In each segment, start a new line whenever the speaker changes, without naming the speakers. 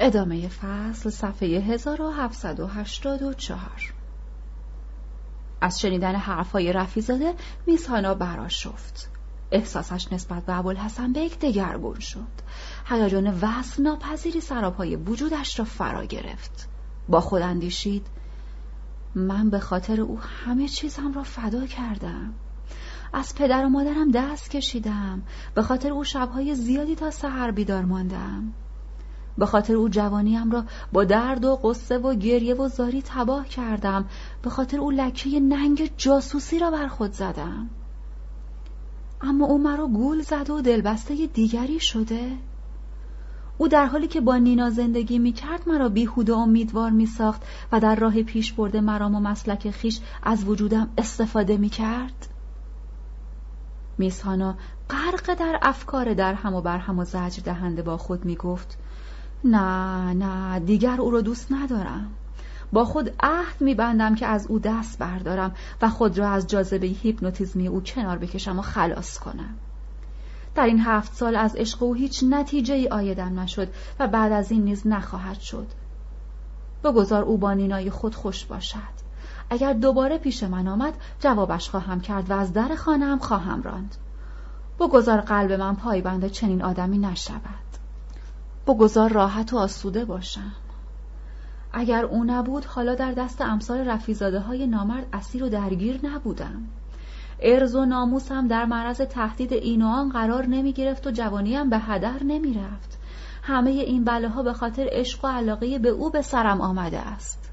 ادامه فصل صفحه 1784 از شنیدن حرفهای رفیزاده میسانا براشفت. احساسش نسبت به ابوالحسن بیک دگرگون شد. هیجان وصل ناپذیری سراپای وجودش را فرا گرفت. با خود اندیشید من به خاطر او همه چیزم را فدا کردم. از پدر و مادرم دست کشیدم. به خاطر او شبهای زیادی تا سحر بیدار ماندم. به خاطر او جوانیم را با درد و قصه و گریه و زاری تباه کردم. به خاطر او لکه ننگ جاسوسی را بر خود زدم. اما او مرا گول زد و دلبسته دیگری شده. او در حالی که با نینا زندگی می کرد مرا بیهود و امیدوار می ساخت و در راه پیش برده مرام و مسلک خیش از وجودم استفاده می کرد. میسهانا غرق در افکار در هم و بر هم و زجر دهنده با خود می گفت نه نه دیگر او را دوست ندارم. با خود عهد میبندم که از او دست بردارم و خود را از جاذبه هیپنوتیزمی او کنار بکشم و خلاص کنم. در این هفت سال از عشق او هیچ نتیجه ای آیدم نشد و بعد از این نیز نخواهد شد. بگذار او با نینای خود خوش باشد. اگر دوباره پیش من آمد جوابش خواهم کرد و از در خانم خواهم راند. بگذار قلب من پایبند چنین آدمی نشود. بگذار راحت و آسوده باشم. اگر او نبود حالا در دست امثال رفیزاده های نامرد اسیر و درگیر نبودم. ارز و ناموسم در معرض تهدید این و آن قرار نمی گرفت و جوانیم به هدر نمی رفت همه این بله ها به خاطر عشق و علاقه به او به سرم آمده است.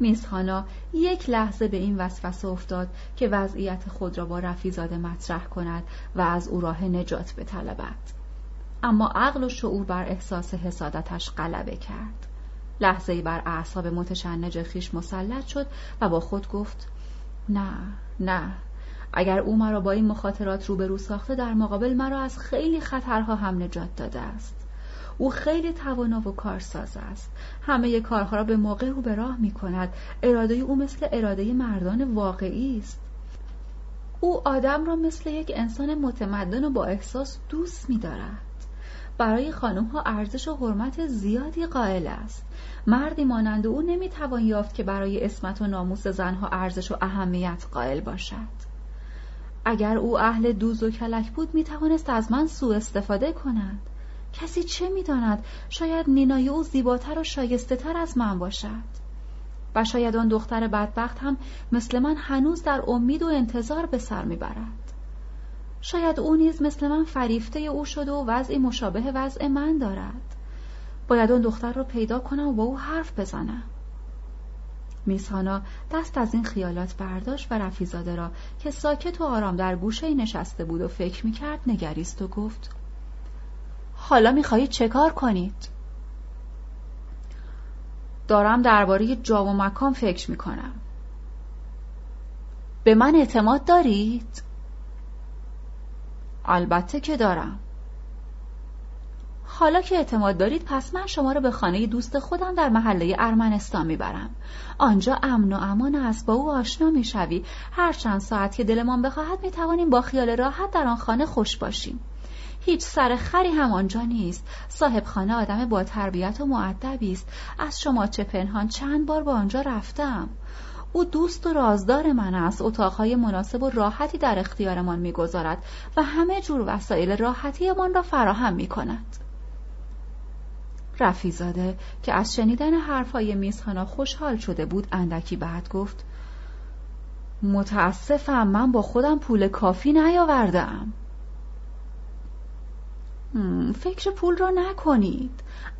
میزخانا یک لحظه به این وسوسه افتاد که وضعیت خود را با رفیزاده مطرح کند و از او راه نجات بطلبد. اما عقل و شعور بر احساس حسادتش غلبه کرد. لحظه بر اعصاب متشنج خیش مسلط شد و با خود گفت نه نه اگر او مرا با این مخاطرات روبرو ساخته در مقابل مرا از خیلی خطرها هم نجات داده است. او خیلی توانا و کارساز است. همه کارها را به موقع رو به راه می کند اراده او مثل اراده مردان واقعی است. او آدم را مثل یک انسان متمدن و با احساس دوست می دارد برای خانم ها ارزش و حرمت زیادی قائل است. مردی مانند او نمی‌توان یافت که برای اسمت و ناموس زنها ارزش و اهمیت قائل باشد. اگر او اهل دوز و کلک بود می‌توانست از من سوء استفاده کند. کسی چه می‌داند؟ شاید نینای او زیباتر و شایسته تر از من باشد. و شاید آن دختر بدبخت هم مثل من هنوز در امید و انتظار به سر می‌برد. شاید او نیز مثل من فریفته او شده و وضعی مشابه وضع من دارد باید اون دختر رو پیدا کنم و با او حرف بزنم میسانا دست از این خیالات برداشت و رفیزاده را که ساکت و آرام در گوشه نشسته بود و فکر می‌کرد نگریست و گفت حالا می‌خواهید چه کار کنید؟ دارم درباره جا و مکان فکر می‌کنم به من اعتماد دارید؟ البته که دارم. حالا که اعتماد دارید پس من شما را به خانه دوست خودم در محله ارمنستان می‌برم. آنجا امن و امان است با او آشنا می‌شوی. هر چند ساعت که دلمان بخواهد می‌توانیم با خیال راحت در آن خانه خوش باشیم. هیچ سر خری هم آنجا نیست. صاحب خانه آدم با تربیت و معدبی است. از شما چه پنهان چند بار با آنجا رفتم. او دوست و رازدار من است اتاقهای مناسب و راحتی در اختیارمان می‌گذارد و همه جور وسایل راحتیمان را فراهم می کند. رفیزاده که از شنیدن حرفهای میزخانا خوشحال شده بود اندکی بعد گفت متاسفم من با خودم پول کافی نیاوردم فکر پول را نکنید.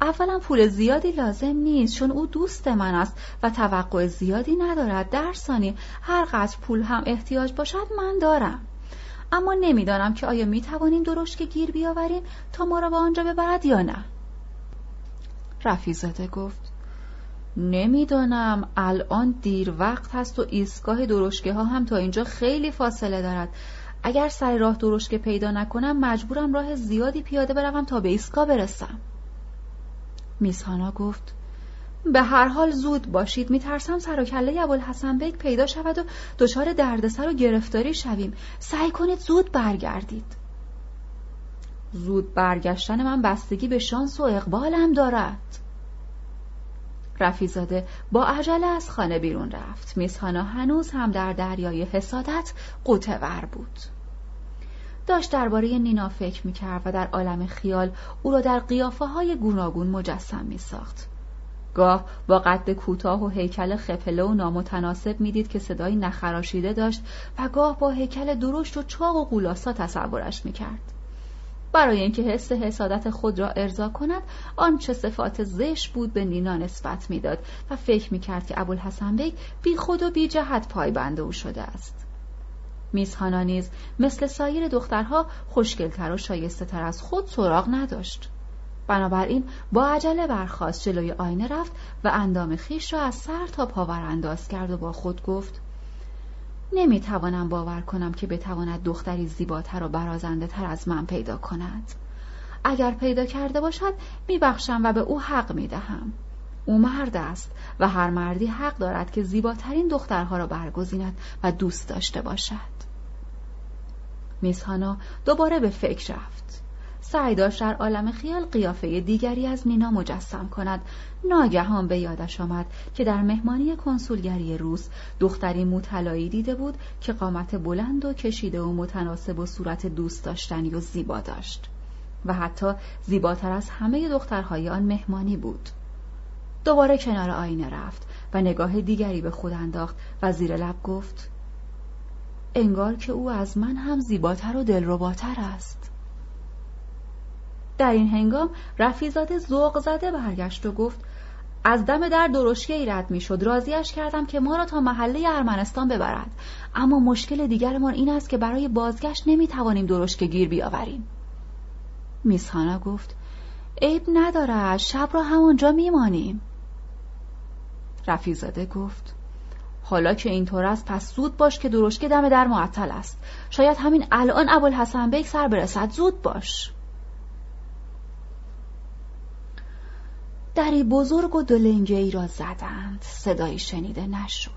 اولا پول زیادی لازم نیست چون او دوست من است و توقع زیادی ندارد. در ثانی هر قدر پول هم احتیاج باشد من دارم. اما نمی‌دانم که آیا می توانیم که گیر بیاوریم تا ما را به آنجا ببرد یا نه. رفیزاده گفت نمی‌دانم. الان دیر وقت هست و ایستگاه درشکه ها هم تا اینجا خیلی فاصله دارد. اگر سر راه درشکه پیدا نکنم مجبورم راه زیادی پیاده بروم تا به ایستگاه برسم. میزهانا گفت به هر حال زود باشید. میترسم سر و کله ابوالحسن بیگ پیدا شود و دچار دردسر و گرفتاری شویم. سعی کنید زود برگردید. زود برگشتن من بستگی به شانس و اقبالم دارد. رفیزاده با عجله از خانه بیرون رفت. میسهانا هنوز هم در دریای حسادت قوتور بود. داشت درباره نینا فکر می‌کرد و در عالم خیال او را در قیافه های گوناگون مجسم میساخت. گاه با قد کوتاه و هیکل خپله و نامتناسب می‌دید که صدایی نخراشیده داشت و گاه با هیکل درشت و چاق و قولاسا تصورش می‌کرد. برای اینکه حس حسادت خود را ارضا کند آنچه صفات زشت بود به نینا نسبت می‌داد و فکر می‌کرد که ابوالحسن بیگ بی خود و بی جهت پایبند او شده است. میز هانا نیز مثل سایر دخترها خوشگلتر و شایسته تر از خود سراغ نداشت. بنابراین با عجله برخاست جلوی آینه رفت و اندام خیش را از سر تا پاور انداز کرد و با خود گفت نمی‌توانم باور کنم که بتواند دختری زیباتر و برازنده تر از من پیدا کند. اگر پیدا کرده باشد میبخشم و به او حق می‌دهم. او مرد است و هر مردی حق دارد که زیباترین دخترها را برگزیند و دوست داشته باشد. میسهانا دوباره به فکر رفت. سعی داشت در عالم خیال قیافه دیگری از نینا مجسم کند. ناگهان به یادش آمد که در مهمانی کنسولگری روس دختری موطلایی دیده بود که قامت بلند و کشیده و متناسب و صورت دوست داشتنی و زیبا داشت. و حتی زیباتر از همه دخترهای آن مهمانی بود. دوباره کنار آینه رفت و نگاه دیگری به خود انداخت و زیر لب گفت انگار که او از من هم زیباتر و دلرباتر است. در این هنگام رفیزاده ذوق زده برگشت و گفت از دم در درشکه ای رد می شد راضیش کردم که ما را تا محله ارمنستان ببرد. اما مشکل دیگرمان این است که برای بازگشت نمی توانیم درشکه گیر بیاوریم. میسهانا گفت عیب ندارد شب را همانجا میمانیم. رفیزاده گفت حالا که اینطور است پس زود باش که درشکه دم در معطل است. شاید همین الان ابوالحسن بیگ سر برسد. زود باش. دری بزرگ و دلنگه ای را زدند. صدایی شنیده نشد.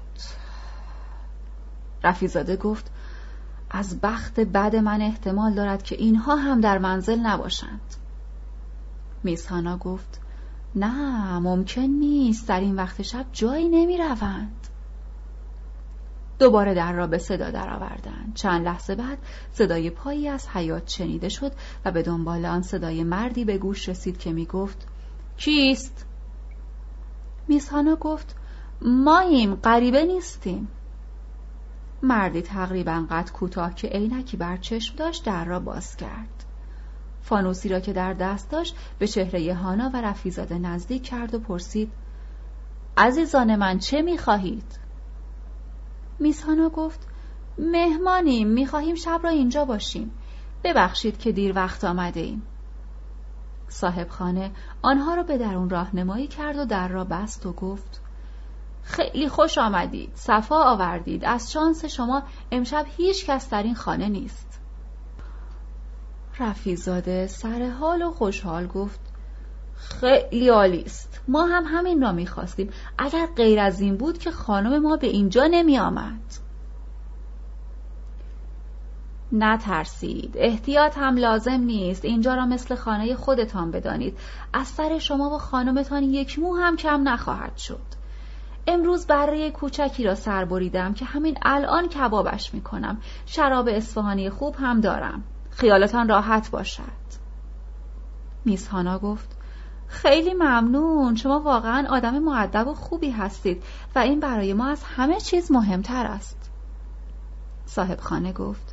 رفیزاده گفت از بخت بد من احتمال دارد که اینها هم در منزل نباشند. میزهانا گفت نه ممکن نیست. در این وقت شب جایی نمی روند. دوباره در را به صدا درآوردند. چند لحظه بعد صدای پایی از حیات شنیده شد و به دنبال آن صدای مردی به گوش رسید که می گفت کیست؟ میسهانا گفت ماییم غریبه نیستیم مردی تقریبا قد کوتاه که عینکی بر چشم داشت در را باز کرد فانوسی را که در دست داشت به چهره هانا و رفیزاده نزدیک کرد و پرسید عزیزان من چه می‌خواهید؟ میسهانا گفت مهمانیم می‌خواهیم شب را اینجا باشیم ببخشید که دیر وقت آمده ایم صاحب خانه آنها را به درون راهنمایی کرد و در را بست و گفت خیلی خوش آمدید صفا آوردید از شانس شما امشب هیچ کس در این خانه نیست. رفیزاده سر حال و خوشحال گفت خیلی عالی است ما هم همین را می‌خواستیم اگر غیر از این بود که خانم ما به اینجا نمی آمد نترسید. احتیاط هم لازم نیست. اینجا را مثل خانه خودتان بدانید. از سر شما و خانمتان یک مو هم کم نخواهد شد. امروز بره کوچکی را سر بریدم که همین الان کبابش می‌کنم. شراب اصفهانی خوب هم دارم. خیالتان راحت باشد. میس هانا گفت خیلی ممنون. شما واقعا آدم معدب و خوبی هستید و این برای ما از همه چیز مهمتر است. صاحب خانه گفت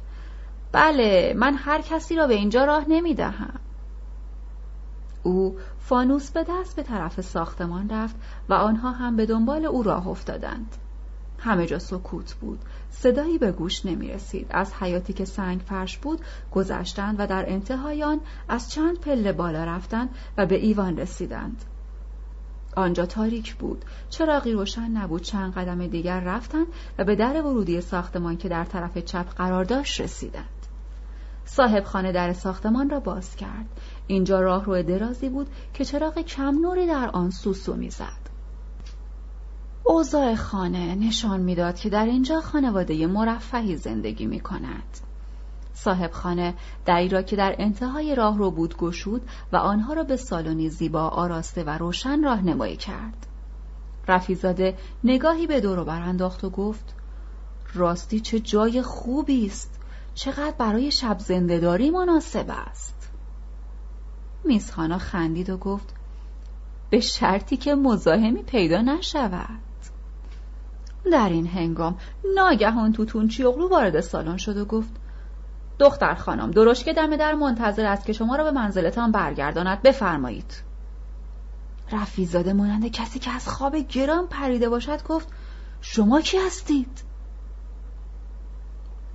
بله من هر کسی را به اینجا راه نمی دهم. او فانوس به دست به طرف ساختمان رفت و آنها هم به دنبال او راه افتادند. همه جا سکوت بود. صدایی به گوش نمی رسید. از حیاتی که سنگ فرش بود گذشتند و در انتهای آن از چند پله بالا رفتند و به ایوان رسیدند. آنجا تاریک بود چراغی روشن نبود چند قدم دیگر رفتند و به در ورودی ساختمان که در طرف چپ قرار داشت رسیدند صاحب خانه در ساختمان را باز کرد اینجا راه روی درازی بود که چراغ کم نوری در آن سوسو می‌زد اوضاع خانه نشان می‌داد که در اینجا خانواده مرفهی زندگی می کند. صاحب خانه دری را که در انتهای راه رو بود گشود و آنها را به سالنی زیبا آراسته و روشن راهنمایی کرد. رفیزاده نگاهی به دور برانداخت و گفت راستی چه جای خوبی است چقدر برای شب زندهداری مناسب است. میسخانا خندید و گفت به شرطی که مزاحمی پیدا نشود. در این هنگام ناگهان توتون چیغلو وارد سالن شد و گفت دختر خانم درشکه دم در منتظر است که شما را به منزلتان برگرداند بفرمایید. رفیزاده مانند کسی که از خواب گران پریده باشد گفت شما کی هستید؟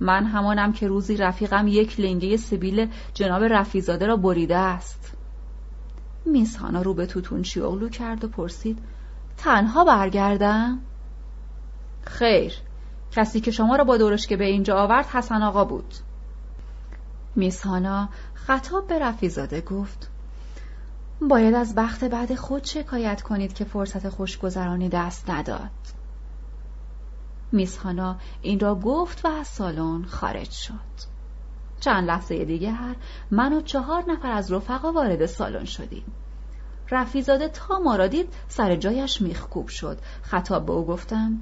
من همانم که روزی رفیقم یک لنگه سبیل جناب رفیزاده را بریده است. میسهانا رو به توتون چیغلو کرد و پرسید تنها برگردم؟ خیر کسی که شما را با درشکه به اینجا آورد حسن آقا بود. میسانا خطاب به رفیزاده گفت باید از بخت بعد خود شکایت کنید که فرصت خوشگذرانی دست نداد. میسهانا این را گفت و از سالن خارج شد. چند لحظه دیگر من و چهار نفر از رفقا وارد سالن شدیم. رفیزاده تا ما را دید سر جایش میخکوب شد. خطاب به او گفتم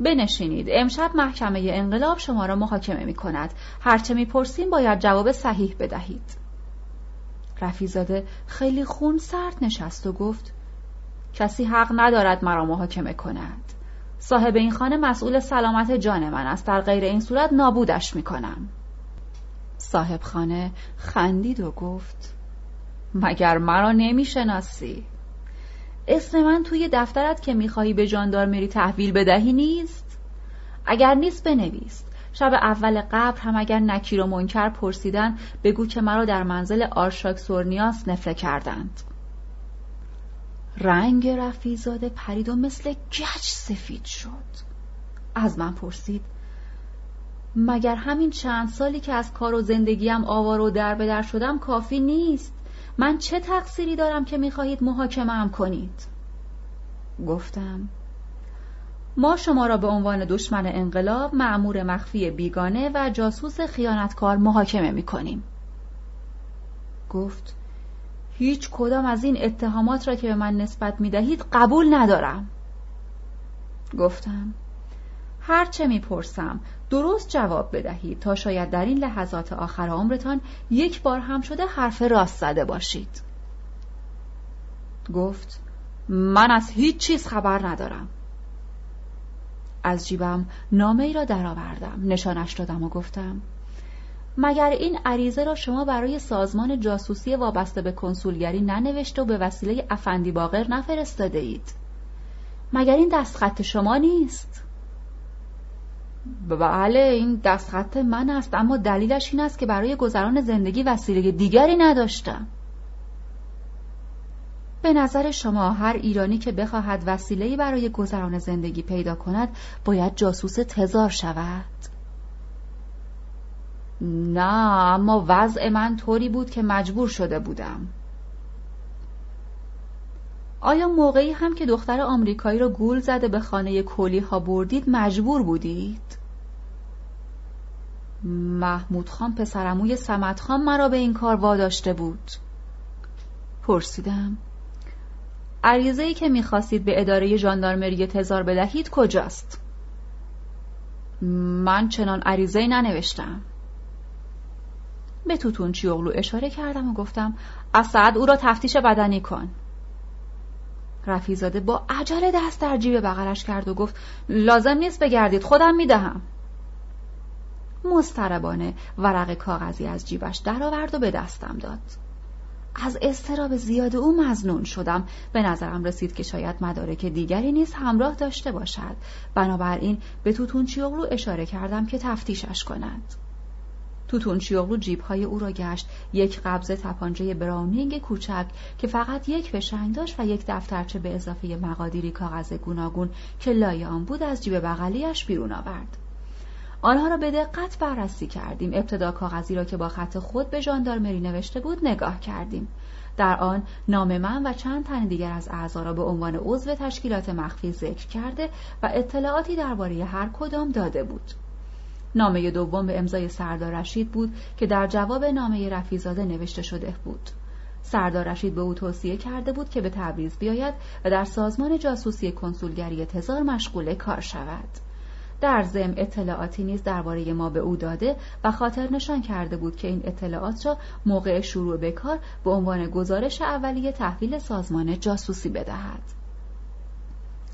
بنشینید امشب محکمه انقلاب شما را محاکمه می کند هرچه می‌پرسیم باید جواب صحیح بدهید. رفیزاده خیلی خون سرد نشست و گفت کسی حق ندارد مرا محاکمه کند. صاحب این خانه مسئول سلامت جان من است. در غیر این صورت نابودش می کنم صاحب خانه خندید و گفت مگر مرا نمی‌شناسی؟ اسم من توی دفترت که می‌خواهی به جاندارمری تحویل بدهی نیست؟ اگر نیست بنویس. شب اول قبر هم اگر نکیر و منکر پرسیدن بگو که مرا در منزل آرشاک سورنیاس نفره کردند. رنگ رفیزاده پرید و مثل گچ سفید شد. از من پرسید مگر همین چند سالی که از کار و زندگیم آوار و در به در شدم کافی نیست؟ من چه تقصیری دارم که می‌خواهید محاکمه هم کنید؟ گفتم ما شما را به عنوان دشمن انقلاب معمور مخفی بیگانه و جاسوس خیانتکار محاکمه می‌کنیم. گفت هیچ کدام از این اتهامات را که به من نسبت می‌دهید قبول ندارم. گفتم هرچه می‌پرسم درست جواب بدهید تا شاید در این لحظات آخر عمرتان یک بار هم شده حرف راست زده باشید. گفت من از هیچ چیز خبر ندارم. از جیبم نامه ای را درآوردم نشانش دادم و گفتم مگر این عریضه را شما برای سازمان جاسوسی وابسته به کنسولگری ننوشته و به وسیله افندی باقر نفرستاده اید؟ مگر این دستخط شما نیست؟ بله این دستخط من است اما دلیلش این است که برای گذران زندگی وسیله دیگری نداشتم. به نظر شما هر ایرانی که بخواهد وسیله‌ای برای گذران زندگی پیدا کند باید جاسوس تزار شود؟ نه اما وضع من طوری بود که مجبور شده بودم آیا موقعی هم که دختر آمریکایی را گول زده به خانه کولی ها بردید مجبور بودید؟ محمود خان پسرموی سمت خان مرا به این کار واداشته بود پرسیدم عریضه ای که می‌خواستید به اداره ژاندارمری تزار بدهید کجاست؟ من چنان عریضه ای ننوشتم به توتون چیوغلو اشاره کردم و گفتم اسعد او را تفتیش بدنی کن. رفیزاده با عجله دست در جیب بغلش کرد و گفت لازم نیست بگردید خودم می‌دهم. مستربانه ورق کاغذی از جیبش درآورد و به دستم داد. از استراب زیاد او مزنون شدم. به نظرم رسید که شاید مدارک دیگری نیز همراه داشته باشد. بنابراین به توتون چیوغلو اشاره کردم که تفتیشش کند. توتون چیوغلو جیبهای او را گشت. یک قبضه تپانچه براونینگ کوچک که فقط یک فشنگ داشت و یک دفترچه به اضافه مقادیری کاغذ گوناگون که لایه آن بود از جیب بغلیش بیرون آورد. آنها را به دقت بررسی کردیم. ابتدا کاغذی را که با خط خود به ژاندارمری نوشته بود نگاه کردیم. در آن نام من و چند تن دیگر از اعضا را به عنوان عضو تشکیلات مخفی ذکر کرده و اطلاعاتی درباره هر کدام داده بود. نامه دوم به امضای سردار رشید بود که در جواب نامه رفیزاده نوشته شده بود. سردار رشید به او توصیه کرده بود که به تبریز بیاید و در سازمان جاسوسی کنسولگری تزار مشغول کار شود. در ضمن اطلاعاتی نیز درباره ما به او داده و خاطر نشان کرده بود که این اطلاعات را موقع شروع به کار به عنوان گزارش اولیه تحویل سازمان جاسوسی بدهد.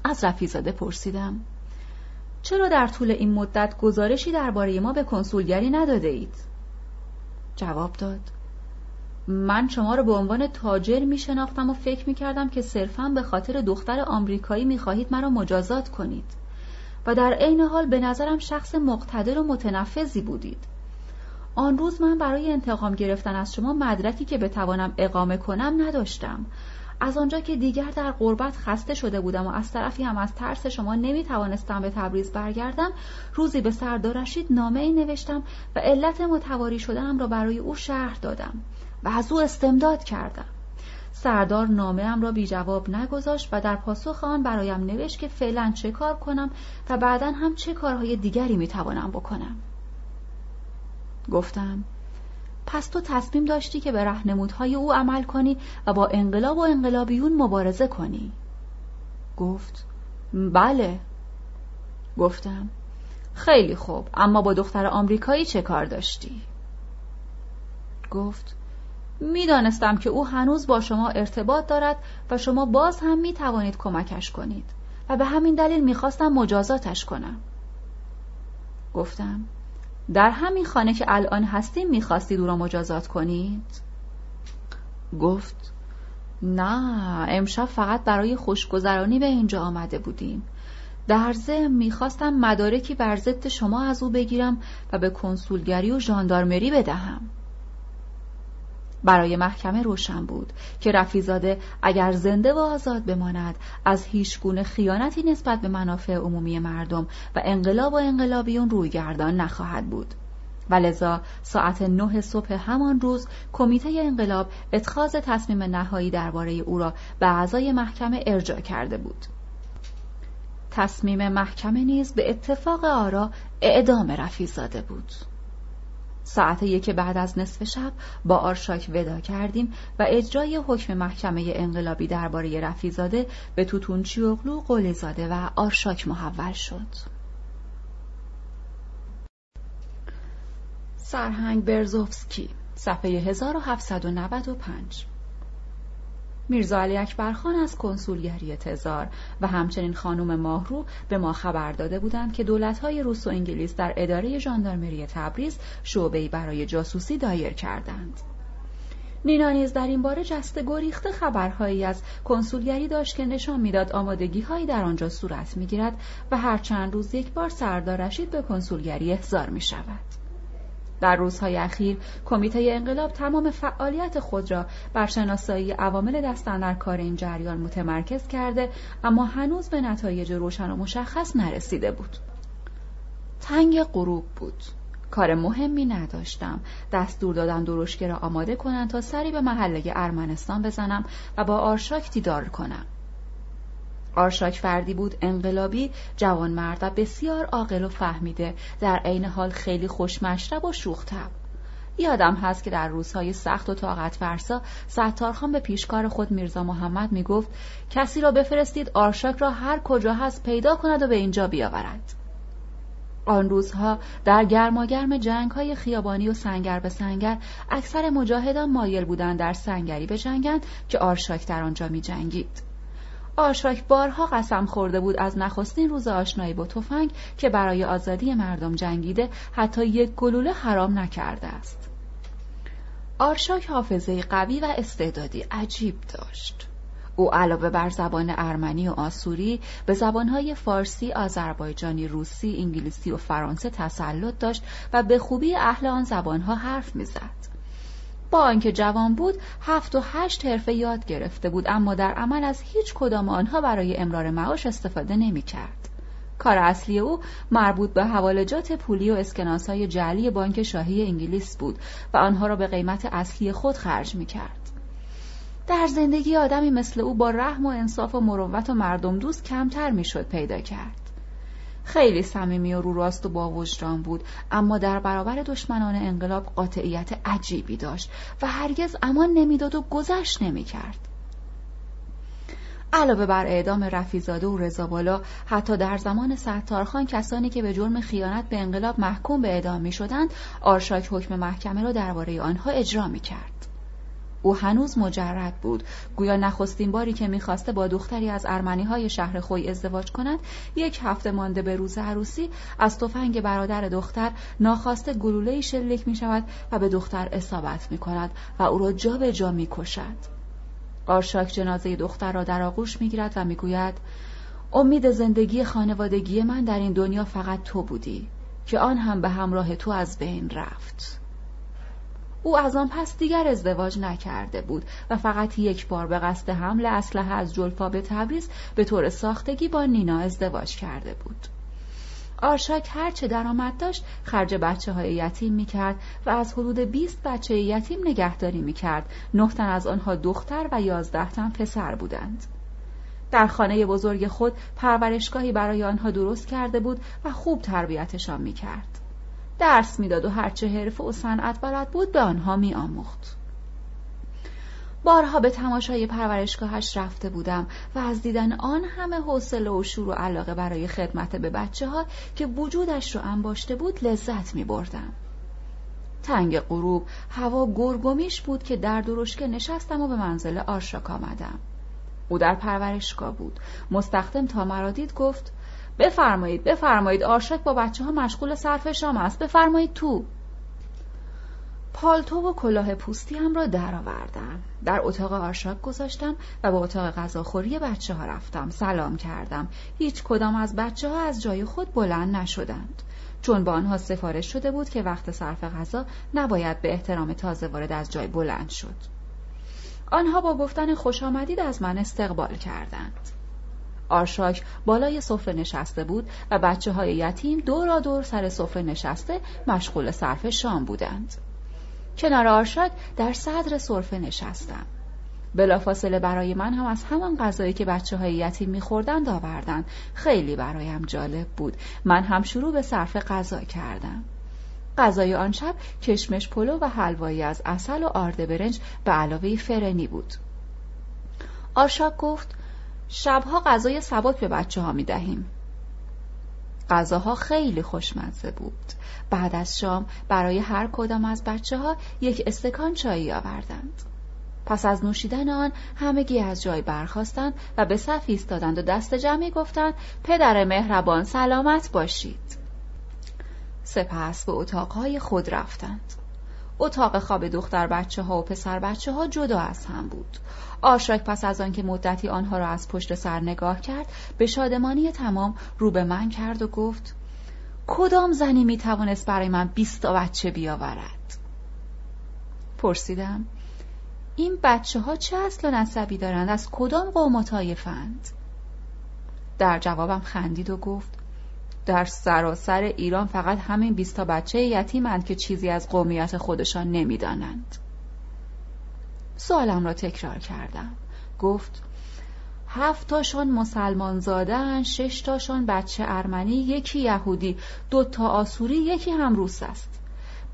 از رفیزاده پرسیدم. چرا در طول این مدت گزارشی درباره ما به کنسولگری نداده اید؟ جواب داد. من شما را به عنوان تاجر می شناختم و فکر می کردم که صرفا به خاطر دختر آمریکایی می خواهید مرا مجازات کنید. و در عین حال به نظرم شخص مقتدر و متنفذی بودید. آن روز من برای انتقام گرفتن از شما مدرکی که بتوانم اقامه کنم نداشتم. از آنجا که دیگر در غربت خسته شده بودم و از طرفی هم از ترس شما نمی توانستم به تبریز برگردم روزی به سردار رشید نامه ای نوشتم و علت متواری شدنم را برای او شرح دادم و از او استمداد کردم. سردار نامه ام را بی جواب نگذاشت و در پاسخ آن برایم نوشت که فعلا چه کار کنم و بعدا هم چه کارهای دیگری می توانم بکنم. گفتم پس تو تصمیم داشتی که به رهنمودهای او عمل کنی و با انقلاب و انقلابیون مبارزه کنی. گفت بله. گفتم خیلی خوب. اما با دختر آمریکایی چه کار داشتی؟ گفت می‌دانستم که او هنوز با شما ارتباط دارد و شما باز هم می توانید کمکش کنید و به همین دلیل می‌خواستم مجازاتش کنم. گفتم در همین خانه که الان هستیم می‌خواستید او را مجازات کنید؟ گفت نه امشب فقط برای خوشگذرانی به اینجا آمده بودیم. در ضمن می‌خواستم مدارکی بر ضد شما از او بگیرم و به کنسولگری و ژاندارمری بدهم. برای محکمه روشن بود که رفیزاده اگر زنده و آزاد بماند از هیچگونه خیانتی نسبت به منافع عمومی مردم و انقلاب و انقلابیون رویگردان نخواهد بود. ولذا ساعت نه صبح همان روز کمیته انقلاب اتخاذ تصمیم نهایی درباره او را به اعضای محکمه ارجاع کرده بود. تصمیم محکمه نیز به اتفاق آرا اعدام رفیزاده بود. ساعت یک بعد از نصف شب با آرشاک ودا کردیم و اجرای حکم محکمه انقلابی درباره رفیزاده به توتونچی اغلو قلیزاده و آرشاک محول شد. سرهنگ برزوفسکی صفحه 1795 میرزا علی اکبرخان از کنسولگری تزار و همچنین خانم ماهرو به ما خبر داده بودند که دولتهای روس و انگلیس در اداره ژاندارمری تبریز شعبهای برای جاسوسی دایر کردند. نینا نیز در این باره جسته گریخته خبرهایی از کنسولگری داشت که نشان می‌داد آمادگی هایی در آنجا صورت می‌گیرد و هر چند روز یک بار سردار رشید به کنسولگری احضار می شود. در روزهای اخیر کمیته انقلاب تمام فعالیت خود را بر شناسایی عوامل دستن در کار این جریان متمرکز کرده اما هنوز به نتایج روشن و مشخص نرسیده بود. تنگ غروب بود. کار مهمی نداشتم. دستور دادم درشکه را آماده کنند تا سری به محله ارمنستان بزنم و با آرشاک دیدار کنم. آرشاک فردی بود انقلابی جوانمرد و بسیار عاقل و فهمیده. در عین حال خیلی خوشمشرب و شوختب یادم هست که در روزهای سخت و طاقت فرسا ستارخان به پیشکار خود میرزا محمد می‌گفت کسی را بفرستید آرشاک را هر کجا هست پیدا کند و به اینجا بیاورد. آن روزها در گرماگرم جنگ های خیابانی و سنگر به سنگر اکثر مجاهدان مایل بودند در سنگری بجنگند که آرشاک در آنجا می جنگید. آشراک بارها قسم خورده بود از نخستین روز آشنایی با تفنگ که برای آزادی مردم جنگیده حتی یک گلوله حرام نکرده است آرشاک حافظه قوی و استعدادی عجیب داشت او علاوه بر زبان ارمنی و آسوری به زبانهای فارسی، آذربایجانی، روسی، انگلیسی و فرانسه تسلط داشت و به خوبی اهل آن زبانها حرف می‌زد. با آنکه جوان بود هفت و هشت حرفه یاد گرفته بود اما در عمل از هیچ کدام آنها برای امرار معاش استفاده نمی کرد. کار اصلی او مربوط به حوالجات پولی و اسکناس های جعلی بانک شاهی انگلیس بود و آنها را به قیمت اصلی خود خرج می کرد. در زندگی آدمی مثل او با رحم و انصاف و مروت و مردم دوست کمتر می‌شد پیدا کرد. خیلی صمیمی و رو راست و با وجدان بود اما در برابر دشمنان انقلاب قاطعیت عجیبی داشت و هرگز امان نمی‌داد و گذشت نمی‌کرد علاوه بر اعدام رفیزاده و رضابالا حتی در زمان ستارخان کسانی که به جرم خیانت به انقلاب محکوم به اعدام می شدند آرشاک حکم محکمه را درباره آنها اجرا می کرد. او هنوز مجرد بود گویا نخستین باری که می‌خواسته با دختری از ارمنی های شهر خوی ازدواج کند یک هفته مانده به روز عروسی از تفنگ برادر دختر ناخواسته گلوله شلیک می شود و به دختر اصابت می کند و او را جا به جا می کشد. آرشاک جنازه دختر را در آغوش می‌گیرد و می‌گوید امید زندگی خانوادگی من در این دنیا فقط تو بودی که آن هم به همراه تو از بین رفت او از آن پس دیگر ازدواج نکرده بود و فقط یک بار به قصد حمل اسلحه از جلفا به تبریز به طور ساختگی با نینا ازدواج کرده بود آرشاک هرچه درآمد داشت خرج بچه های یتیم می کرد و از حدود 20 بچه یتیم نگهداری می کرد. نه تن از آنها دختر و یازده تن پسر بودند. در خانه بزرگ خود پرورشگاهی برای آنها درست کرده بود و خوب تربیتشان می کرد. درس می‌داد و هرچه حرفه و صنعت بلد بود به آنها می آموخت. بارها به تماشای پرورشگاهش رفته بودم و از دیدن آن همه حوصله و شور و علاقه برای خدمت به بچه ها که وجودش رو انباشته بود لذت می بردم. تنگ غروب هوا گرگومیش بود که در درشکه نشستم و به منزل آرشاک آمدم. او در پرورشگاه بود. مستخدم تا مرا دید گفت بفرمایید بفرمایید. آرشاک با بچه ها مشغول صرف شام است. بفرمایید تو. پالتو و کلاه پوستی هم را درآوردم در اتاق آرشاک گذاشتم و به اتاق غذاخوری بچه ها رفتم. سلام کردم. هیچ کدام از بچه ها از جای خود بلند نشدند. چون با آنها سفارش شده بود که وقت صرف غذا نباید به احترام تازه وارد از جای بلند شد. آنها با گفتن خوش آمدید از من استقبال کردند. آرشاک بالای سفره نشسته بود و بچه های یتیم دورا دور سر سفره نشسته مشغول صرف شام بودند. کنار آرشاک در صدر صرفه نشستم بلافاصله برای من هم از همان غذایی که بچه های یتیم میخوردند آوردند خیلی برایم جالب بود. من هم شروع به صرف غذا کردم. غذای آن شب کشمش پلو و حلوایی از اصل و آرد برنج به علاوه فرنی بود. آرشاک گفت شبها غذای سبک به بچه ها می دهیم غذاها خیلی خوشمزه بود بعد از شام برای هر کدام از بچه ها یک استکان چایی آوردند. پس از نوشیدن آن همگی از جای برخواستند و به صف ایستادند و دست جمعی گفتند پدر مهربان سلامت باشید. سپس به اتاقهای خود رفتند. اتاق خواب دختر بچه ها و پسر بچه ها جدا از هم بود. آشراک پس از آنکه مدتی آنها را از پشت سر نگاه کرد به شادمانی تمام رو به من کرد و گفت کدام زنی می توانست برای من بیست بچه بیاورد؟ پرسیدم این بچه ها چه اصل و نسبی دارند از کدام قوم و طایفند؟ در جوابم خندید و گفت در سراسر ایران فقط همین بیست تا بچه یتیمند که چیزی از قومیت خودشان نمی‌دانند. سوالم را تکرار کردم. گفت هفت تاشون مسلمان زادن شش تاشون بچه ارمنی یکی یهودی دو تا آسوری یکی هم روس است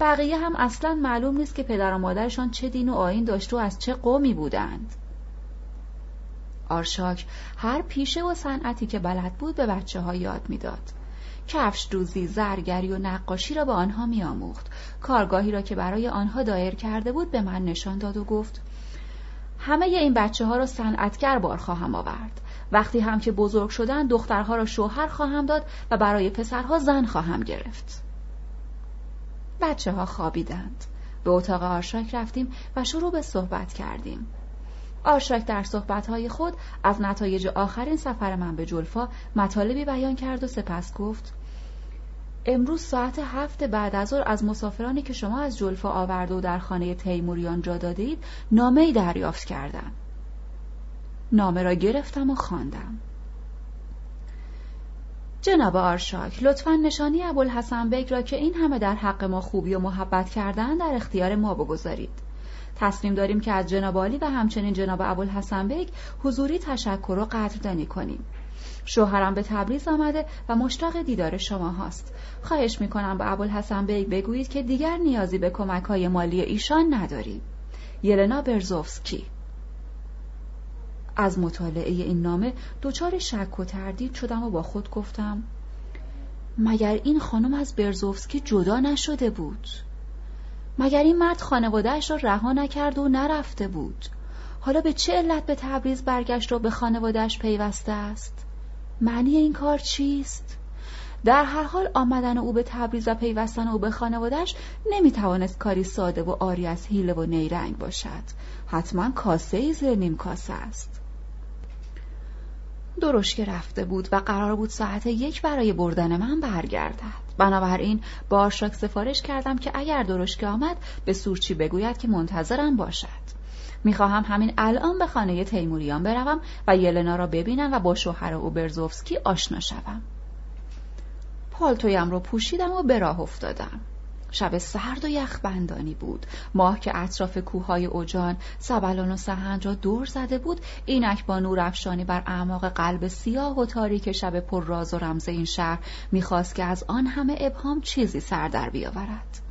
بقیه هم اصلا معلوم نیست که پدر و مادرشان چه دین و آین داشت و از چه قومی بودند آرشاک هر پیشه و صنعتی که بلد بود به بچه ها یاد می‌داد. کفش دوزی، زرگری و نقاشی را به آنها میآموخت. کارگاهی را که برای آنها دایر کرده بود به من نشان داد و گفت همه این بچه ها را صنعتگر بار خواهم آورد. وقتی هم که بزرگ شدن دخترها را شوهر خواهم داد و برای پسرها زن خواهم گرفت. بچه ها خوابیدند. به اتاق آرشاک رفتیم و شروع به صحبت کردیم. آرشاک در صحبتهای خود از نتایج آخرین سفر من به جلفا مطالبی بیان کرد و سپس گفت امروز ساعت هفت بعد از ظهر از مسافرانی که شما از جلفا آورده و در خانه تیموریان جا داده اید نامه دریافت کردم. نامه را گرفتم و خواندم. جناب آرشاک لطفا نشانی ابوالحسن بگ را که این همه در حق ما خوبی و محبت کردن در اختیار ما بگذارید. تصمیم داریم که از جناب عالی و همچنین جناب ابوالحسن بیگ حضوری تشکر و قدردانی کنیم. شوهرم به تبریز آمده و مشتاق دیدار شما هاست. خواهش می‌کنم به ابوالحسن بیگ بگویید که دیگر نیازی به کمک های مالی ایشان نداریم. یلنا برزوفسکی. از مطالعه این نامه دچار شک و تردید شدم و با خود گفتم مگر این خانم از برزوفسکی جدا نشده بود؟ مگر این مرد خانوادهش را رها نکرد و نرفته بود؟ حالا به چه علت به تبریز برگشت و به خانوادهش پیوسته است؟ معنی این کار چیست؟ در هر حال آمدن او به تبریز و پیوستن او به خانوادهش نمی‌توانست کاری ساده و آری از حیله و نیرنگ باشد. حتما کاسه ای زیر نیم کاسه است. درشکه رفته بود و قرار بود ساعت یک برای بردن من برگردد. بنابراین با آشراک سفارش کردم که اگر درشکه آمد به سورچی بگوید که منتظرم باشد. می‌خواهم همین الان به خانه تیموریان بروم و یلنا را ببینم و با شوهر اوبرزوفسکی آشنا شوم. پالتویم رو پوشیدم و به راه افتادم. شب سرد و یخبندانی بود. ماه که اطراف کوههای اوجان سبلان و سهند را دور زده بود اینک با نور افشانی بر اعماق قلب سیاه و تاریک شب پر راز و رمز این شهر می‌خواست که از آن همه ابهام چیزی سر در بیاورد.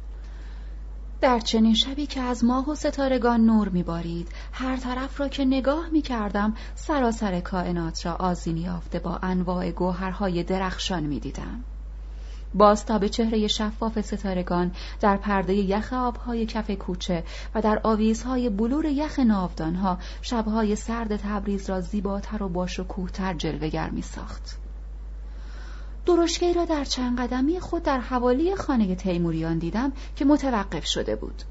در چنین شبی که از ماه و ستارگان نور میبارید هر طرف را که نگاه می‌کردم سراسر کائنات را آزینی یافته با انواع گوهرهای درخشان می‌دیدم باز تا به چهره شفاف ستارگان در پرده یخ آبهای کف کوچه و در آویزهای بلور یخ ناودانها شبهای سرد تبریز را زیباتر و باشکوهتر جلوگر می ساخت. درشگی را در چند قدمی خود در حوالی خانه تیموریان دیدم که متوقف شده بود.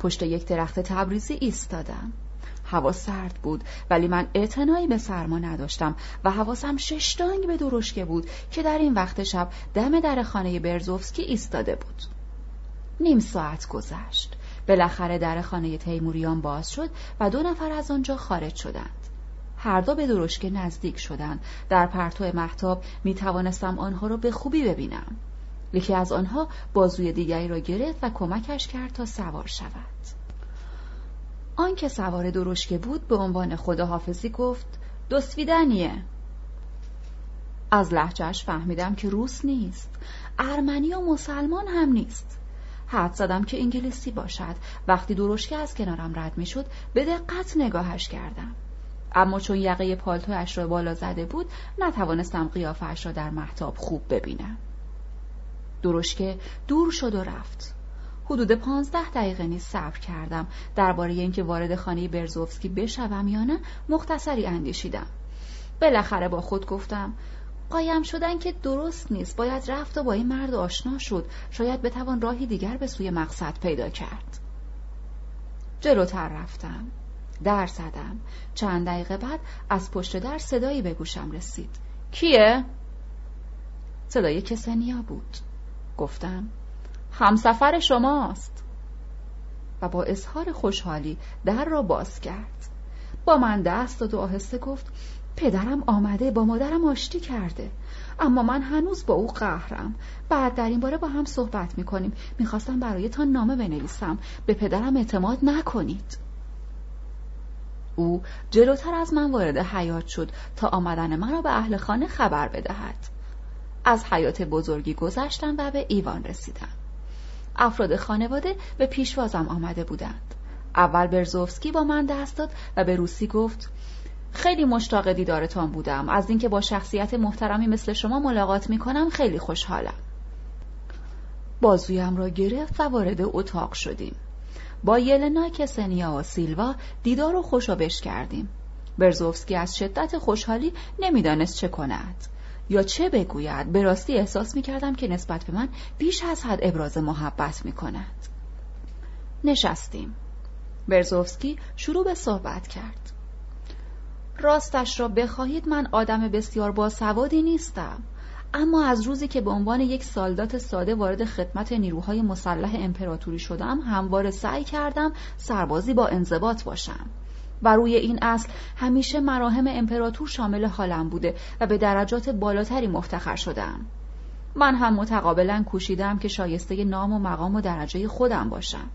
پشت یک درخت تبریزی ایستادم. هوا سرد بود ولی من اعتنایی به سرما نداشتم و حواسم ششتانگ به درشکه بود که در این وقت شب دم در خانه برزوفسکی ایستاده بود نیم ساعت گذشت بالاخره در خانه تیموریان باز شد و دو نفر از آنجا خارج شدند هر دو به درشکه نزدیک شدند. در پرتو محتاب می توانستم آنها را به خوبی ببینم. یکی از آنها بازوی دیگری را گرفت و کمکش کرد تا سوار شود. آن که سوار درشکه بود به عنوان خداحافظی گفت دوستویدنیه از لحجهش فهمیدم که روس نیست. ارمنی و مسلمان هم نیست. حد زدم که انگلیسی باشد. وقتی درشکه از کنارم رد می شد به دقت نگاهش کردم. اما چون یقه پالتویش را بالا زده بود نتوانستم قیافش را در محتاب خوب ببینم درشکه دور شد و رفت. حدود پانزده دقیقه نیز صبر کردم. درباره اینکه وارد خانه برزوفسکی بشوم یا نه مختصری اندیشیدم. بالاخره با خود گفتم قایم شدن که درست نیست. باید رفت و با این مرد آشنا شد. شاید بتوان راهی دیگر به سوی مقصد پیدا کرد. جلوتر رفتم. در زدم. چند دقیقه بعد از پشت در صدایی به گوشم رسید. کیه؟ صدای کسنیا بود. گفتم همسفر شماست. و با اظهار خوشحالی در را باز کرد. با من دست داد و آهسته گفت پدرم آمده با مادرم آشتی کرده. اما من هنوز با او قهرم. بعد در این باره با هم صحبت می‌کنیم. می‌خواستم برایتان نامه بنویسم. به پدرم اعتماد نکنید. او جلوتر از من وارد حیات شد تا آمدن من را به اهل خانه خبر بدهد. از حیات بزرگی گذشتم و به ایوان رسیدم. افراد خانواده به پیشوازم آمده بودند. اول برزوفسکی با من دست داد و به روسی گفت خیلی مشتاق دیدارتان بودم. از اینکه با شخصیت محترمی مثل شما ملاقات می کنم خیلی خوشحالم. بازویم را گرفت و وارد اتاق شدیم. با یلنا کسنیا و سیلوا دیدار و خوشابش کردیم. برزوفسکی از شدت خوشحالی نمی‌دانست چه کند. یا چه بگوید؟ به راستی احساس می کردم که نسبت به من بیش از حد ابراز محبت می کند نشستیم. برزوفسکی شروع به صحبت کرد. راستش را بخواهید من آدم بسیار باسوادی نیستم. اما از روزی که به عنوان یک سالدات ساده وارد خدمت نیروهای مسلح امپراتوری شدم همواره سعی کردم سربازی با انضباط باشم. و روی این اصل همیشه مراهم امپراتور شامل حالم بوده و به درجات بالاتری مفتخر شدم. من هم متقابلا کوشیدم که شایسته نام و مقام و درجه خودم باشم.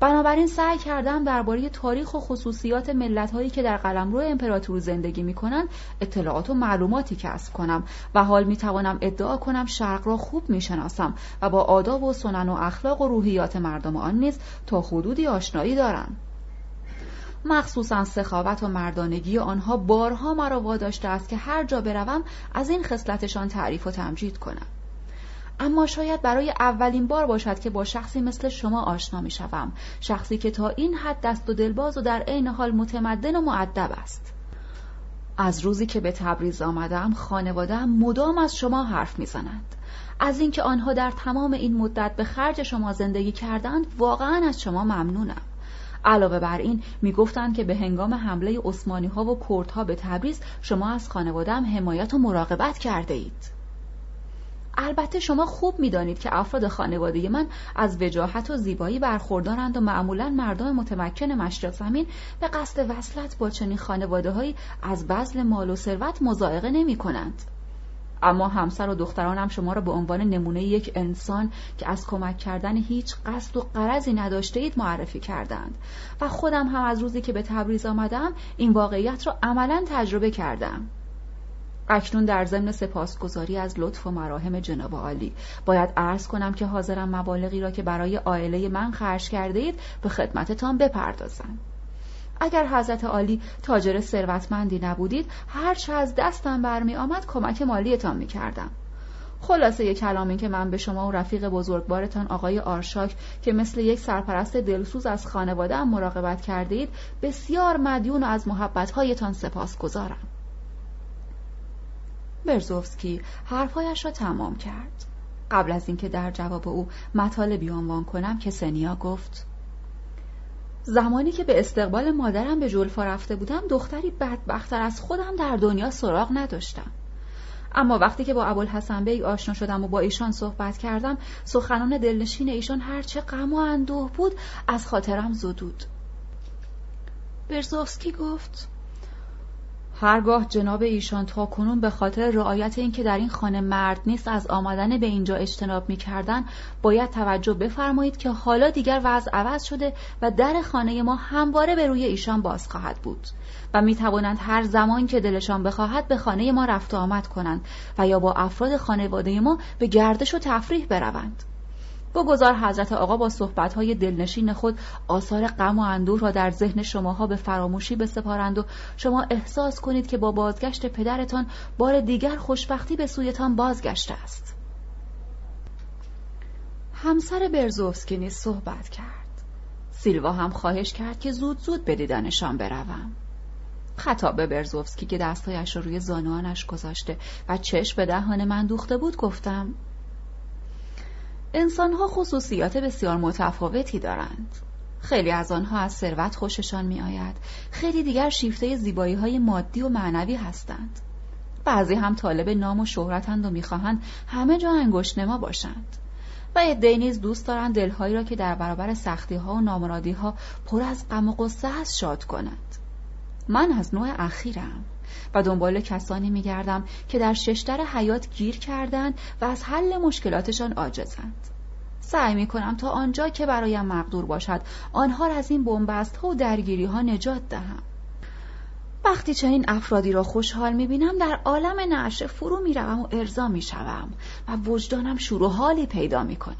بنابراین سعی کردم درباره تاریخ و خصوصیات ملت‌هایی که در قلمرو امپراتور زندگی می‌کنند اطلاعات و معلوماتی کسب کنم و حال می‌توانم ادعا کنم شرق را خوب می‌شناسم و با آداب و سنن و اخلاق و روحیات مردم آن نیز تا حدودی آشنایی دارم. مخصوصا سخاوت و مردانگی آنها بارها مرا واداشته است که هر جا بروم از این خصلتشان تعریف و تمجید کنم. اما شاید برای اولین بار باشد که با شخصی مثل شما آشنا می شوم. شخصی که تا این حد دست و دلباز و در عین حال متمدن و معدب است. از روزی که به تبریز آمدم خانوادهام مدام از شما حرف می‌زنند از اینکه آنها در تمام این مدت به خرج شما زندگی کردند واقعا از شما ممنونم. علاوه بر این می‌گفتند که به هنگام حمله عثمانی ها و کرد ها به تبریز شما از خانوادهام حمایت و مراقبت کرده اید البته شما خوب می‌دانید که افراد خانواده من از وجاهت و زیبایی برخوردارند و معمولا مردم متمکن مشرق زمین به قصد وصلت با چنین خانواده از بذل مال و ثروت مزایقه نمی کنند. اما همسر و دخترانم شما را به عنوان نمونه یک انسان که از کمک کردن هیچ قصد و قرضی نداشته اید معرفی کردند و خودم هم از روزی که به تبریز آمدم این واقعیت را عملا تجربه کردم اکنون در ضمن سپاسگزاری از لطف و مراهم جناب عالی باید عرض کنم که حاضرم مبالغی را که برای عائله من خرج کرده اید به خدمتتان بپردازم اگر حضرت عالی تاجر ثروتمندی نبودید هرچه از دستم برمی آمد کمک مالیتان می کردم. خلاصه یک کلامی که من به شما و رفیق بزرگوارتان آقای آرشاک که مثل یک سرپرست دلسوز از خانواده مراقبت کرده اید بسیار مدیون و از محبتهایتان سپاس گذارم. برزوفسکی حرفهایش را تمام کرد. قبل از اینکه در جواب او مطالبی عنوان کنم که سنیا گفت زمانی که به استقبال مادرم به جلفا رفته بودم دختری بدبختتر از خودم در دنیا سراغ نداشتم. اما وقتی که با ابوالحسن بیگ آشنا شدم و با ایشان صحبت کردم سخنان دلنشین ایشان هرچه غم و اندوه بود از خاطرم زدود. برزوفسکی گفت هرگاه جناب ایشان تا کنون به خاطر رعایت اینکه در این خانه مرد نیست از آمدن به اینجا اجتناب می‌کردن باید توجه بفرمایید که حالا دیگر وضع عوض شده و در خانه ما همواره به روی ایشان باز خواهد بود و می توانند هر زمان که دلشان بخواهد به خانه ما رفت آمد کنند و یا با افراد خانواده ما به گردش و تفریح بروند. بگذار حضرت آقا با صحبتهای دلنشین خود آثار غم و اندوه را در ذهن شماها به فراموشی بسپارند و شما احساس کنید که با بازگشت پدرتان بار دیگر خوشبختی به سویتان بازگشته است. همسر برزوفسکی صحبت کرد. سیلوا هم خواهش کرد که زود زود به دیدنشان بروم. خطاب به برزوفسکی که دستایش را روی زانوانش گذاشته و چشم به دهان من دوخته بود گفتم انسانها خصوصیات بسیار متفاوتی دارند. خیلی از آنها از ثروت خوششان می آید خیلی دیگر شیفته زیبایی های مادی و معنوی هستند. بعضی هم طالب نام و شهرتند و می‌خواهند همه جا انگشت نما باشند. و عدهای نیز دوست دارند دلهایی را که در برابر سختی ها و نامرادی ها پر از غم و قصه است شاد کنند. من از نوع اخیرم. و دنبال کسانی میگردم که در ششتر حیات گیر کردند و از حل مشکلاتشان عاجزند. سعی می کنم تا آنجا که برایم مقدور باشد آنها را از این بنبست ها و درگیری ها نجات دهم. وقتی چنین افرادی را خوشحال می بینم در عالم نعشه فرو می روم و ارضا می شوم و وجدانم شروع حالی پیدا می کند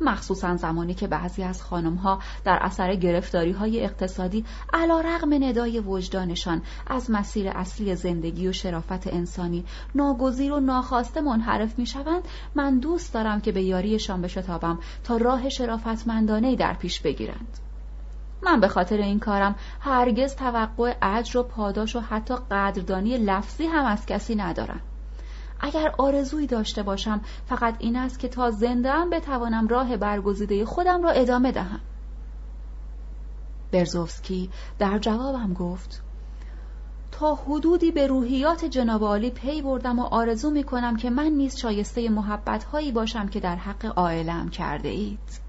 مخصوصا زمانی که بعضی از خانمها در اثر گرفتاری های اقتصادی علا رغم ندای وجدانشان از مسیر اصلی زندگی و شرافت انسانی ناگزیر و ناخواسته منحرف می شوند من دوست دارم که به یاریشان بشتابم تا راه شرافتمندانه در پیش بگیرند. من به خاطر این کارم هرگز توقع اجر و پاداش و حتی قدردانی لفظی هم از کسی ندارم. اگر آرزویی داشته باشم فقط این است که تا زنده ام بتوانم راه برگزیده خودم را ادامه دهم. برزوفسکی در جوابم گفت تا حدودی به روحیات جناب عالی پی بردم و آرزو می کنم که من نیز شایسته محبت هایی باشم که در حق عائلم کرده اید.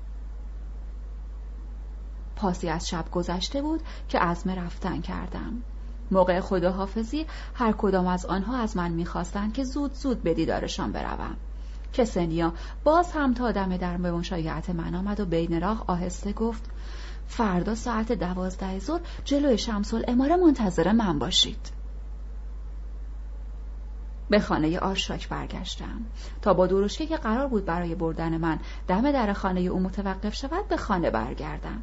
پاسی از شب گذشته بود که عزم رفتن کردم. موقع خداحافظی هر کدام از آنها از من می‌خواستند که زود زود به دیدارشان بروم. کسنیا باز هم تا دم در به مشایعت من آمد و بین راه آهسته گفت فردا ساعت دوازده ظهر جلوی شمس الاماره منتظر من باشید. به خانه آرشاک برگشتم. تا با درشکه که قرار بود برای بردن من دم در خانه او متوقف شود به خانه برگردم.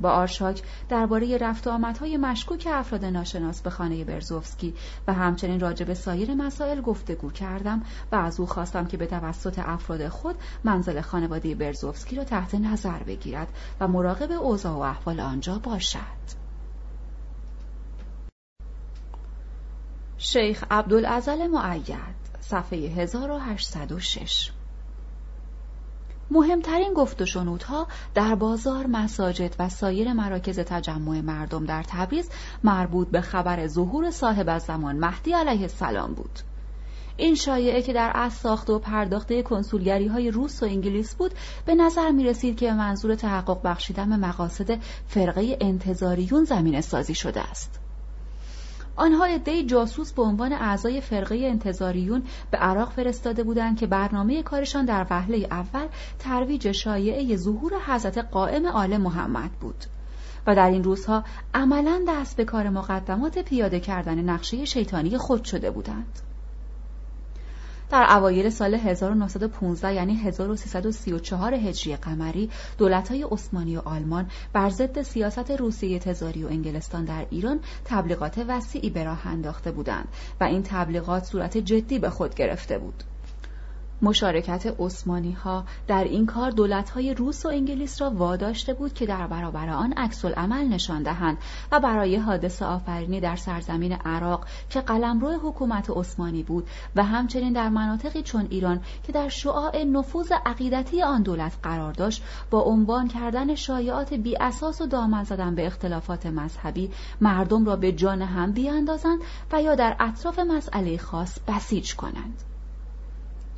با آرشاک درباره رفت و آمدهای مشکوک افراد ناشناس به خانه برزوفسکی و همچنین راجع به سایر مسائل گفتگو کردم و از او خواستم که به توسط افراد خود منزل خانواده برزوفسکی را تحت نظر بگیرد و مراقب اوضاع و احوال آنجا باشد. شیخ عبدالعزل معید صفحه 1806 مهمترین گفت و شنودها در بازار مساجد و سایر مراکز تجمع مردم در تبریز مربوط به خبر ظهور صاحب از زمان مهدی علیه السلام بود. این شایعه که در از ساخته و پرداخته کنسولگری های روس و انگلیس بود به نظر می رسید که منظور تحقق بخشیدن مقاصد فرقه انتظاریون زمین سازی شده است. آنها عدهای جاسوس به عنوان اعضای فرقه انتظاریون به عراق فرستاده بودند که برنامه کارشان در وهله اول ترویج شایعه ظهور حضرت قائم آل محمد بود. و در این روزها عملا دست به کار مقدمات پیاده کردن نقشه شیطانی خود شده بودند. در اوایل سال 1915 یعنی 1334 هجری قمری دولت‌های عثمانی و آلمان بر ضد سیاست روسیه تزاری و انگلستان در ایران تبلیغات وسیعی به راه انداخته بودند و این تبلیغات صورت جدی به خود گرفته بود. مشارکت عثمانی ها در این کار دولت های روس و انگلیس را واداشته بود که در برابر آن عکس عمل نشان دهند و برای حادثه آفرینی در سرزمین عراق که قلمرو حکومت عثمانی بود و همچنین در مناطقی چون ایران که در شعاع نفوذ عقیدتی آن دولت قرار داشت با عنوان کردن شایعات بی اساس و دامن زدن به اختلافات مذهبی مردم را به جان هم بیاندازند و یا در اطراف مسئله خاص بسیج کنند.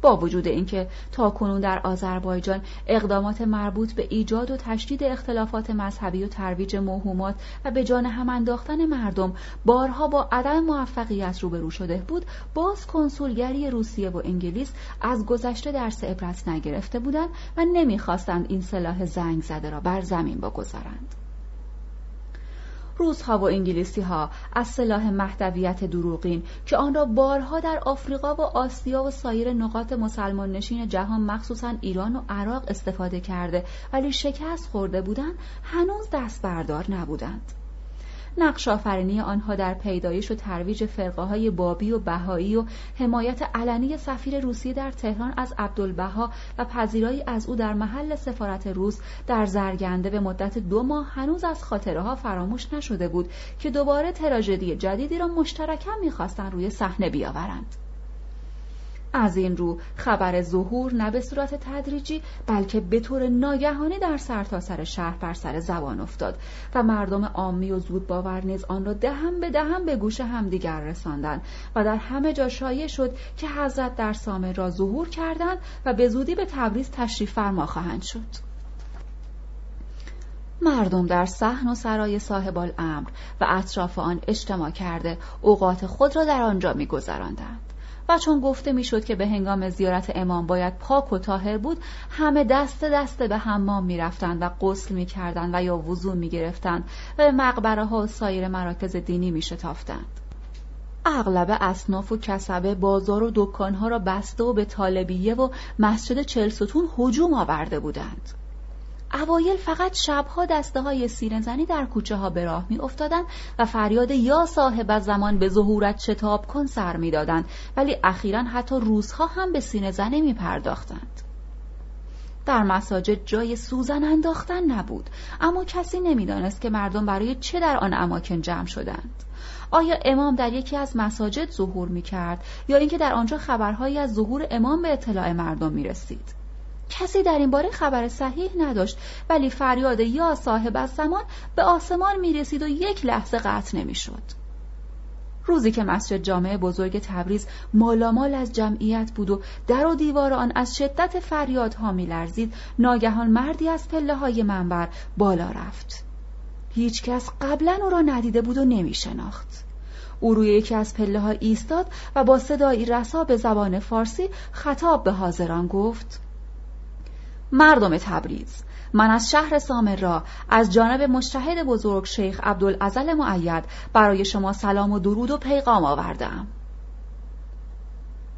با وجود اینکه کنون در آذربایجان اقدامات مربوط به ایجاد و تشدید اختلافات مذهبی و ترویج موهومات و به جان هم انداختن مردم بارها با عدم موفقیت روبرو شده بود باز کنسولگری روسیه و انگلیس از گذشته درس عبرت نگرفته بودند و نمی‌خواستند این سلاح زنگ زده را بر زمین بگذارند. روزها و انگلیسی ها از سلاح مهدویت دروغین که آن را بارها در آفریقا و آسیا و سایر نقاط مسلمان نشین جهان مخصوصا ایران و عراق استفاده کرده ولی شکست خورده بودند هنوز دست بردار نبودند. نقش آفرینی آنها در پیدایش و ترویج فرقه های بابی و بهایی و حمایت علنی سفیر روسیه در تهران از عبدالبها و پذیرایی از او در محل سفارت روس در زرگنده به مدت دو ماه هنوز از خاطره ها فراموش نشده بود که دوباره تراژدی جدیدی را مشترکا می‌خواستند روی صحنه بیاورند. از این رو. خبر ظهور نه به صورت تدریجی بلکه به طور ناگهانی در سرتاسر سر شهر بر سر زبان افتاد و مردم عامی و زود باور نیز آن را دهم به دهم به گوش همدیگر رساندند و در همه جا شایع شد که حضرت در سامه را ظهور کردند و به زودی به تبریز تشریف فرما خواهند شد. مردم در صحن و سرای صاحب الامر و اطراف آن اجتماع کرده اوقات خود را در آنجا میگذراندند. و چون گفته می‌شد که به هنگام زیارت امام باید پاک و تاهر بود همه دست دست به حمام می‌رفتند و غسل می‌کردند و یا وضوع می‌گرفتند و به مقبره ها و سایر مراکز دینی میشتافتند. اغلب اصناف و کسبه بازار و دکانها را بسته و به طالبیه و مسجد چلستون هجوم آورده بودند. اوایل فقط شبها دسته های سینه در کوچه ها به راه می افتادن و فریاد یا صاحب زمان به ظهورت شتاب کن سر می دادن ولی اخیرا حتی روزها هم به سینه زنی می پرداختند. در مساجد جای سوزن انداختن نبود اما کسی نمی‌دانست که مردم برای چه در آن اماکن جمع شدند آیا امام در یکی از مساجد ظهور می کرد یا اینکه در آنجا خبرهایی از ظهور امام به اطلاع مردم می رسید؟ کسی در این باره خبر صحیح نداشت ولی فریاد یا صاحب از زمان به آسمان می رسید و یک لحظه قطع نمی شد. روزی که مسجد جامعه بزرگ تبریز مالامال از جمعیت بود و در و دیوار آن از شدت فریادها می لرزید ناگهان مردی از پله های منبر بالا رفت هیچ کس قبلا او را ندیده بود و نمی شناخت او روی یکی از پله ها ایستاد و با صدایی رسا به زبان فارسی خطاب به حاضران گفت مردم تبریز. من از شهر سامر را از جانب مشتهد بزرگ شیخ عبدالعزل معید برای شما سلام و درود و پیغام آوردم.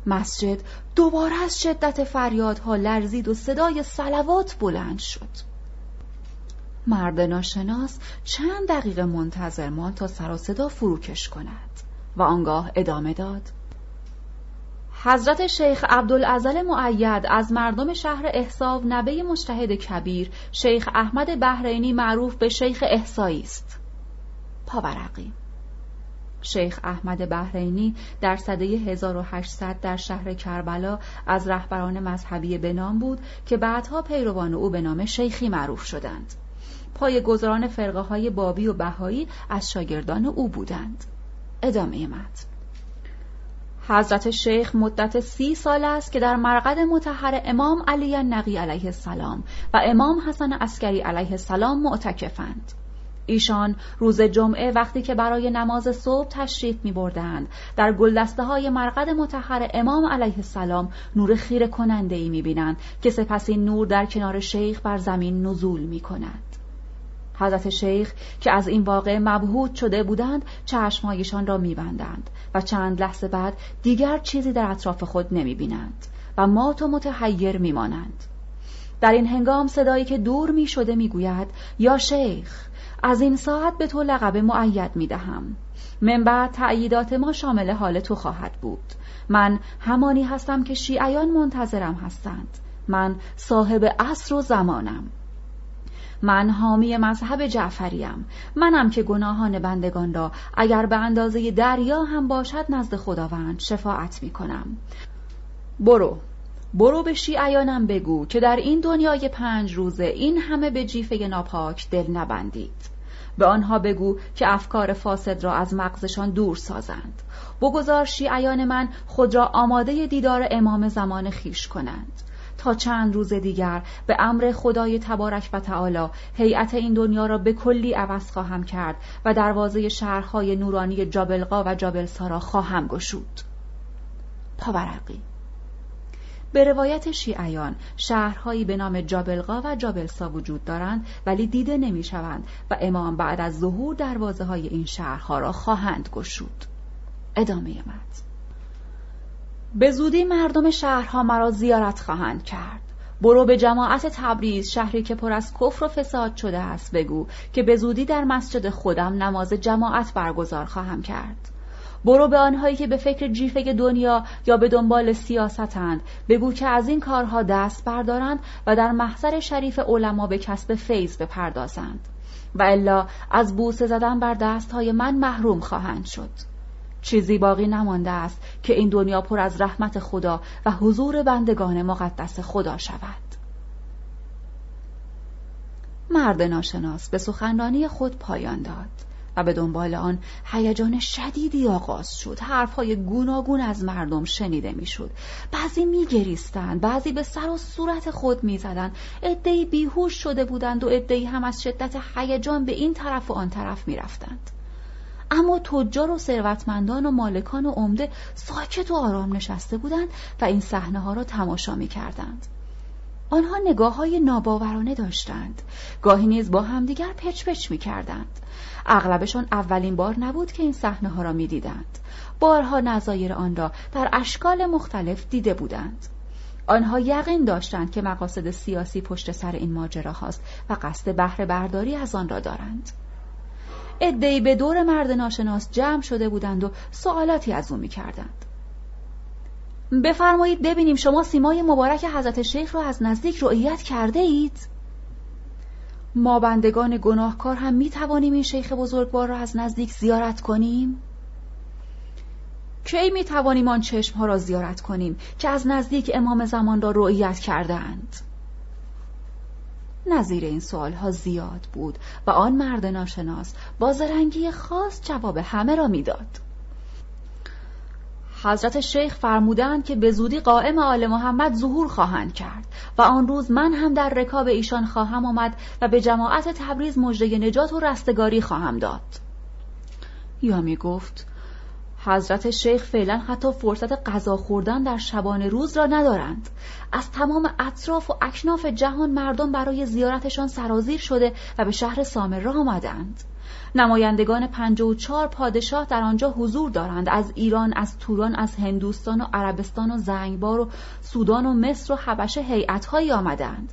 مسجد دوباره از شدت فریادها لرزید و صدای سلوات بلند شد. مرد ناشناس چند دقیقه منتظر ماند تا سر صدا فروکش کند و آنگاه ادامه داد. حضرت شیخ عبدالعزل معید از مردم شهر احساب نبه مشتهد کبیر شیخ احمد بحرینی معروف به شیخ احسایی است پاورقی شیخ احمد بحرینی در سده 1800 در شهر کربلا از رهبران مذهبی به نام بود که بعدها پیروان او به نام شیخی معروف شدند. پای گذران فرقه های بابی و بهایی از شاگردان او بودند. ادامه متن حضرت شیخ مدت سی سال است که در مرقد متحر امام علی نقی علیه السلام و امام حسن عسکری علیه السلام معتکفند. ایشان روز جمعه وقتی که برای نماز صبح تشریف می بردند در گلدسته های مرقد متحر امام علیه السلام نور خیر کننده ای می بینند که سپس این نور در کنار شیخ بر زمین نزول می کند. حضرت شیخ که از این واقع مبهوت شده بودند چشمهایشان را میبندند و چند لحظه بعد دیگر چیزی در اطراف خود نمی‌بینند و مات و متحیر میمانند. در این هنگام صدایی که دور می شده می گوید یا شیخ از این ساعت به تو لقب معید می دهم من بعد تأییدات ما شامل حال تو خواهد بود. من همانی هستم که شیعیان منتظرم هستند. من صاحب عصر و زمانم. من حامی مذهب جعفریم. منم که گناهان بندگان را اگر به اندازه دریا هم باشد نزد خداوند شفاعت می کنم برو. برو به شیعیانم بگو که در این دنیای پنج روزه این همه به جیفه ناپاک دل نبندید. به آنها بگو که افکار فاسد را از مغزشان دور سازند. بگذار شیعیان من خود را آماده دیدار امام زمان خیش کنند. تا چند روز دیگر به امر خدای تبارک و تعالی هیئت این دنیا را به کلی عوض خواهم کرد و دروازه شهرهای نورانی جابلقا و جابلسا را خواهم گشود. پاورقی. به روایت شیعیان شهرهایی به نام جابلقا و جابلسا وجود دارند ولی دیده نمی‌شوند و امام بعد از ظهور دروازه های این شهرها را خواهند گشود. ادامه متن. به زودی مردم شهرها مرا زیارت خواهند کرد. برو به جماعت تبریز شهری که پر از کفر و فساد شده است بگو که به زودی در مسجد خودم نماز جماعت برگزار خواهم کرد. برو به آنهایی که به فکر جیفه دنیا یا به دنبال سیاستند. بگو که از این کارها دست بردارند و در محضر شریف علما به کسب فیض بپردازند. و الا از بوسه زدن بر دستهای من محروم خواهند شد. چیزی باقی نمانده است که این دنیا پر از رحمت خدا و حضور بندگان مقدس خدا شود. مرد ناشناس به سخنرانی خود پایان داد و به دنبال آن هیجان شدیدی آغاز شد. حرفهای گوناگون از مردم شنیده می‌شد. بعضی میگریستند بعضی به سر و صورت خود می‌زدند. عدهای بیهوش شده بودند و عدهای هم از شدت هیجان به این طرف و آن طرف می‌رفتند. اما تجار و ثروتمندان و مالکان و عمده ساکت و آرام نشسته بودند و این صحنه ها را تماشا می کردند. آنها نگاه های ناباورانه داشتند. گاهی نیز با همدیگر پچ پچ می کردند اغلبشان اولین بار نبود که این صحنه ها را می دیدند بارها نظایر آن را در اشکال مختلف دیده بودند. آنها یقین داشتند که مقاصد سیاسی پشت سر این ماجرا هاست و قصد بهره برداری از آن را دارند. ادهی به دور مرد ناشناس جمع شده بودند و سوالاتی از او می‌کردند بفرمایید ببینیم شما سیمای مبارک حضرت شیخ را از نزدیک رؤیت کرده اید؟ ما بندگان گناهکار هم می توانیم این شیخ بزرگوار را از نزدیک زیارت کنیم؟ کی می توانیم آن چشم ها را زیارت کنیم که از نزدیک امام زمان را رؤیت کردند؟ نظیر این ها زیاد بود و آن مرد ناشناس با زرنگی خاص جواب همه را می‌داد. حضرت شیخ فرمودند که به زودی قائم آل محمد ظهور خواهند کرد و آن روز من هم در رکاب ایشان خواهم آمد و به جماعت تبریز مژده نجات و رستگاری خواهم داد یا می گفت حضرت شیخ فعلا حتی فرصت غذا خوردن در شبانه روز را ندارند. از تمام اطراف و اکناف جهان مردم برای زیارتشان سرازیر شده و به شهر سامر آمدند. نمایندگان پنجاه و چهار پادشاه در آنجا حضور دارند. از ایران از توران از هندوستان و عربستان و زنگبار و سودان و مصر و حبشه هیئتهایی آمدند.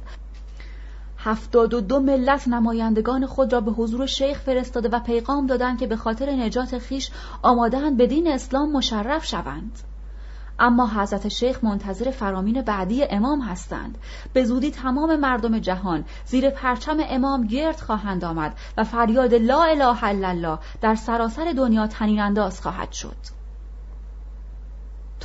هفتاد و دو ملت نمایندگان خود را به حضور شیخ فرستاده و پیغام دادند که به خاطر نجات خیش آمادهاند به دین اسلام مشرف شوند. اما حضرت شیخ منتظر فرامین بعدی امام هستند. به زودی تمام مردم جهان زیر پرچم امام گرد خواهند آمد و فریاد لا اله الا الله در سراسر دنیا تنین انداز خواهد شد.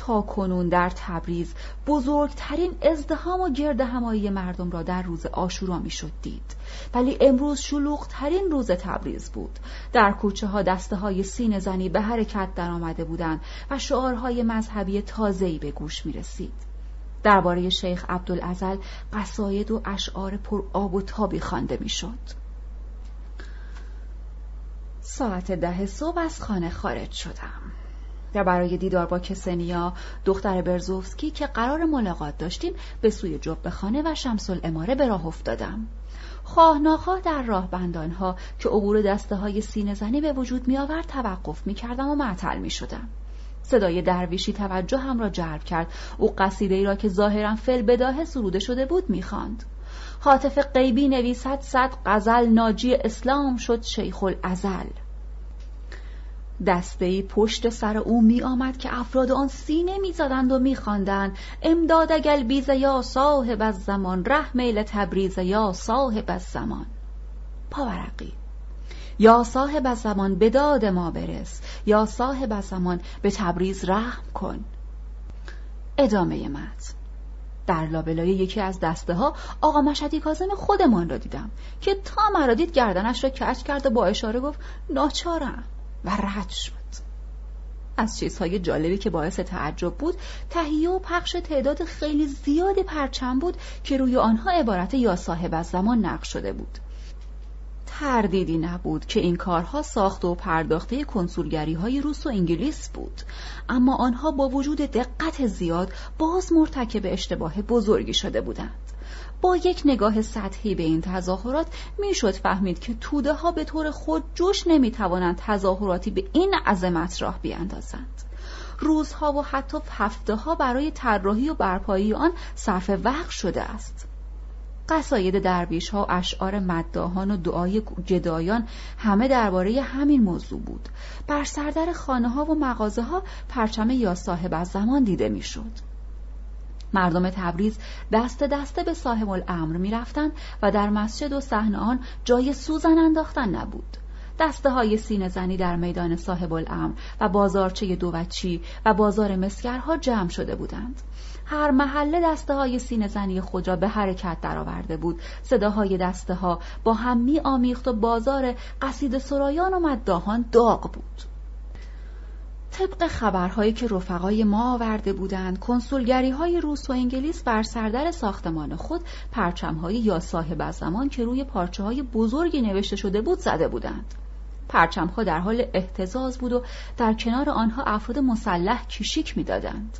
کنون در تبریز. بزرگترین ازدهام و گرد همایی مردم را در روز آشورا می‌شد دید. ولی امروز شلوغترین روز تبریز بود. در کوچه ها دسته های سین زنی به حرکت در آمده بودند و شعارهای مذهبی تازه‌ای به گوش می رسید درباره شیخ عبدالعزل قصاید و اشعار پر آب و تابی خوانده می‌شد. ساعت ده صبح از خانه خارج شدم. و برای دیدار با کسنیا دختر برزوفسکی که قرار ملاقات داشتیم به سوی جبه خانه و شمس الاماره به راه افتادم خواه ناخواه در راه بندانها که عبور دسته های سینه زنی به وجود می آورد توقف می کردم و معطل می شدم. صدای درویشی توجه هم را جلب کرد او قصیده ای را که ظاهرا فل بداه سروده شده بود می‌خواند. حاطف غیبی نویسد صد غزل ناجی اسلام شد شیخ الازل دستهای پشت سر او می آمد که افراد آن سینه می زدند و می خواندند امداد اگل بیز یا صاحب از زمان ره میل تبریز یا صاحب از زمان پاورقی یا صاحب از زمان به داد ما برس. یا صاحب از زمان به تبریز رحم کن. ادامه متن. در لابلای یکی از دسته ها آقا مشدی کازم خودمان را دیدم که تا مرا دید گردنش را کش کرد و با اشاره گفت ناچارم. و رد شد. از چیزهای جالبی که باعث تعجب بود تهیه و پخش تعداد خیلی زیادی پرچم بود که روی آنها عبارت یا صاحب از زمان نقش شده بود. تردیدی نبود که این کارها ساخت و پرداخته کنسولگری های روس و انگلیس بود. اما آنها با وجود دقت زیاد باز مرتکب اشتباه بزرگی شده بودند. با یک نگاه سطحی به این تظاهرات می‌شد فهمید که توده ها به طور خود جوش نمی‌توانند تظاهراتی به این عظمت راه بیاندازند. روزها و حتی هفته ها برای طراحی و برپایی آن صرف وقت شده است. قصاید درویش ها و اشعار مداهان و دعای جدایان همه درباره همین موضوع بود. بر سردر خانه ها و مغازه ها پرچم یا صاحب از زمان دیده می‌شد. مردم تبریز دست دسته به صاحب الامر می رفتن و در مسجد و صحنه آن جای سوزن انداختن نبود. دسته های سینه زنی در میدان صاحب الامر و بازارچه دوچی و بازار مسکرها جمع شده بودند. هر محله دسته های سینه زنی خود را به حرکت درآورده بود. صداهای دسته ها با هم می آمیخت و بازار قصید سرایان و مداهان داغ بود. طبق خبرهایی که رفقای ما آورده بودند کنسولگری های روس و انگلیس بر سردر ساختمان خود پرچمهایی یا صاحب از زمان که روی پارچه های بزرگی نوشته شده بود زده بودند پرچمها در حال احتزاز بود و در کنار آنها افراد مسلح کشیک می‌دادند.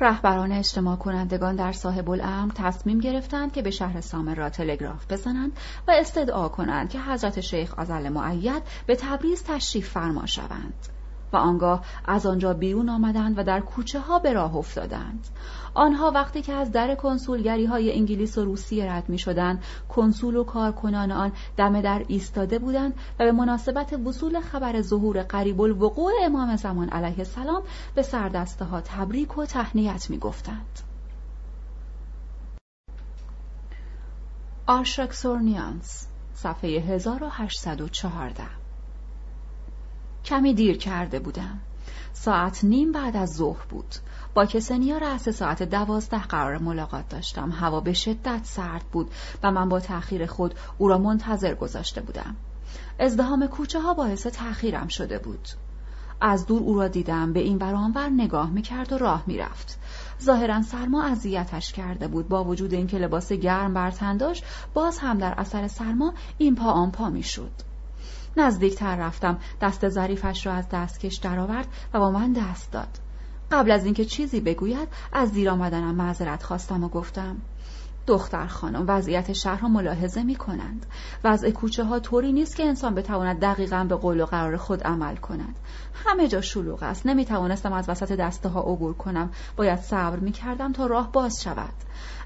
رهبران اجتماع کنندگان در صاحب الامر تصمیم گرفتند که به شهر سامر را تلگراف بزنند و استدعا کنند که حضرت شیخ آزل معید به تبریز تشریف فرما شوند. و آنگاه از آنجا بیرون آمدند و در کوچه ها به راه افتادند. آنها وقتی که از در کنسولگری های انگلیس و روسیه رد می شدند، کنسول و کارکنان آن دم در ایستاده بودند و به مناسبت وصول خبر ظهور قریب الوقوع امام زمان علیه السلام به سردسته ها تبریک و تهنیت می گفتند. آرشاکسورنیانس صفحه 1814 کمی دیر کرده بودم. ساعت نیم بعد از ظهر بود. با کسنیا رأس ساعت دوازده قرار ملاقات داشتم. هوا به شدت سرد بود و من با تأخیر خود او را منتظر گذاشته بودم. ازدهام کوچه ها باعث تأخیرم شده بود. از دور او را دیدم به این ور نگاه می‌کرد و راه می‌رفت. ظاهرا سرما اذیتش کرده بود. با وجود اینکه لباس گرم بر تن داشت باز هم در اثر سرما این پا آن پا می‌شد. نزدیکتر رفتم دست ظریفش را از دستکش درآورد و با من دست داد قبل از اینکه چیزی بگوید از دیر آمدنم معذرت خواستم و گفتم دختر خانم وضعیت شهر را ملاحظه می کنند. وضع کوچه ها طوری نیست که انسان بتواند دقیقا به قول و قرار خود عمل کند. همه جا شلوغ است. نمی توانستم از وسط دسته ها عبور کنم. باید صبر می کردم تا راه باز شود.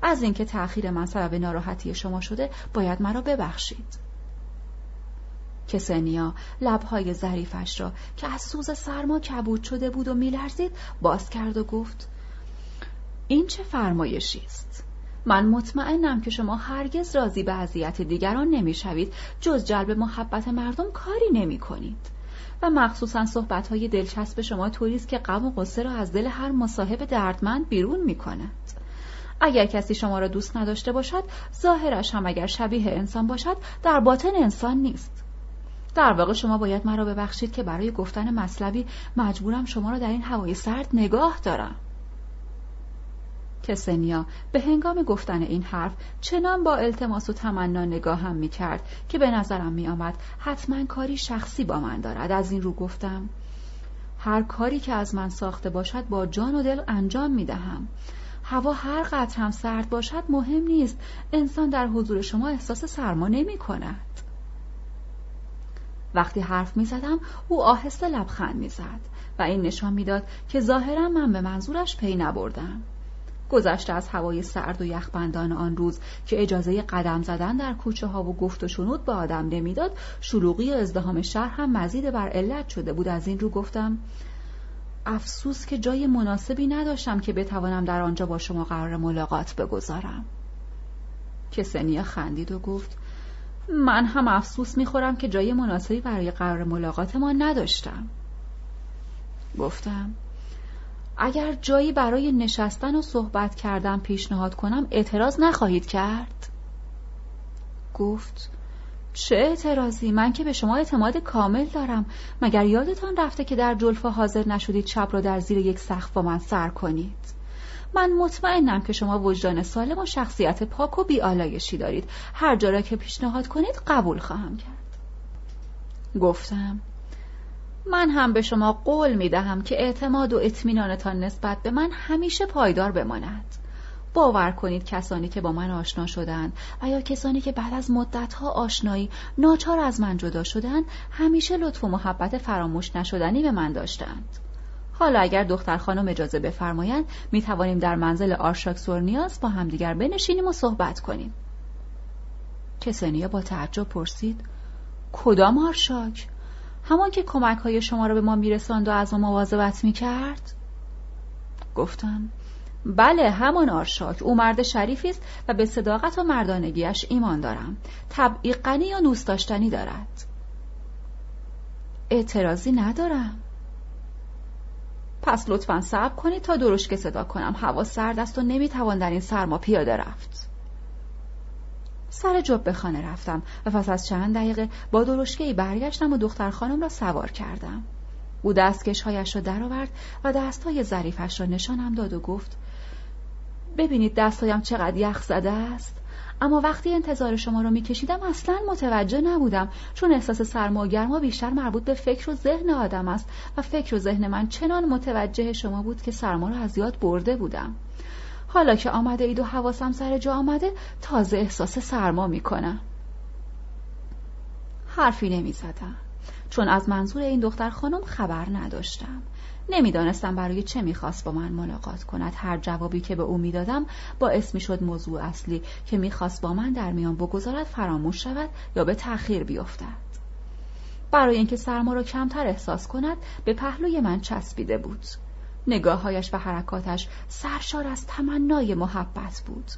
از اینکه تأخیر من سبب ناراحتی شما شده باید مرا ببخشید. کسنیا لبهای ظریفش را که از سوز سرما کبود شده بود و میلرزید باز کرد و گفت این چه فرمایشی است؟ من مطمئنم که شما هرگز راضی به اذیت دیگران نمی‌شوید جز جلب محبت مردم کاری نمی کنید و مخصوصا صحبت های دلچسب شما طوری که غم و قصه را از دل هر مصاحب دردمند بیرون می کند. اگر کسی شما را دوست نداشته باشد ظاهرش هم اگر شبیه انسان باشد در باطن انسان نیست. در واقع شما باید مرا ببخشید که برای گفتن مطلبی مجبورم شما را در این هوای سرد نگاه دارم. کسنیا به هنگام گفتن این حرف چنان با التماس و تمنا نگاهم می کرد که به نظرم می آمد حتما کاری شخصی با من دارد. از این رو گفتم هر کاری که از من ساخته باشد با جان و دل انجام می دهم هوا هر قدر هم سرد باشد مهم نیست. انسان در حضور شما احساس سرما نمی کند وقتی حرف می زدم او آهسته لبخند می زد و این نشان می‌داد که ظاهرا من به منظورش پی نبردم. گذشته از هوای سرد و یخبندان آن روز که اجازه قدم زدن در کوچه ها و گفت و شنود به آدم نمی‌داد شلوغی و ازدهام شهر هم مزید بر علت شده بود. از این رو گفتم افسوس که جای مناسبی نداشتم که بتوانم در آنجا با شما قرار ملاقات بگذارم. کسنیا خندید و گفت من هم افسوس می‌خورم که جای مناسبی برای قرار ملاقات ما نداشتم. گفتم اگر جایی برای نشستن و صحبت کردن پیشنهاد کنم اعتراض نخواهید کرد؟ گفت چه اعتراضی؟ من که به شما اعتماد کامل دارم. مگر یادتان رفته که در جلفا حاضر نشدید چپ را در زیر یک سقف با من سر کنید؟ من مطمئنم که شما وجدان سالم و شخصیت پاک و بیالایشی دارید. هر جا را که پیشنهاد کنید قبول خواهم کرد. گفتم من هم به شما قول می دهم که اعتماد و اطمینانتان نسبت به من همیشه پایدار بماند. باور کنید کسانی که با من آشنا شدند و یا کسانی که بعد از مدتها آشنایی ناچار از من جدا شدند همیشه لطف و محبت فراموش نشدنی به من داشتند. حالا اگر دختر خانم اجازه بفرمایند می توانیم در منزل آرشاک نیاز با همدیگر بنشینیم و صحبت کنیم. کسانیا با تعجب پرسید کدام آرشاک؟ همان که کمک های شما را به ما میرساند و از ما مواظبت می‌کرد؟ گفتم بله همان آرشاک. او مرد شریفی است و به صداقت و مردانگیش ایمان دارم. طبعی غنی و دوست داشتنی دارد. اعتراضی ندارم. پس لطفا صبر کنید تا درشکه صدا کنم. هوا سرد است و نمی‌توان در این سرما پیاده رفت. سر جب به خانه رفتم و پس از چند دقیقه با درشکهای برگشتم و دختر خانم را سوار کردم. او دستکشهایش را درآورد و دستهای ظریفش را نشانم داد و گفت ببینید دستهایم چقدر یخ زده است. اما وقتی انتظار شما رو میکشیدم اصلا متوجه نبودم چون احساس سرما و گرما بیشتر مربوط به فکر و ذهن آدم است و فکر و ذهن من چنان متوجه شما بود که سرما را از یاد برده بودم. حالا که آمده اید و حواسم سر جا آمده تازه احساس سرما می‌کنم. حرفی نمی زدم چون از منظور این دختر خانم خبر نداشتم. نمی‌دانستم برای چه می‌خواست با من ملاقات کند. هر جوابی که به او می‌دادم باعث می‌شد موضوع اصلی که می‌خواست با من در میان بگذارد فراموش شود یا به تأخیر بیفتد. برای اینکه سرما را کمتر احساس کند به پهلوی من چسبیده بود. نگاههایش و حرکاتش سرشار از تمنای محبت بود.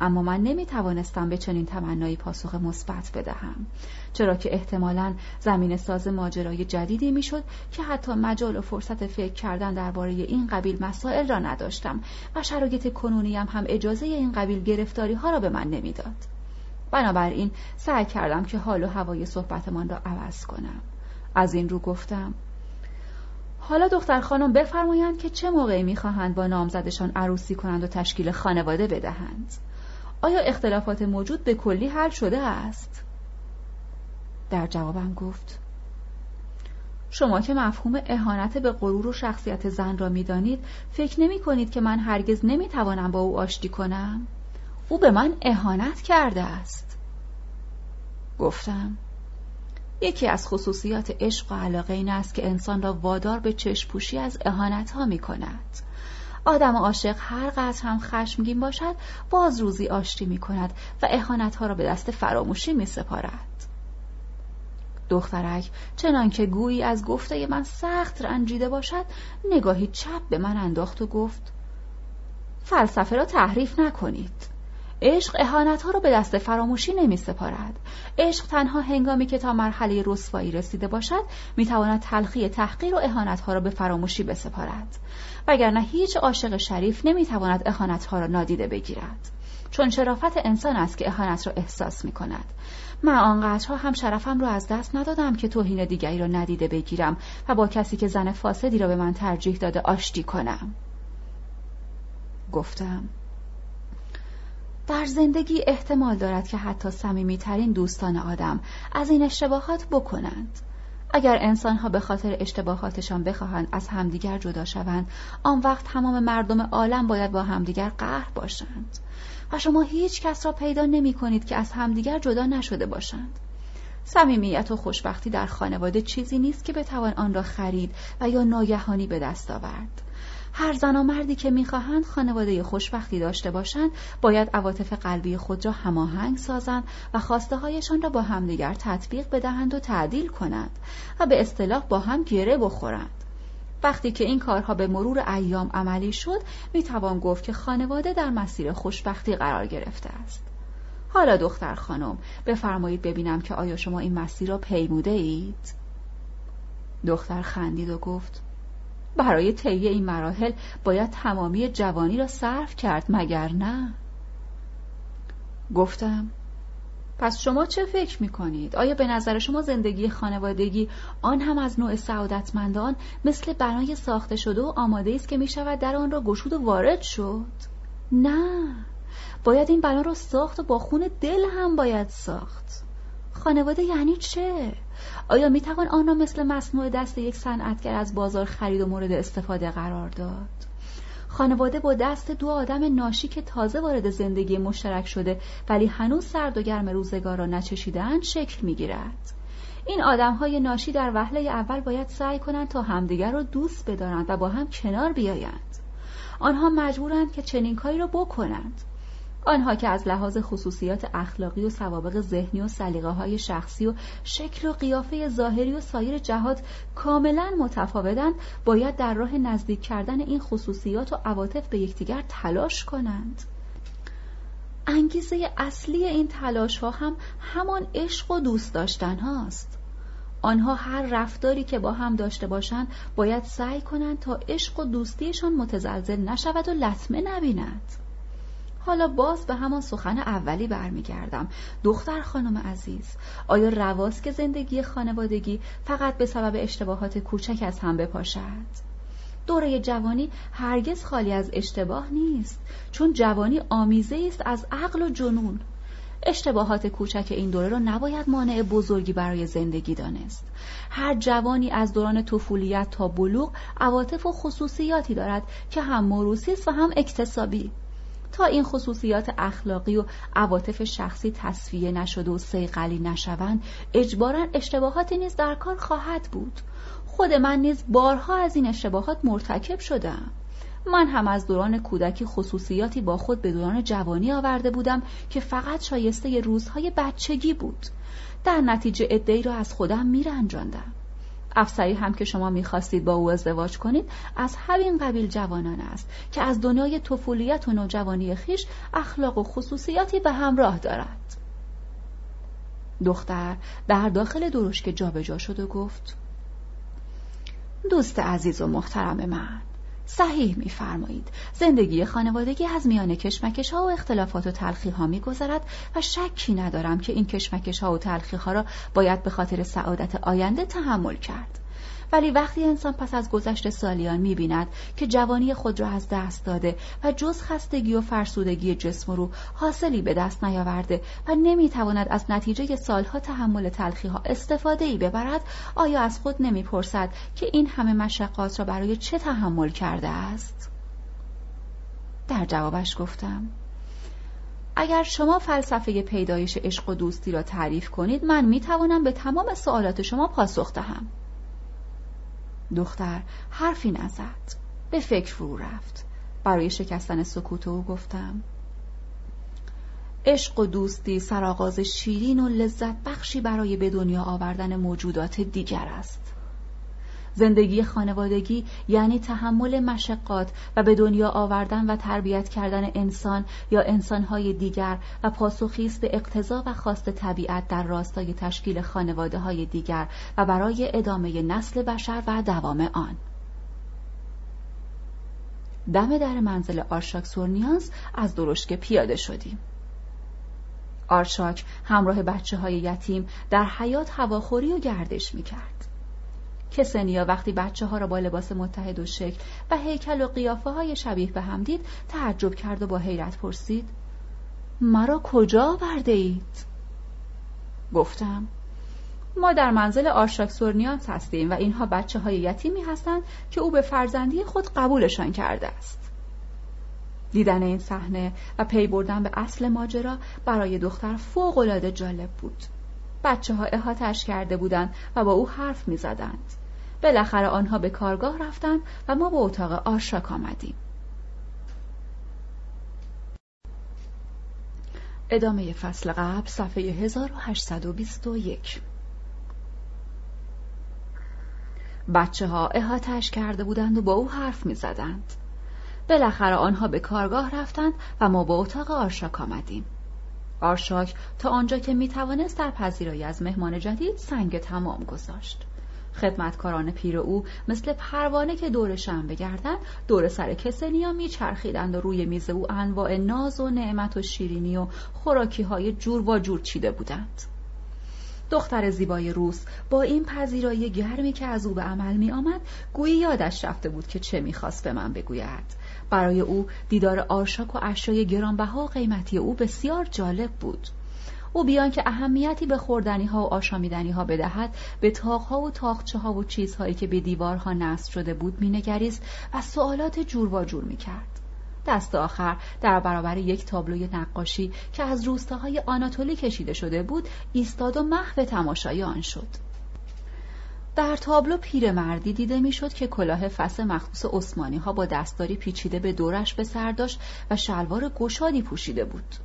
اما من نمی توانستم به چنین تمنایی پاسخ مثبت بدهم. چرا که احتمالا زمین ساز ماجرای جدیدی می‌شد که حتی مجال و فرصت فکر کردن درباره این قبیل مسائل را نداشتم و شرایط کنونیم هم اجازه این قبیل گرفتاری ها را به من نمی‌داد. بنابراین سعی کردم که حال و هوای صحبتمان را عوض کنم. از این رو گفتم حالا دختر خانم بفرمایند که چه موقعی می‌خواهند با نامزدشان عروسی کنند و تشکیل خانواده بدهند؟ آیا اختلافات موجود به کلی حل شده است؟ در جوابم گفت شما که مفهوم اهانت به غرور و شخصیت زن را می‌دانید فکر نمی کنید که من هرگز نمی توانم با او آشتی کنم. او به من اهانت کرده است. گفتم یکی از خصوصیات عشق و علاقه این است که انسان را وادار به چشپوشی از اهانت ها می کند آدم عاشق هر قدر هم خشمگین باشد باز روزی آشتی می کند و اهانت ها را به دست فراموشی می سپارد دخترک چنان که گویی از گفته من سخت رنجیده باشد نگاهی چپ به من انداخت و گفت فلسفه را تحریف نکنید. عشق اهانت ها را به دست فراموشی نمی سپارد. عشق تنها هنگامی که تا مرحله رسوایی رسیده باشد می تواند تلخی تحقیر و اهانت ها را به فراموشی بسپارد. وگرنه هیچ عاشق شریف نمی تواند اهانت ها را نادیده بگیرد. چون شرافت انسان است که اهانت را احساس می کند. من آنقدرها هم شرفم را از دست ندادم که توهین دیگری را ندیده بگیرم و با کسی که زن فاسدی را به من ترجیح داده آشتی کنم. گفتم در زندگی احتمال دارد که حتی صمیمیترین دوستان آدم از این اشتباهات بکنند. اگر انسانها به خاطر اشتباهاتشان بخواهند از همدیگر جدا شوند آن وقت تمام مردم عالم باید با همدیگر قهر باشند. و شما هیچ کس را پیدا نمی کنید که از همدیگر جدا نشده باشند. صمیمیت و خوشبختی در خانواده چیزی نیست که بتوان آن را خرید و یا ناگهانی به دست آورد. هر زن و مردی که می‌خواهند خانواده خوشبختی داشته باشند باید عواطف قلبی خود را هماهنگ سازند و خواسته هایشان را با همدیگر تطبیق بدهند و تعدیل کنند و به اصطلاح با هم گره بخورند وقتی که این کارها به مرور ایام عملی شد می‌توان گفت که خانواده در مسیر خوشبختی قرار گرفته است حالا دختر خانم بفرمایید ببینم که آیا شما این مسیر را پیموده اید؟ دختر خندید و گفت برای طی این مراحل باید تمامی جوانی را صرف کرد مگر نه گفتم پس شما چه فکر می کنید؟ آیا به نظر شما زندگی خانوادگی آن هم از نوع سعادتمندان مثل بنای ساخته شده و آماده است که می شود در آن را گشود و وارد شد؟ نه باید این بنا را ساخت و با خون دل هم باید ساخت خانواده یعنی چه؟ آیا می توان آن را مثل مصنوع دست یک صنعتگر از بازار خرید و مورد استفاده قرار داد؟ خانواده با دست دو آدم ناشی که تازه وارد زندگی مشترک شده ولی هنوز سرد و گرم روزگار را نچشیدند شکل گیرد. این آدم های ناشی در وهله اول باید سعی کنند تا همدیگر را دوست بدارند و با هم کنار بیایند. آنها مجبورند که چنین کاری را بکنند. آنها که از لحاظ خصوصیات اخلاقی و سوابق ذهنی و سلیقه های شخصی و شکل و قیافه ظاهری و سایر جهات کاملا متفاوتند باید در راه نزدیک کردن این خصوصیات و عواطف به یکدیگر تلاش کنند. انگیزه اصلی این تلاش ها هم همان عشق و دوست داشتن هاست. آنها هر رفتاری که با هم داشته باشند باید سعی کنند تا عشق و دوستیشان متزلزل نشود و لطمه نبیند. حالا باز به همان سخن اولی برمیگردم. دختر خانم عزیز آیا رواست که زندگی خانوادگی فقط به سبب اشتباهات کوچک از هم بپاشد؟ دوره جوانی هرگز خالی از اشتباه نیست چون جوانی آمیزه است از عقل و جنون. اشتباهات کوچک این دوره را نباید مانع بزرگی برای زندگی دانست. هر جوانی از دوران طفولیت تا بلوغ عواطف و خصوصیاتی دارد که هم موروسی است و هم اکتسابی. تا این خصوصیات اخلاقی و عواطف شخصی تصفیه نشده و سیقلی نشوند اجبارا اشتباهاتی نیز در کار خواهد بود. خود من نیز بارها از این اشتباهات مرتکب شدم. من هم از دوران کودکی خصوصیاتی با خود به دوران جوانی آورده بودم که فقط شایسته روزهای بچگی بود. در نتیجه ادهی را از خودم میرنجاندم. افسری هم که شما می‌خواستید با او ازدواج کنید از همین قبیل جوانان است که از دنیای طفولیت و نوجوانی خیش اخلاق و خصوصیاتی به همراه دارد. دختر در داخل درشک جابجا شد و گفت دوست عزیز و محترم من صحیح میفرمایید. زندگی خانوادگی از میان کشمکش ها و اختلافات و تلخی ها میگذرد و شکی ندارم که این کشمکش ها و تلخی ها را باید به خاطر سعادت آینده تحمل کرد. ولی وقتی انسان پس از گذشت سالیان می‌بیند که جوانی خود را از دست داده و جز خستگی و فرسودگی جسم رو حاصلی به دست نیاورده و نمی‌تواند از نتیجه سالها تحمل تلخی ها استفاده ای ببرد آیا از خود نمی‌پرسد که این همه مشقات را برای چه تحمل کرده است؟ در جوابش گفتم اگر شما فلسفه پیدایش عشق و دوستی را تعریف کنید من می توانم به تمام سوالات شما پاسخ دهم دختر حرفی نزد به فکر فرو رفت. برای شکستن سکوت او گفتم عشق و دوستی سرآغاز شیرین و لذت بخشی برای به دنیا آوردن موجودات دیگر است. زندگی خانوادگی یعنی تحمل مشقات و به دنیا آوردن و تربیت کردن انسان یا انسانهای دیگر و پاسخی است به اقتضا و خواست طبیعت در راستای تشکیل خانواده های دیگر و برای ادامه نسل بشر و دوام آن. دم در منزل آرشاک سورنیانس از درشک پیاده شدیم. آرشاک همراه بچه های یتیم در حیات هواخوری و گردش می کرد. کسنیا وقتی بچه ها را با لباس متحد و شکل و هیکل و قیافه های شبیه به هم دید تعجب کرد و با حیرت پرسید مرا کجا آورده اید؟ گفتم ما در منزل آرشاک سورنیانس هستیم و اینها بچه های یتیمی هستند که او به فرزندی خود قبولشان کرده است. دیدن این صحنه و پی بردن به اصل ماجرا برای دختر فوق جالب بود. بچه ها احاطه‌اش کرده بودند و با او حرف می زدند. بالاخره آنها به کارگاه رفتند و ما به اتاق آشاک آمدیم. ادامه فصل قبل صفحه 1821 بچه ها احاتش کرده بودند و با او حرف می زدند. بالاخره آنها به کارگاه رفتند و ما به اتاق آرشاک آمدیم. آرشاک تا آنجا که می توانست در پذیرایی از مهمان جدید سنگ تمام گذاشت. خدمتکاران پیر او مثل پروانه که دور شم بگردند دور سر کسنیا میچرخیدند و روی میز او انواع ناز و نعمت و شیرینی و خوراکی های جور و جور چیده بودند دختر زیبای روس با این پذیرایی گرمی که از او به عمل می آمد گویی یادش رفته بود که چه می‌خواست به من بگوید برای او دیدار آرشاک و اشیای گرانبها و قیمتی او بسیار جالب بود. او بیان که اهمیتی به خوردنی ها و آشامیدنی ها بدهد به ها و تاخچه ها و چیزهایی که به دیوارها نصب شده بود مینگریست و سوالات جور و جور می‌کرد. دست آخر در برابر یک تابلوی نقاشی که از روستاهای آناتولی کشیده شده بود ایستاد و محو تماشای آن شد. در تابلو پیرمردی دیده می‌شد که کلاه فس مخصوص عثمانی ها با دستاری پیچیده به دورش به سر داشت و شلوار گشادی پوشیده بود.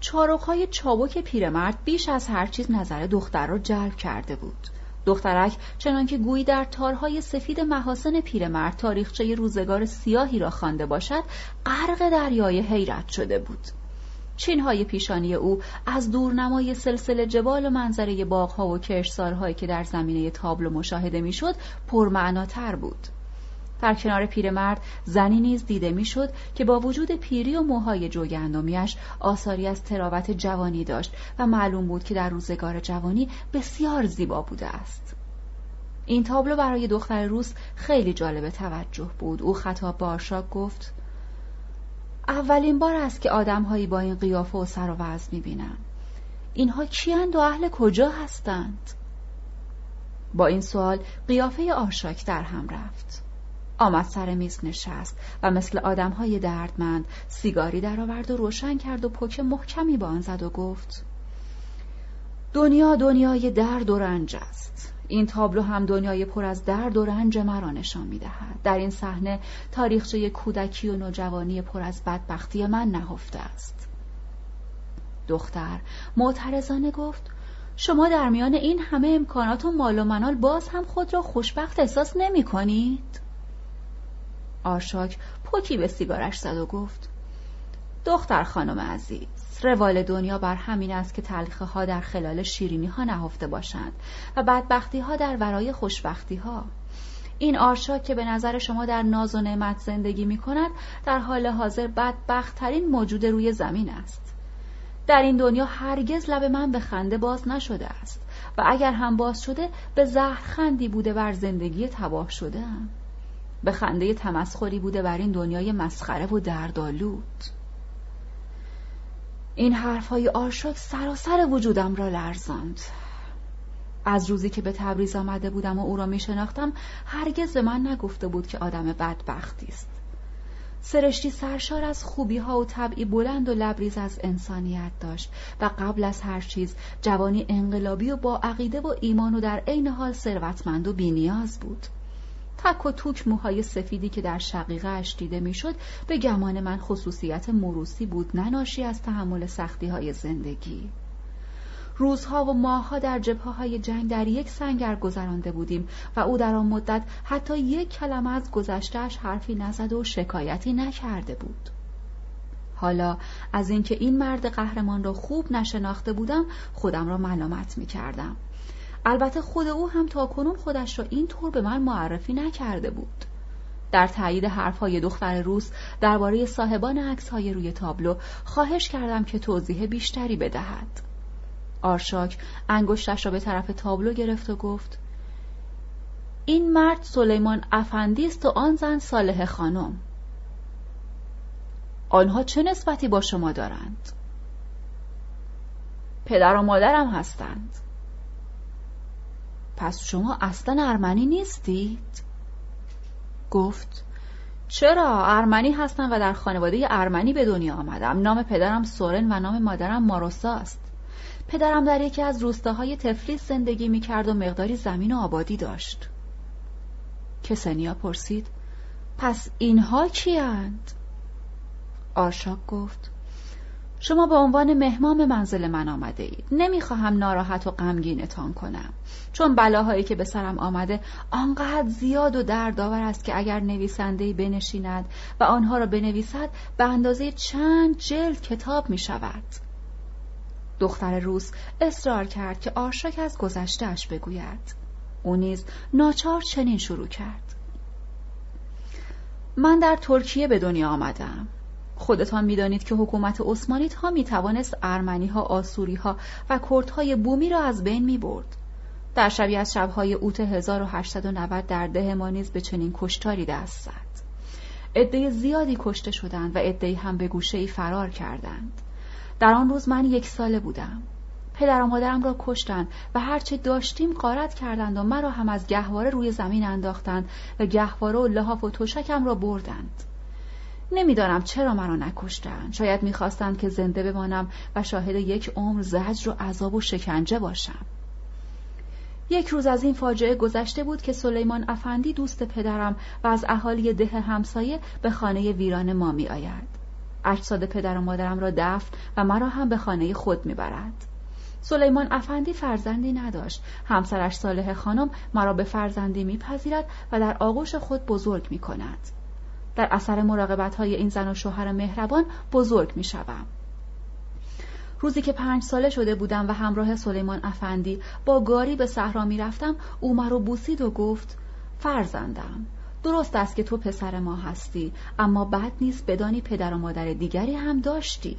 چارقهای چابک پیرمرد بیش از هر چیز نظر دختر را جلب کرده بود. دخترک چنانکه گویی در تارهای سفید محاسن پیرمرد تاریخچه روزگار سیاهی را خوانده باشد غرق دریای حیرت شده بود. چینهای پیشانی او از دورنمای سلسله جبال و منظره باغها و کشسارهایی که در زمینه تابلو مشاهده می‌شد پرمعناتر بود. در کنار پیرمرد زنی نیز دیده می‌شد که با وجود پیری و موهای جوگندمیش آثاری از تراوت جوانی داشت و معلوم بود که در روزگار جوانی بسیار زیبا بوده است. این تابلو برای دختر روس خیلی جالب توجه بود. او خطاب به آرشاک گفت اولین بار است که آدمهایی با این قیافه و سر و وضع می‌بینم اینها کیند و اهل کجا هستند؟ با این سوال قیافه آرشاک در هم رفت. آمد سر میز نشست و مثل آدمهای دردمند سیگاری درآورد و روشن کرد و پک محکمی با آن زد و گفت دنیا دنیای درد و رنج است. این تابلو هم دنیای پر از درد و رنج مرا نشان می‌دهد در این صحنه تاریخچه کودکی و نوجوانی پر از بدبختی من نهفته است دختر معترضانه گفت شما در میان این همه امکانات و مال و منال باز هم خود را خوشبخت احساس نمی کنید؟ آرشاک پوکی به سیگارش زد و گفت دختر خانم عزیز روال دنیا بر همین است که تلخه ها در خلال شیرینی ها نهفته باشند و بدبختی ها در ورای خوشبختی ها این آرشاک که به نظر شما در ناز و نعمت زندگی می کند در حال حاضر بدبخت ترین موجود روی زمین است. در این دنیا هرگز لب من به خنده باز نشده است و اگر هم باز شده به زهرخندی بوده بر زندگی تباه شده به خنده تمسخری بوده بر این دنیای مسخره و دردآلود. این حرفهای آرشاک سراسر وجودم را لرزاند. از روزی که به تبریز آمده بودم و او را می شناختم هرگز به من نگفته بود که آدم بدبختی است. سرشتی سرشار از خوبی ها و طبعی بلند و لبریز از انسانیت داشت و قبل از هر چیز جوانی انقلابی و با عقیده و ایمان و در عین حال ثروتمند و بینیاز بود. تک و توک موهای سفیدی که در شقیقه اش دیده می‌شد به گمان من خصوصیت مروسی بود نناشی از تحمل سختی های زندگی روزها و ماهها در جبهه جنگ در یک سنگر گذرانده بودیم و او در آن مدت حتی یک کلمه از گذشتهش حرفی نزد و شکایتی نکرده بود حالا از اینکه این مرد قهرمان را خوب نشناخته بودم خودم را ملامت می کردم. البته خود او هم تا کنون خودش را اینطور به من معرفی نکرده بود. در تایید حرفهای دختر روس درباره صاحبان عکسهای روی تابلو خواهش کردم که توضیح بیشتری بدهد. آرشاک انگشتش را به طرف تابلو گرفت و گفت این مرد سلیمان افندی است و آن زن صالح خانم. آنها چه نسبتی با شما دارند؟ پدر و مادرم هستند. پس شما اصلا ارمنی نیستید؟ گفت چرا؟ ارمنی هستم و در خانواده ارمنی به دنیا آمدم. نام پدرم سورن و نام مادرم ماروسا است. پدرم در یکی از روستاهای تفلیس زندگی می کرد و مقداری زمین و آبادی داشت. کسنیا پرسید پس اینها کیند؟ آرشاک گفت شما به عنوان مهمان منزل من آمده اید. نمی‌خواهم ناراحت و غمگینتان کنم. چون بلاهایی که به سرم آمده آنقدر زیاد و دردآور است که اگر نویسنده بنشیند و آنها را بنویسد به اندازه چند جلد کتاب می شود دختر روس اصرار کرد که آرشاک از گذشتهاش بگوید. او نیز ناچار چنین شروع کرد. من در ترکیه به دنیا آمدم خودتان می‌دانید که حکومت عثمانی تا می توانست ارمنی ها، آسوری ها و کردهای بومی را از بین می برد. در شبی از شبهای اوت 1890 در ده ما نیز به چنین کشتاری دست زد. عده زیادی کشته شدند و عده هم به گوشه ای فرار کردند. در آن روز من یک ساله بودم. پدر و مادرم را کشتند و هرچه داشتیم قارت کردند و مرا هم از گهواره روی زمین انداختند و گهواره و لحاف و توشکم را بردند. نمی‌دانم چرا مرا نکشتند شاید می‌خواستند که زنده بمانم و شاهد یک عمر زجر و عذاب و شکنجه باشم یک روز از این فاجعه گذشته بود که سلیمان افندی دوست پدرم و از اهالی ده همسایه به خانه ویران ما می آید. اجساد پدر و مادرم را دفن و مرا هم به خانه خود می برد. سلیمان افندی فرزندی نداشت. همسرش صالح خانم مرا به فرزندی میپذیرد و در آغوش خود بزرگ می کند. در اثر مراقبت های این زن و شوهر مهربان بزرگ می شوم. روزی که پنج ساله شده بودم و همراه سلیمان افندی با گاری به صحرا می رفتم او مرا بوسید و گفت فرزندم درست است که تو پسر ما هستی اما بد نیست بدانی پدر و مادر دیگری هم داشتی.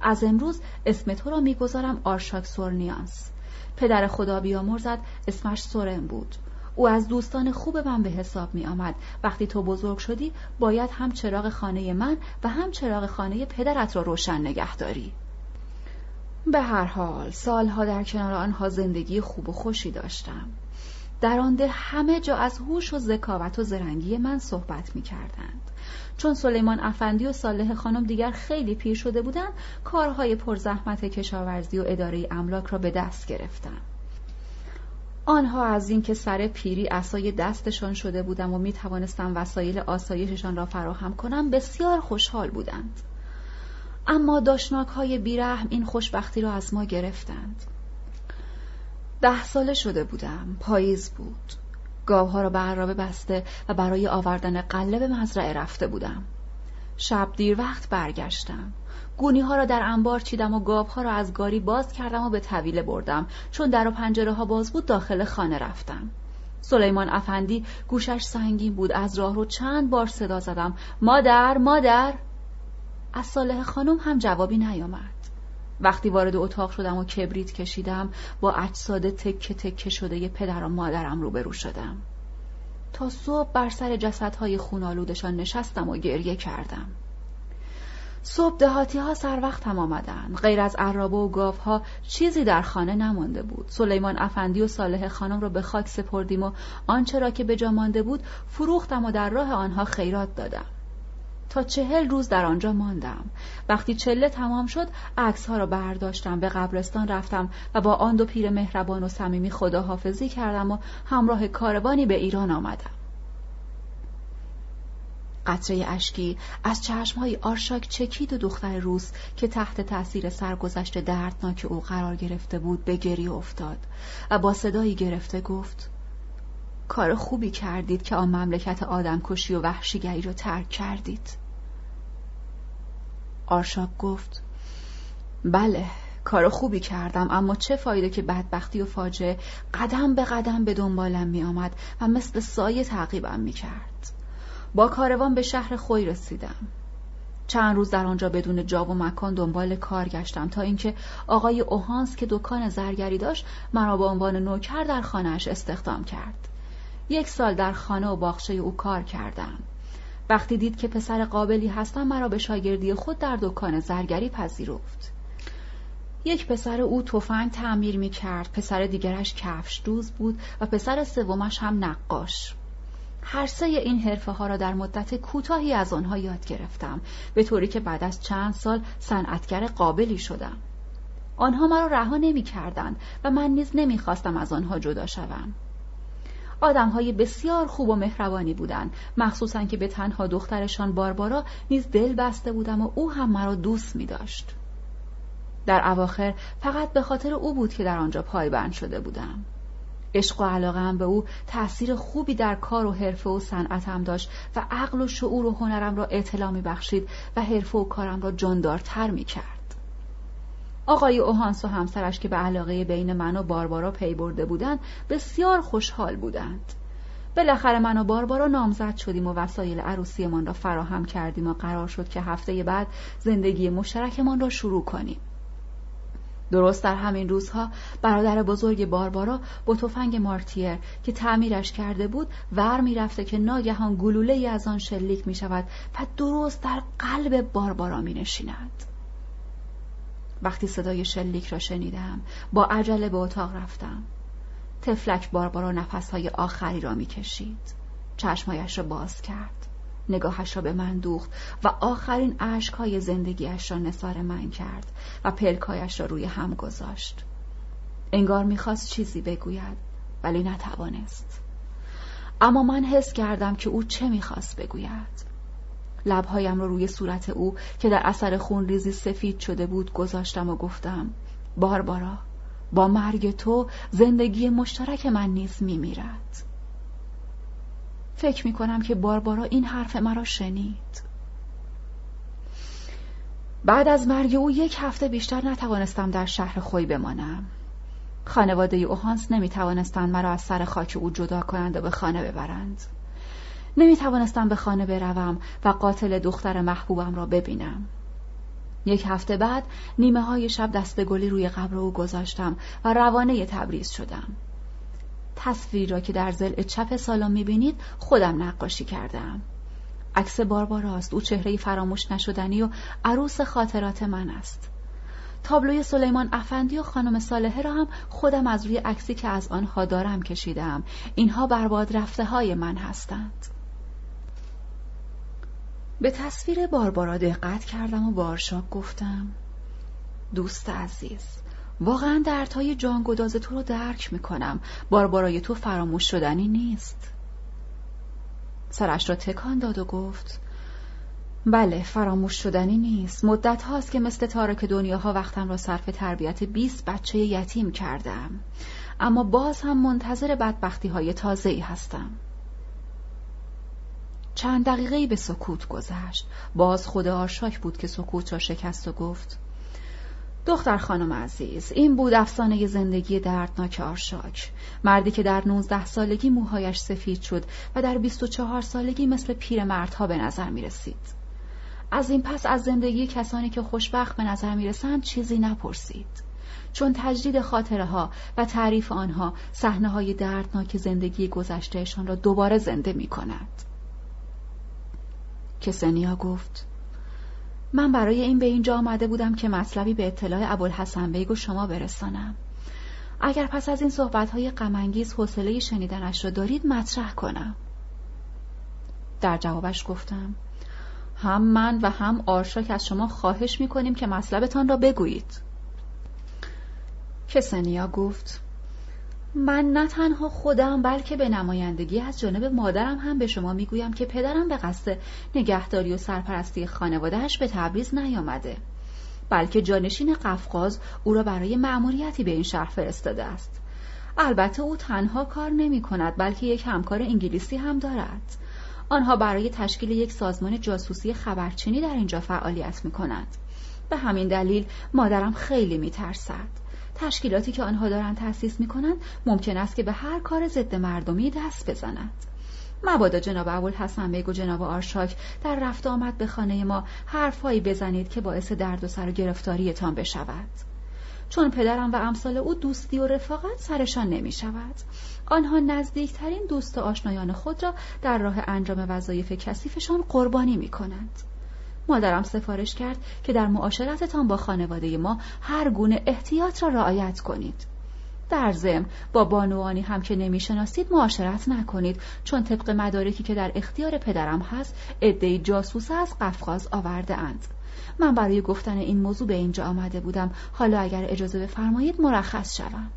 از امروز اسم تو را می‌گذارم آرشاک سورنیانس. پدر خدا بیامرزد اسمش سورن بود. او از دوستان خوب من به حساب می آمد. وقتی تو بزرگ شدی باید هم چراغ خانه من و هم چراغ خانه پدرت را روشن نگه داری. به هر حال سالها در کنار آنها زندگی خوب و خوشی داشتم. در آنده همه جا از هوش و ذکاوت و زرنگی من صحبت می کردند. چون سلیمان افندی و صالح خانم دیگر خیلی پیر شده بودند کارهای پرزحمت کشاورزی و اداره املاک را به دست گرفتم. آنها از اینکه سر پیری اسای دستشان شده بودم و می توانستم وسایل آسایششان را فراهم کنم بسیار خوشحال بودند. اما داشناک های بیرحم این خوشبختی را از ما گرفتند. ده ساله شده بودم پاییز بود. گاوها را به عرابه بسته و برای آوردن قله به مزرعه رفته بودم. شب دیر وقت برگشتم. گونی ها را در انبار چیدم و گاو ها را از گاری باز کردم و به طویله بردم. چون در و پنجره ها باز بود داخل خانه رفتم. سلیمان افندی گوشش سنگین بود. از راه رو چند بار صدا زدم. مادر مادر! از صالح خانم هم جوابی نیامد. وقتی وارد اتاق شدم و کبریت کشیدم با اجساد تکه تکه شده پدر و مادرم روبرو شدم. تا صبح بر سر جسدهای خونالودشان نشستم و گریه کردم. صبح دهاتی ها سر وقتم آمدن. غیر از عرابه و گاف ها چیزی در خانه نمانده بود. سلیمان افندی و صالح خانم را به خاک سپردیم و آنچه را که به جا مانده بود فروختم و در راه آنها خیرات دادم. تا چهل روز در آنجا ماندم. وقتی چله تمام شد عکس ها را برداشتم به قبرستان رفتم و با آن دو پیر مهربان و صمیمی خداحافظی کردم و همراه کاروانی به ایران آمدم. قطره اشکی از چشمهای آرشاک چکید و دختر روس که تحت تأثیر سرگذشت دردناک او قرار گرفته بود به گریه افتاد و با صدایی گرفته گفت کار خوبی کردید که آن مملکت آدمکشی و وحشیگری را ترک کردید. آرشاک گفت بله کار خوبی کردم اما چه فایده که بدبختی و فاجعه قدم به قدم به دنبالم می آمد و مثل سایه تعقیبم می کرد با کاروان به شهر خوی رسیدم. چند روز در آنجا بدون جا و مکان دنبال کار گشتم تا اینکه آقای اوهانس که دکان زرگری داشت مرا به عنوان نوکر در خانهاش استخدام کرد. یک سال در خانه و باغچه او کار کردم. وقتی دید که پسر قابلی هستم مرا به شاگردی خود در دکان زرگری پذیرفت. یک پسر او تفنگ تعمیر می کرد پسر دیگرش کفش دوز بود و پسر سومش هم نقاش. هر سه این حرفه ها را در مدت کوتاهی از آنها یاد گرفتم به طوری که بعد از چند سال صنعتگر قابلی شدم. آنها مرا رها نمی کردن و من نیز نمی خواستم از آنها جدا شوم. آدم های بسیار خوب و مهربانی بودند مخصوصا که به تنها دخترشان باربارا نیز دل بسته بودم و او هم مرا دوست می داشت. در اواخر فقط به خاطر او بود که در آنجا پایبند شده بودم. عشق و علاقه به او تأثیر خوبی در کار و حرفه و صنعتم داشت و عقل و شعور و هنرم را اطلاع می بخشید و حرفه و کارم را جاندارتر می کرد. آقای اوهانس و همسرش که به علاقه بین من و باربارا پی برده بودند بسیار خوشحال بودند. بالاخره من و باربارا نامزد شدیم و وسایل عروسیمان را فراهم کردیم و قرار شد که هفته بعد زندگی مشترکمان را شروع کنیم. درست در همین روزها برادر بزرگ باربارا با تفنگ مارتیر که تعمیرش کرده بود ور می‌رفته که ناگهان گلوله ای از آن شلیک می شود و درست در قلب باربارا می نشیند. وقتی صدای شلیک را شنیدم با عجله به اتاق رفتم. تفلک باربارا نفسهای آخری را می کشید چشمایش را باز کرد. نگاهش را به من دوخت و آخرین اشکهای زندگیش را نثار من کرد و پلکایش را روی هم گذاشت. انگار می‌خواست چیزی بگوید ولی نتوانست. اما من حس کردم که او چه می‌خواست بگوید. لبهایم را روی صورت او که در اثر خون ریزی سفید شده بود گذاشتم و گفتم باربارا با مرگ تو زندگی مشترک من نیز میمیرد. فکر می کنم که باربارا این حرف مرا شنید. بعد از مرگ او یک هفته بیشتر نتوانستم در شهر خوی بمانم. خانواده اوهانس نمی توانستند مرا از سر خاک او جدا کنند و به خانه ببرند. نمی توانستم به خانه بروم و قاتل دختر محبوبم را ببینم. یک هفته بعد نیمه های شب دست گلی روی قبر او گذاشتم و روانه تبریز شدم. تصویری را که در زل چپ سالن می‌بینید خودم نقاشی کردم عکس بارباراست او چهره فراموش نشدنی و عروس خاطرات من است. تابلوی سلیمان افندی و خانم صالحه را هم خودم از روی عکسی که از آنها دارم کشیدم اینها برباد رفته های من هستند. به تصویر باربارا دقت کردم و بارشاک گفتم دوست عزیز واقعا دردهای جانگداز تو رو درک می‌کنم. باربارای تو فراموش شدنی نیست. سرش را تکان داد و گفت بله فراموش شدنی نیست. مدت هاست که مثل تارک دنیاها وقتم را صرف تربیت بیست بچه یتیم کردم. اما باز هم منتظر بدبختی های تازه ای هستم. چند دقیقه به سکوت گذشت. باز خود آرشاک بود که سکوت را شکست و گفت دختر خانم عزیز این بود افسانه زندگی دردناک آرشاک. مردی که در 19 سالگی موهایش سفید شد و در 24 سالگی مثل پیر مردها به نظر می رسید از این پس از زندگی کسانی که خوشبخت به نظر می‌رسند چیزی نپرسید. چون تجدید خاطره ها و تعریف آنها صحنه های دردناک زندگی گذشتهشان را دوباره زنده می کند. کسنیا گفت من برای این به اینجا آمده بودم که مطلبی به اطلاع ابوالحسن بیگ و شما برسانم. اگر پس از این صحبتهای غمانگیز حوصله شنیدنش را دارید مطرح کنم. در جوابش گفتم هم من و هم آرشاک از شما خواهش می‌کنیم که مطلبتان را بگویید. کسنیا گفت من نه تنها خودم بلکه به نمایندگی از جانب مادرم هم به شما می‌گویم که پدرم به قصد نگهداری و سرپرستی خانوادهش به تبریز نیامده. بلکه جانشین قفقاز او را برای مأموریتی به این شهر فرستاده است. البته او تنها کار نمی کند بلکه یک همکار انگلیسی هم دارد. آنها برای تشکیل یک سازمان جاسوسی خبرچینی در اینجا فعالیت می کند به همین دلیل مادرم خیلی می ترسد تشکیلاتی که آنها دارند تأسیس می کنند ممکن است که به هر کار ضد مردمی دست بزنند مبادا جناب ابوالحسن بیگ و جناب آرشاک در رفت آمد به خانه ما حرفهایی بزنید که باعث درد و سر و گرفتاریتان بشود. چون پدرم و امثال او دوستی و رفاقت سرشان نمی شود آنها نزدیکترین دوست و آشنایان خود را در راه انجام وظایف کثیفشان قربانی می کنند مادرم سفارش کرد که در معاشرتتان با خانواده ما هر گونه احتیاط را رعایت کنید. در زم با بانوانی هم که نمی‌شناسید معاشرت نکنید چون طبق مدارکی که در اختیار پدرم هست عدهای جاسوس از قفقاز آورده اند. من برای گفتن این موضوع به اینجا آمده بودم حالا اگر اجازه بفرمایید مرخص شوم.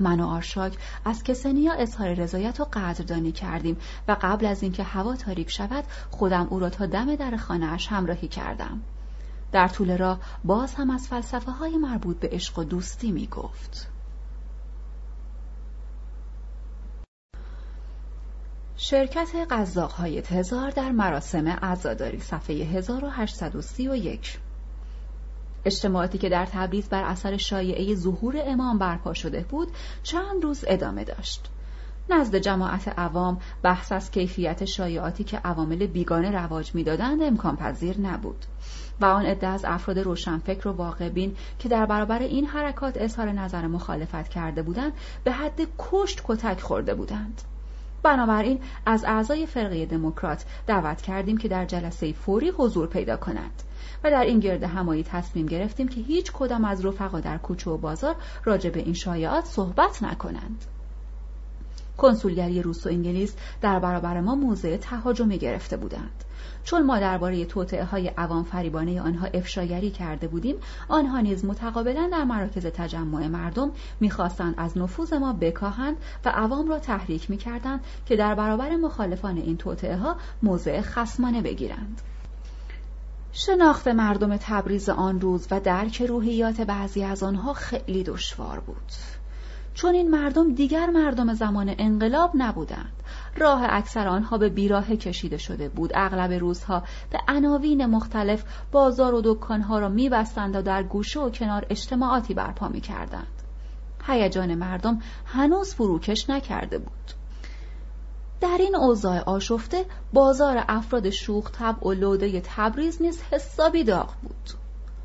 من و آرشاک از کسنیا اظهار رضایت و قدردانی کردیم و قبل از اینکه هوا تاریک شود خودم او را تا دم در خانهاش همراهی کردم در طول راه باز هم از فلسفه های مربوط به عشق و دوستی می گفت. شرکت قزاق های تزار در مراسم عزاداری صفحه 1831 اجتماعاتی که در تبریز بر اثر شایعه ظهور امام برپا شده بود چند روز ادامه داشت. نزد جماعت عوام بحث از کیفیت شایعاتی که عوامل بیگانه رواج می‌دادند امکان پذیر نبود. و آن عده از افراد روشنفکر و واقعبین که در برابر این حرکات اظهار نظر مخالفت کرده بودند به حد کشت کتک خورده بودند. بنابراین از اعضای فرقه دموکرات دعوت کردیم که در جلسه فوری حضور پیدا کنند و در این گرد همایی تصمیم گرفتیم که هیچ کدام از رفقا در کوچه و بازار راجع به این شایعات صحبت نکنند. کنسولگری روس و انگلیس در برابر ما موضع تهاجمی گرفته بودند. چون ما درباره توطعه های عوام فریبانه آنها افشاگری کرده بودیم آنها نیز متقابلا در مراکز تجمع مردم می‌خواستند از نفوذ ما بکاهند و عوام را تحریک می‌کردند که در برابر مخالفان این توطعه ها موضع خسمانه بگیرند شناخت مردم تبریز آن روز و درک روحیات بعضی از آنها خیلی دشوار بود. چون این مردم دیگر مردم زمان انقلاب نبودند. راه اکثر آنها به بیراه کشیده شده بود. اغلب روزها به عناوین مختلف بازار و دکانها را میبستند و در گوشه و کنار اجتماعاتی برپا می‌کردند. هیجان مردم هنوز فروکش نکرده بود. در این اوضاع آشفته بازار افراد شوخ طبع و لوده تبریز نیز حسابی داغ بود.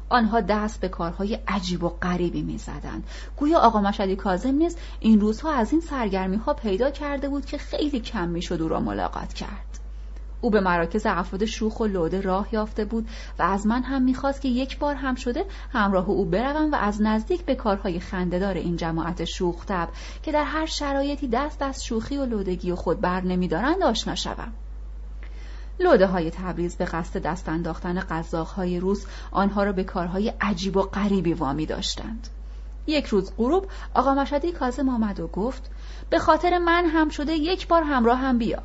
آنها دست به کارهای عجیب و غریبی می‌زدند. گویا آقا مشدی کازم نیز این روزها از این سرگرمی ها پیدا کرده بود که خیلی کم می‌شد او را ملاقات کرد. او به مراکز افراد شوخ و لوده راه یافته بود و از من هم می‌خواست که یک بار هم شده همراه او بروم و از نزدیک به کارهای خندهدار این جماعت شوخ تب که در هر شرایطی دست از شوخی و لودگی و خود بر نمیدارند آشنا شوم. لوده های تبریز به قصد دست انداختن قزاق های روس آنها را به کارهای عجیب و غریبی وامی داشتند. یک روز غروب آقا مشدی کازم آمد و گفت به خاطر من هم شده یک بار همراه هم بیا.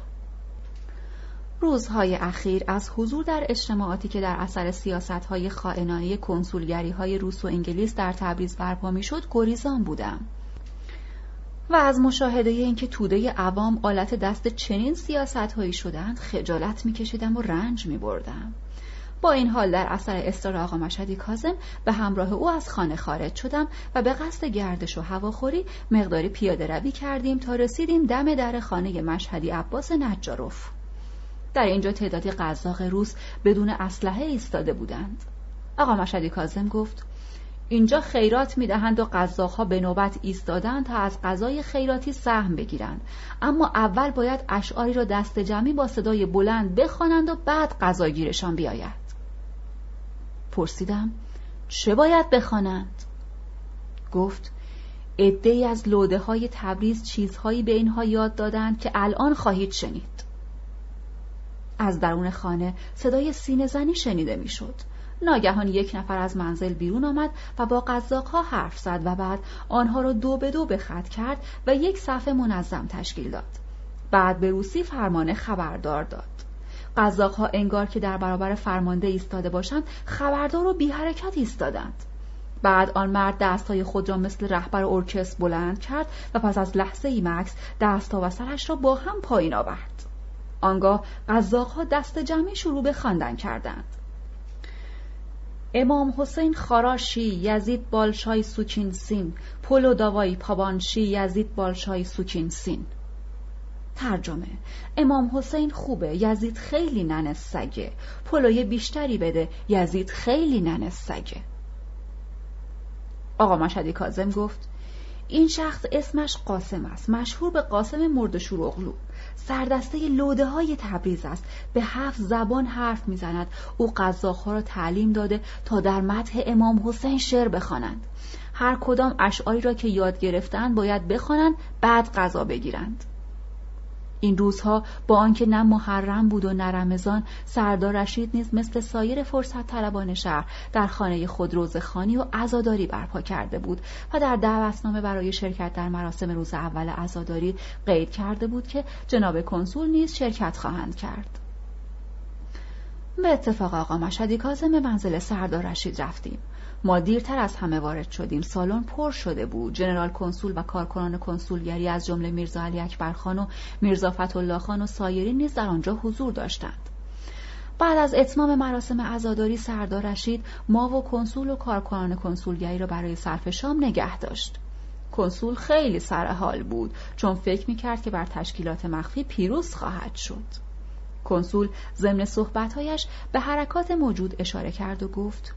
روزهای اخیر از حضور در اجتماعاتی که در اثر سیاستهای خائنانه کنسولگری های روس و انگلیس در تبریز برپا می‌شد گریزان بودم. و از مشاهده اینکه توده عوام آلت دست چنین سیاستهایی شدند خجالت میکشیدم و رنج میبردم. با این حال در اثر اصرار آقا مشهدی کازم به همراه او از خانه خارج شدم و به قصد گردش و هواخوری مقداری پیاده روی کردیم تا رسیدیم دم در خانه مشهدی عباس نجاروف در اینجا تعدادی قزاق روس بدون اسلحه ایستاده بودند. آقا مشدی کازم گفت اینجا خیرات می‌دهند و قزاقها به نوبت ایستادند تا از غذای خیراتی سهم بگیرند. اما اول باید اشعاری را دست جمعی با صدای بلند بخوانند و بعد غذاگیرشان بیاید. پرسیدم چه باید بخوانند؟ گفت عدهای از لوده های تبریز چیزهایی به اینها یاد دادند که الان خواهید شنید. از درون خانه صدای سینه زنی شنیده می‌شد. ناگهان یک نفر از منزل بیرون آمد و با قزاقها حرف زد و بعد آنها را دو به دو به خط کرد و یک صفحه منظم تشکیل داد. بعد به روسی فرمانه خبردار داد. قزاقها انگار که در برابر فرمانده ایستاده باشند خبردار و بی حرکت ایستادند. بعد آن مرد دستهای خود را مثل رهبر ارکست بلند کرد و پس از لحظه ای مکس دستها و سرش را با هم پایین آورد. آنگاه قزاقها دست جمعی شروع به خواندن کردند. امام حسین خاراشی یزید بالشای سوچین سین پولو داوای پابانشی یزید بالشای سوچین سین. ترجمه امام حسین خوبه یزید خیلی ننه سگه پلوی بیشتری بده یزید خیلی ننه سگه آقا مشهدی کازم گفت این شخص اسمش قاسم است. مشهور به قاسم مردشور اغلو سردسته لوده های تبریز است. به هفت زبان حرف می‌زند. او قزاقها را تعلیم داده تا در متح امام حسین شعر بخوانند. هر کدام اشعاری را که یاد گرفتند باید بخوانند بعد غذا بگیرند. این روزها با آنکه نه محرم بود و نه رمضان سردار رشید نیز مثل سایر فرصت طلبان شهر در خانه خود روزخانی و عزاداری برپا کرده بود و در دعوتنامه برای شرکت در مراسم روز اول عزاداری قید کرده بود که جناب کنسول نیز شرکت خواهند کرد. به اتفاق آقا مشهدی کازم به منزل سردار رشید رفتیم. ما دیرتر از همه وارد شدیم. سالن پر شده بود. جنرال کنسول و کارکنان کنسولگری از جمله میرزا علی اکبر خان و میرزا فتحالله خان و سایرین نیز در آنجا حضور داشتند. بعد از اتمام مراسم عزاداری سردار رشید ما و کنسول و کارکنان کنسولگری را برای صرف شام نگه داشت. کنسول خیلی سر حال بود چون فکر می‌کرد که بر تشکیلات مخفی پیروز خواهد شد. کنسول ضمن صحبتهایش به حرکات موجود اشاره کرد و گفت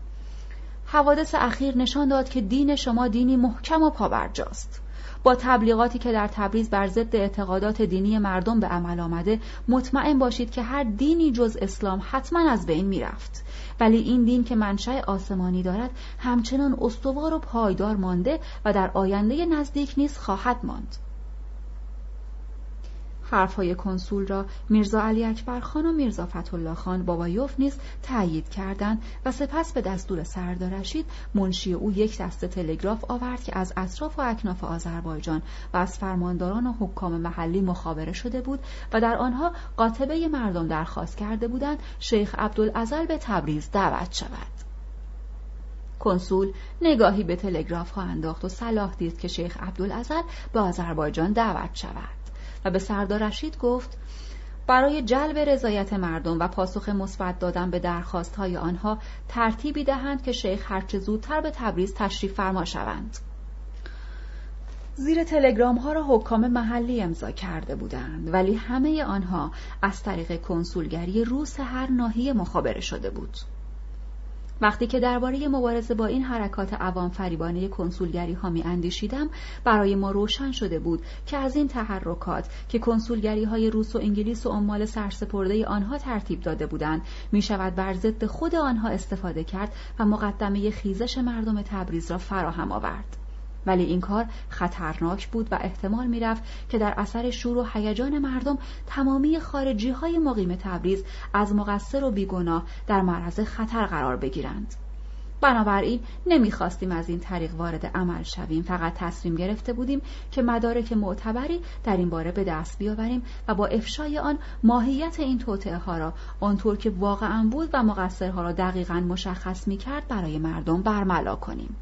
حوادث اخیر نشان داد که دین شما دینی محکم و پابرجاست. با تبلیغاتی که در تبریز بر ضد اعتقادات دینی مردم به عمل آمده مطمئن باشید که هر دینی جز اسلام حتما از بین می‌رفت. ولی این دین که منشأ آسمانی دارد همچنان استوار و پایدار مانده و در آینده نزدیک نیز خواهد ماند. حرفهای کنسول را میرزا علی اکبر خان و میرزا فتحالله خان بابایوف نیز تأیید کردند و سپس به دستور سردار رشید منشی او یک دسته تلگراف آورد که از اطراف و اکناف آذربایجان و از فرمانداران و حکام محلی مخابره شده بود و در آنها قاطبه مردم درخواست کرده بودند شیخ عبدالعزل به تبریز دعوت شود. کنسول نگاهی به تلگراف ها انداخت و صلاح دید که شیخ عبدالعزل به آذربایجان دعوت شود. به سردار رشید گفت برای جلب رضایت مردم و پاسخ مثبت دادن به درخواست های آنها ترتیبی دهند که شیخ هرچه زودتر به تبریز تشریف فرما شوند. زیر تلگرام ها را حکام محلی امضا کرده بودند ولی همه آنها از طریق کنسولگری روس هر ناحیه مخابره شده بود. وقتی که درباره مبارزه با این حرکات عوام فریبانه کنسولگری ها می اندیشیدم برای ما روشن شده بود که از این تحرکات که کنسولگری های روس و انگلیس و عمال سرسپرده آنها ترتیب داده بودند می شود بر ضد خود آنها استفاده کرد و مقدمه خیزش مردم تبریز را فراهم آورد. ولی این کار خطرناک بود و احتمال می‌رفت که در اثر شور و هیجان مردم تمامی خارجی های مقیم تبریز از مقصر و بیگناه در معرض خطر قرار بگیرند. بنابراین نمی‌خواستیم از این طریق وارد عمل شویم فقط تصمیم گرفته بودیم که مدارک معتبری در این باره به دست بیاوریم و با افشای آن ماهیت این توطعه ها را آنطور که واقعا بود و مقصرها را دقیقا مشخص می‌کرد برای مردم برملا کنیم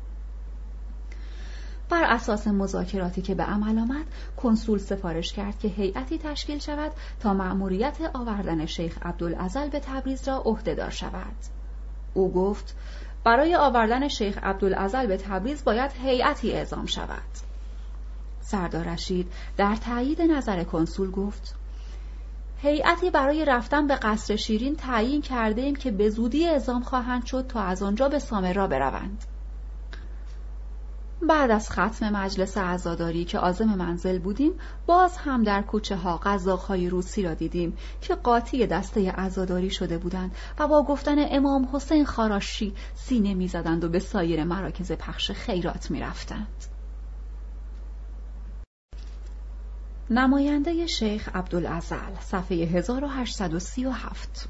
بر اساس مذاکراتی که به عمل آمد کنسول سفارش کرد که هیئتی تشکیل شود تا مأموریت آوردن شیخ عبدالعزل به تبریز را عهدهدار شود او گفت برای آوردن شیخ عبدالعزل به تبریز باید هیئتی اعزام شود سردار رشید در تایید نظر کنسول گفت هیئتی برای رفتن به قصر شیرین تعیین کرده ایم که به زودی اعزام خواهند شد تا از آنجا به سامرا بروند. بعد از ختم مجلس عزاداری که آزم منزل بودیم باز هم در کوچه ها قزاقهای روسی را دیدیم که قاطی دسته عزاداری شده بودند و با گفتن امام حسین خاراشی سینه می‌زدند و به سایر مراکز پخش خیرات می‌رفتند. نماینده شیخ عبدالعزل صفحه 1837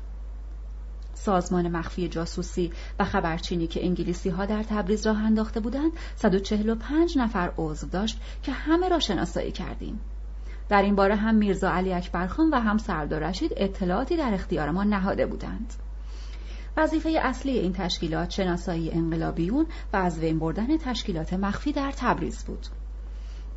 سازمان مخفی جاسوسی و خبرچینی که انگلیسی ها در تبریز راه انداخته بودند 145 نفر عضو داشت که همه را شناسایی کردیم. در این باره هم میرزا علی اکبرخان و هم سردار رشید اطلاعاتی در اختیار ما نهاده بودند. وظیفه اصلی این تشکیلات شناسایی انقلابیون و از وین بردن تشکیلات مخفی در تبریز بود.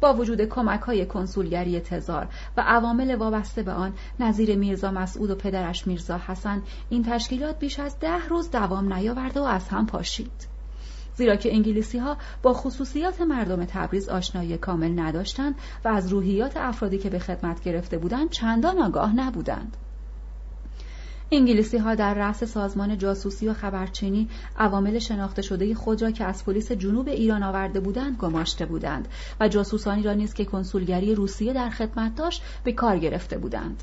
با وجود کمک های کنسولگری تزار و عوامل وابسته به آن نظیر میرزا مسعود و پدرش میرزا حسن این تشکیلات بیش از ده روز دوام نیاورده و از هم پاشید. زیرا که انگلیسی ها با خصوصیات مردم تبریز آشنایی کامل نداشتند و از روحیات افرادی که به خدمت گرفته بودند چندان آگاه نبودند. انگلیسی ها در رأس سازمان جاسوسی و خبرچینی عوامل شناخته شده خود را که از پلیس جنوب ایران آورده بودند گماشته بودند و جاسوسانی را نیز که کنسولگری روسیه در خدمت داشت به کار گرفته بودند.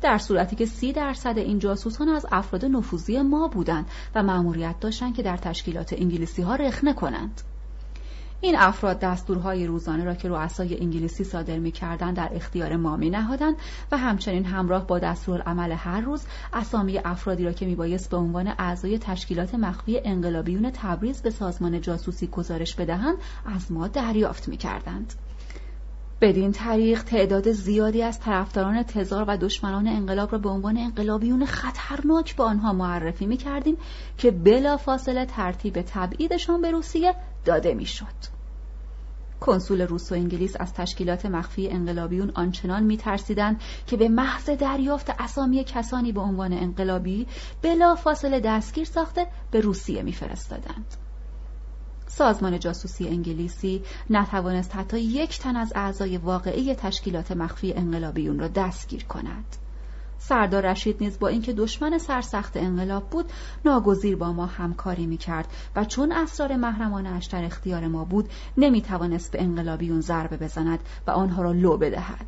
در صورتی که سی درصد این جاسوسان از افراد نفوذی ما بودند و مأموریت داشتند که در تشکیلات انگلیسی ها رخنه کنند. این افراد دستورهای روزانه را که رؤسای انگلیسی صادر می‌کردند در اختیار ما می نهادند و همچنین همراه با دستورالعمل هر روز اسامی افرادی را که میبایست به عنوان اعضای تشکیلات مخفی انقلابیون تبریز به سازمان جاسوسی گزارش بدهند از ما دریافت می‌کردند. بدین طریق تعداد زیادی از طرفداران تزار و دشمنان انقلاب را به عنوان انقلابیون خطرناک به آنها معرفی می کردیم که بلا فاصله ترتیب تبعیدشان به روسیه داده می‌شد. کنسول روس و انگلیس از تشکیلات مخفی انقلابیون آنچنان میترسیدند که به محض دریافت اسامی کسانی به عنوان انقلابی بلا فاصله دستگیر ساخته به روسیه میفرستادند. سازمان جاسوسی انگلیسی نتوانست حتی یک تن از اعضای واقعی تشکیلات مخفی انقلابیون را دستگیر کند. سردار رشید نیز با اینکه دشمن سرسخت انقلاب بود ناگزیر با ما همکاری می‌کرد و چون اسرار محرمانه در اختیار ما بود نمی‌توانست به انقلابیون ضربه بزند و آنها را لو بدهد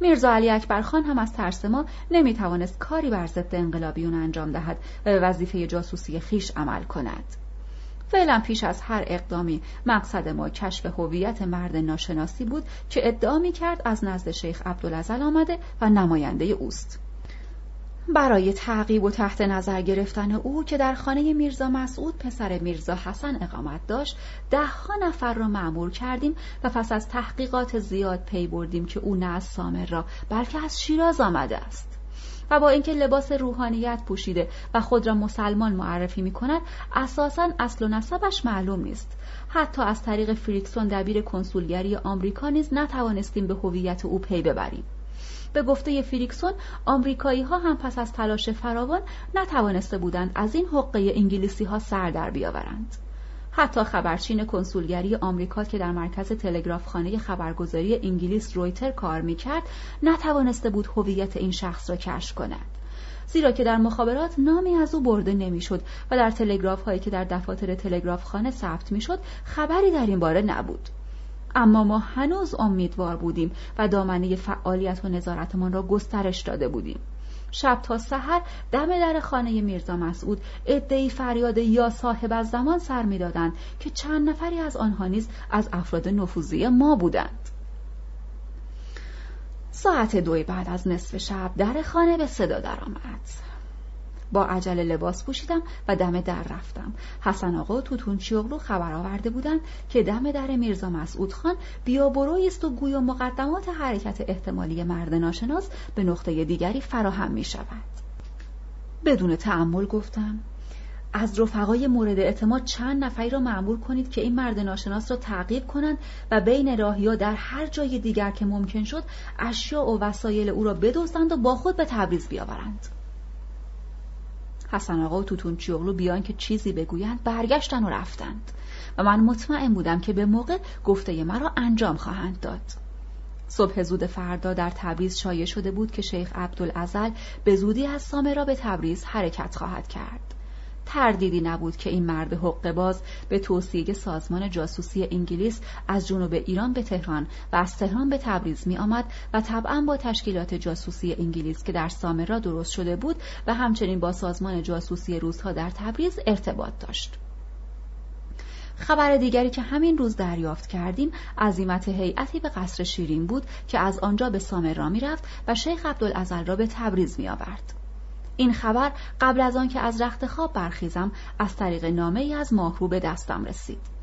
میرزا علی اکبرخان هم از ترس ما نمی‌توانست کاری بر ضد انقلابیون انجام دهد و به وظیفه جاسوسی خیش عمل کند فعلا پیش از هر اقدامی مقصد ما کشف هویت مرد ناشناسی بود که ادعا می کرد از نزد شیخ عبدالعزل آمده و نماینده اوست. برای تعقیب و تحت نظر گرفتن او که در خانه میرزا مسعود پسر میرزا حسن اقامت داشت دهها نفر را معمور کردیم و پس از تحقیقات زیاد پی بردیم که او نه از سامر را بلکه از شیراز آمده است. و با اینکه لباس روحانیت پوشیده و خود را مسلمان معرفی می کند اساسا اصل و نسبش معلوم نیست. حتی از طریق فریکسون دبیر کنسولگری آمریکا نیز نتوانستیم به هویت او پی ببریم. به گفته فریکسون آمریکایی ها هم پس از تلاش فراوان نتوانسته بودند از این حقه انگلیسی ها سر در بیاورند. حتی خبرچین کنسولگری آمریکا که در مرکز تلگرافخانه خبرگزاری انگلیس رویتر کار می‌کرد نتوانسته بود هویت این شخص را کشف کند. زیرا که در مخابرات نامی از او برده نمی‌شد و در تلگراف هایی که در دفاتر تلگرافخانه ثبت می‌شد خبری در این باره نبود. اما ما هنوز امیدوار بودیم و دامنه فعالیت و نظارتمان را گسترش داده بودیم. شب تا سحر دم در خانه میرزا مسعود. ادعی فریاد یا صاحب از زمان سر می‌دادند که چند نفری از آنها نیز از افراد نفوذی ما بودند. ساعت دوی بعد از نصف شب در خانه به صدا درآمد. با عجله لباس پوشیدم و دم در رفتم. حسن آقا و توتون چیغلو خبر آورده بودند که دم در میرزا مسعود خان بیا است و گوی و مقدمات حرکت احتمالی مرد ناشناس به نقطه دیگری فراهم می شود. بدون تعمل گفتم از رفقای مورد اعتماد چند نفری را معمول کنید که این مرد ناشناس را تعقیب کنند و بین راهیا در هر جای دیگر که ممکن شد اشیا و وسایل او را بدزدند و با خود به تبریز بیاورند. حسن آقا و توتون چیغلو بیان که چیزی بگویند برگشتن و رفتند و من مطمئن بودم که به موقع گفته مرا انجام خواهند داد صبح زود فردا در تبریز شایع شده بود که شیخ عبدالعزل به زودی از سامرا به تبریز حرکت خواهد کرد. تردیدی نبود که این مرد حق باز به توصیه سازمان جاسوسی انگلیس از جنوب ایران به تهران و از تهران به تبریز می آمد و طبعا با تشکیلات جاسوسی انگلیس که در سامرا درست شده بود و همچنین با سازمان جاسوسی روزها در تبریز ارتباط داشت. خبر دیگری که همین روز دریافت کردیم عظیمت هیئتی به قصر شیرین بود که از آنجا به سامرا رفت و شیخ عبدالعزل را به تبریز می آورد. این خبر قبل از آن که از رخت خواب برخیزم از طریق نامه ای از ماهرو به دستم رسید.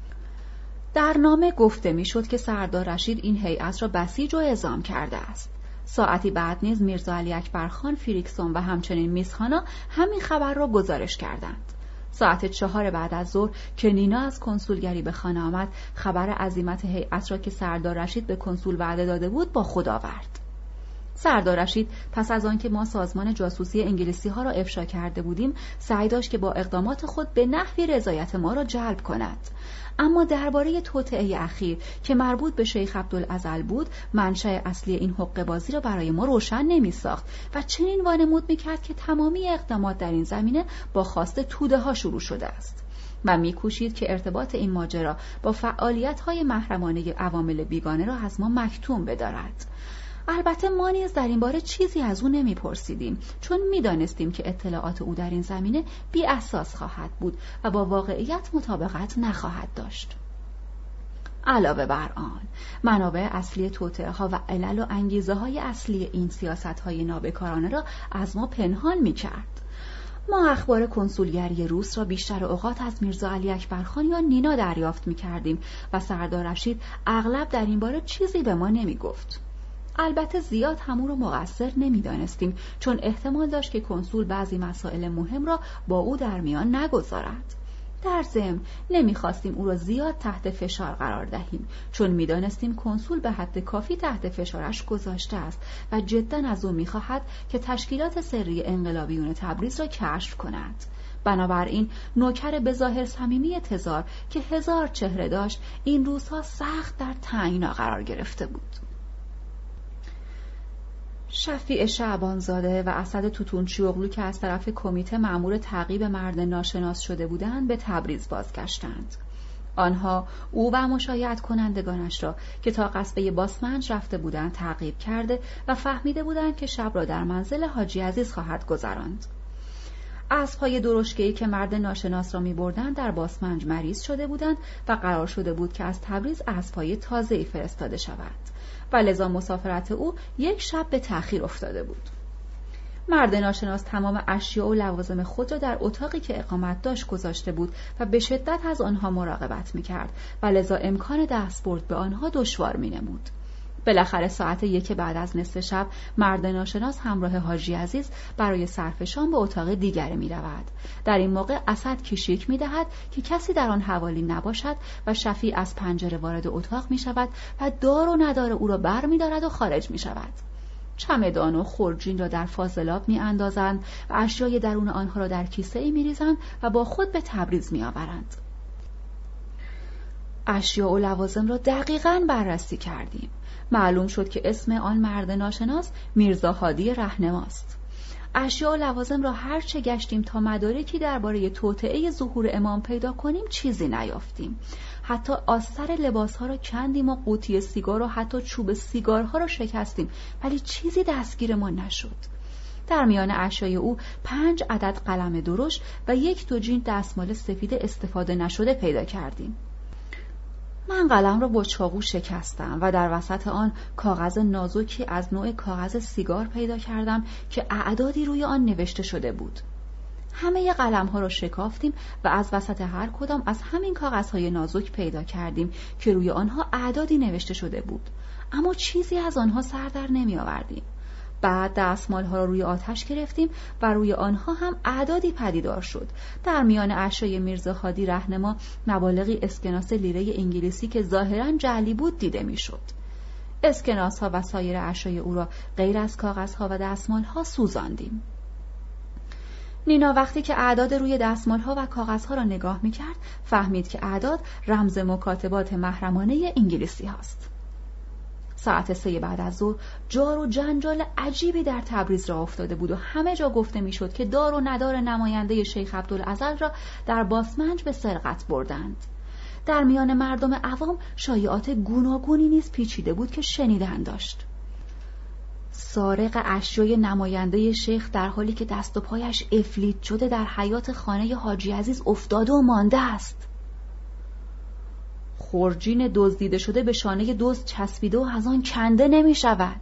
در نامه گفته می‌شد که سردار رشید این هیئت را بسیج و اعزام کرده است. ساعتی بعد نیز میرزا علی اکبرخان فریکسون و همچنین میسخانا همین خبر را گزارش کردند. ساعت چهار بعد از ظهر که نینا از کنسولگری به خانه آمد خبر عظیمت هیئت را که سردار رشید به کنسول وعده داده بود با خود آورد سردار رشید پس از آنکه ما سازمان جاسوسی انگلیسی ها را افشا کرده بودیم سعی داشت که با اقدامات خود به نحوی رضایت ما را جلب کند. اما درباره توطعه اخیر که مربوط به شیخ عبدالعزل بود منشأ اصلی این حق بازی را برای ما روشن نمی ساخت و چنین وانمود می کرد که تمامی اقدامات در این زمینه با خواست توده ها شروع شده است. و میکوشید که ارتباط این ماجرا با فعالیت های محرمانه عوامل بیگانه را از ما مکتوم بدارد. البته ما نیز در این باره چیزی از او نمیپرسیدیم چون می‌دانستیم که اطلاعات او در این زمینه بی اساس خواهد بود و با واقعیت مطابقت نخواهد داشت. علاوه بر آن منابع اصلی توطعه ها و علل و انگیزه های اصلی این سیاست های نابکارانه را از ما پنهان می کرد. ما اخبار کنسولگری روس را بیشتر اوقات از میرزا علی اکبرخان یا نینا دریافت می کردیم و سردار رشید اغلب در این باره چیزی به ما نمی گفت. البته زیاد همون رو مقصر نمی‌دانستیم چون احتمال داشت که کنسول بعضی مسائل مهم را با او در میان نگذارد. در ضمن نمی‌خواستیم او را زیاد تحت فشار قرار دهیم چون می‌دانستیم کنسول به حد کافی تحت فشارش گذاشته است و جدا از او می‌خواهد که تشکیلات سری انقلابیون تبریز را کشف کند. بنابراین نوکر به ظاهر صمیمی تزار که هزار چهره داشت این روزها سخت در تنگنا قرار گرفته بود. شفیع شعبانزاده و اسد توتونچی اغلو که از طرف کمیته معمور تعقیب مرد ناشناس شده بودند به تبریز بازگشتند. آنها او و مشایعت کنندگانش را که تا قصبه باسمنج رفته بودند تعقیب کرده و فهمیده بودند که شب را در منزل حاجی عزیز خواهد گذراند. اسبهای درشکهای که مرد ناشناس را می بردن در باسمنج مریض شده بودند و قرار شده بود که از تبریز اسبهای تازه‌ای فرستاده شود. و لذا مسافرت او یک شب به تأخیر افتاده بود. مرد ناشناس تمام اشیاء و لوازم خود را در اتاقی که اقامت داشت گذاشته بود و به شدت از آنها مراقبت می‌کرد و لذا امکان دستبرد به آنها دشوار مینمود. بالاخره ساعت یک بعد از نصف شب مرد ناشناس همراه حاجی عزیز برای صرف شام به اتاق دیگری می رود. در این موقع اسد کشیک می دهد که کسی در آن حوالی نباشد و شفیع از پنجره وارد اتاق می شود و دار و ندار او را بر می دارد و خارج می شود. چمدان و خورجین را در فاضلاب می اندازند و اشیای درون آنها را در کیسه ای ریزند و با خود به تبریز می آورند. اشیا و لوازم را دقیقا بررسی کردیم. معلوم شد که اسم آن مرد ناشناس میرزا هادی رهنماست. اشیا و لوازم را هر چه گشتیم تا مدارکی درباره توطعه ظهور امام پیدا کنیم چیزی نیافتیم. حتی آستر لباسها را کندیم و قوطی سیگار و حتی چوب سیگارها را شکستیم ولی چیزی دستگیر ما نشد. در میان اشیای او پنج عدد قلم درشت و یک دو جین دستمال سفید استفاده نشده پیدا کردیم. من قلم را با چاقو شکستم و در وسط آن کاغذ نازکی از نوع کاغذ سیگار پیدا کردم که اعدادی روی آن نوشته شده بود. همه قلم ها را شکافتیم و از وسط هر کدام از همین کاغذهای نازک پیدا کردیم که روی آنها اعدادی نوشته شده بود. اما چیزی از آنها سر در نمی آوردیم. بعد دستمال ها را روی آتش گرفتیم و روی آنها هم اعدادی پدیدار شد. در میان اشیای میرزا خادی رهنما مبالغی اسکناس لیره انگلیسی که ظاهرا جعلی بود دیده می‌شد. اسکناس ها و سایر اشیای او را غیر از کاغذ ها و دستمال ها سوزاندیم. نینا وقتی که اعداد روی دستمال ها و کاغذ ها را نگاه می کرد فهمید که اعداد رمز مکاتبات محرمانه انگلیسی هاست. ساعت سه بعد از ظهر جار و جنجال عجیبی در تبریز را افتاده بود و همه جا گفته می‌شد که دار و ندار نماینده شیخ عبدالعزل را در باسمنج به سرقت بردند. در میان مردم عوام شایعات گوناگونی نیز پیچیده بود که شنیدن داشت. سارق اشیای نماینده شیخ در حالی که دست و پایش افلید شده در حیات خانه حاجی عزیز افتاده و مانده است. خورجین دزدیده شده به شانه دزد چسبیده و از آن کنده نمی شود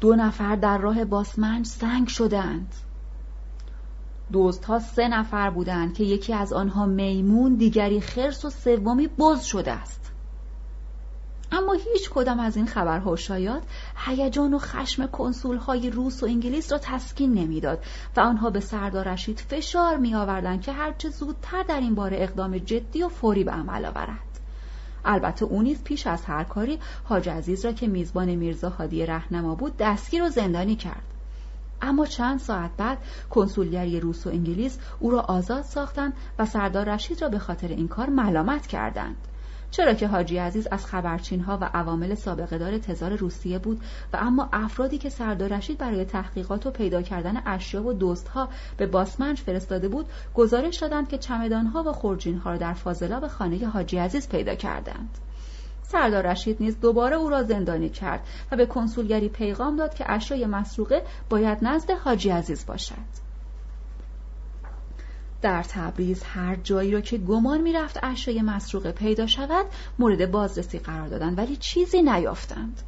دو نفر در راه باسمنج سنگ شدند. دزدها سه نفر بودند که یکی از آنها میمون دیگری خرس و سومی بز شده است. اما هیچ کدام از این خبرها و شایات هیجان و خشم کنسول های روس و انگلیس را تسکین نمی‌داد و آنها به سردار رشید فشار می آوردند که هرچه زودتر در این باره اقدام جدی و فوری به عمل آورد. البته او نیز پیش از هر کاری حاج عزیز را که میزبان میرزا هادی رهنما بود دستگیر و زندانی کرد. اما چند ساعت بعد کنسولگری روس و انگلیس او را آزاد ساختند و سردار رشید را به خاطر این کار ملامت کردند. چرا که حاجی عزیز از خبرچین ها و عوامل سابقه دار تزار روسیه بود و اما افرادی که سردار رشید برای تحقیقات و پیدا کردن اشیا و دزدها به باسمنج فرستاده بود گزارش دادند که چمدان ها و خورجین ها را در فاضلاب خانه حاجی عزیز پیدا کردند. سردار رشید نیز دوباره او را زندانی کرد و به کنسولگری پیغام داد که اشیای مسروقه باید نزد حاجی عزیز باشد. در تبریز هر جایی را که گمان می‌رفت اشیای مسروقه پیدا شود مورد بازرسی قرار دادند ولی چیزی نیافتند.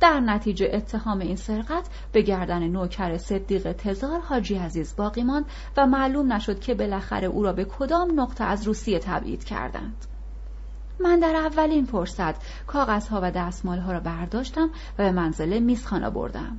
در نتیجه اتهام این سرقت به گردن نوکر صدیق تزار حاجی عزیز باقی ماند و معلوم نشد که بالاخره او را به کدام نقطه از روسیه تبعید کردند. من در اولین فرصت کاغذها و دستمالها را برداشتم و به منزل میزخانا بردم.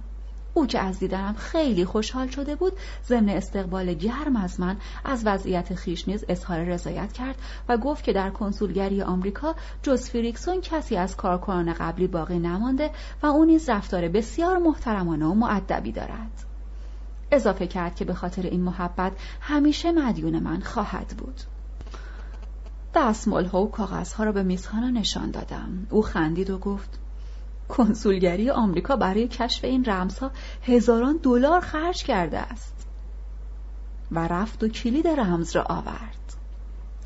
او که از دیدنم خیلی خوشحال شده بود ضمن استقبال گرم از من از وضعیت خیش نیز اظهار رضایت کرد و گفت که در کنسولگری آمریکا جز فریکسون کسی از کارکنان قبلی باقی نمانده و او نیز رفتار بسیار محترمانه و معدبی دارد. اضافه کرد که به خاطر این محبت همیشه مدیون من خواهد بود. دستمالها و کاغذها را به میزخانه نشان دادم. او خندید و گفت کنسولگری آمریکا برای کشف این رمزها هزاران دلار خرج کرده است و رفت و کلید رمز را آورد